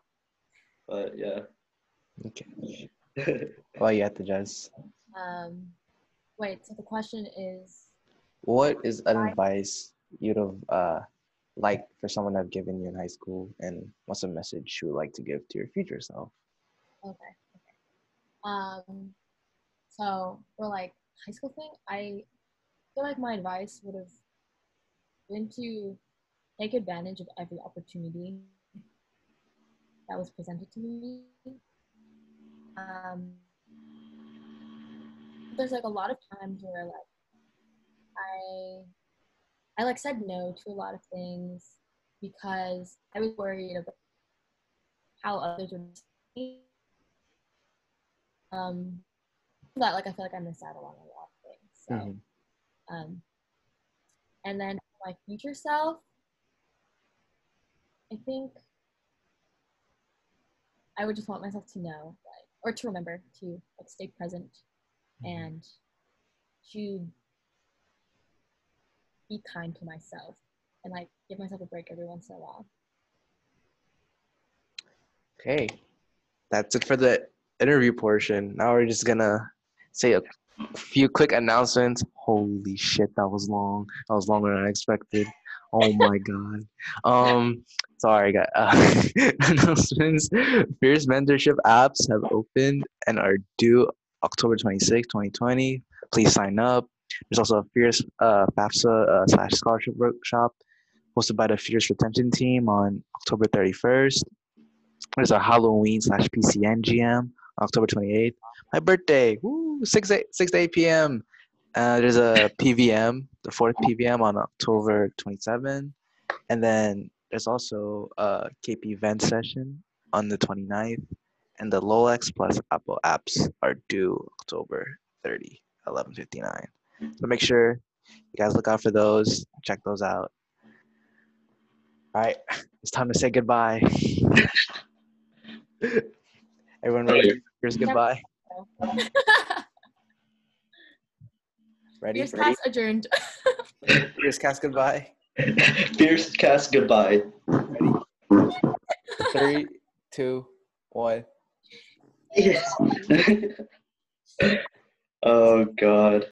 But yeah. Okay. Well, you have to just. Um, wait. So the question is, What is an advice you'd have uh, liked for someone to have given you in high school, and what's a message you would like to give to your future self? okay, okay. Um, so for like high school thing, I feel like my advice would have been to take advantage of every opportunity that was presented to me. Um, there's like a lot of times where like I I like said no to a lot of things because I was worried about how others would see. Um, that like I feel like I missed out on a lot of things. So, Mhm. um, and then my future self, I think I would just want myself to know, like, or to remember to like stay present mm-hmm. and to be kind to myself and like give myself a break every once in a while. Okay, that's it for the interview portion. Now we're just gonna say a few quick announcements. Holy shit, that was long. That was longer than I expected. Oh my god. Um, sorry, guys. Uh, announcements. Fierce mentorship apps have opened and are due October 26, 2020. Please sign up. There's also a Fierce uh, FAFSA uh, slash scholarship workshop hosted by the Fierce retention team on October 31st. There's a Halloween slash PCNGM October 28th. My birthday, woo, 6, 8, 6 to 8 p.m. Uh, there's a PVM, the fourth PVM on October 27th. And then there's also a KP event session on the 29th. And the Lolex plus Apple apps are due October 30, 11.59. So make sure you guys look out for those. Check those out. All right, it's time to say goodbye. Everyone ready? Here's goodbye. Ready? Fierce Ready? cast adjourned. Here's cast goodbye. Fierce cast goodbye. Three, two, one. Yes. oh God.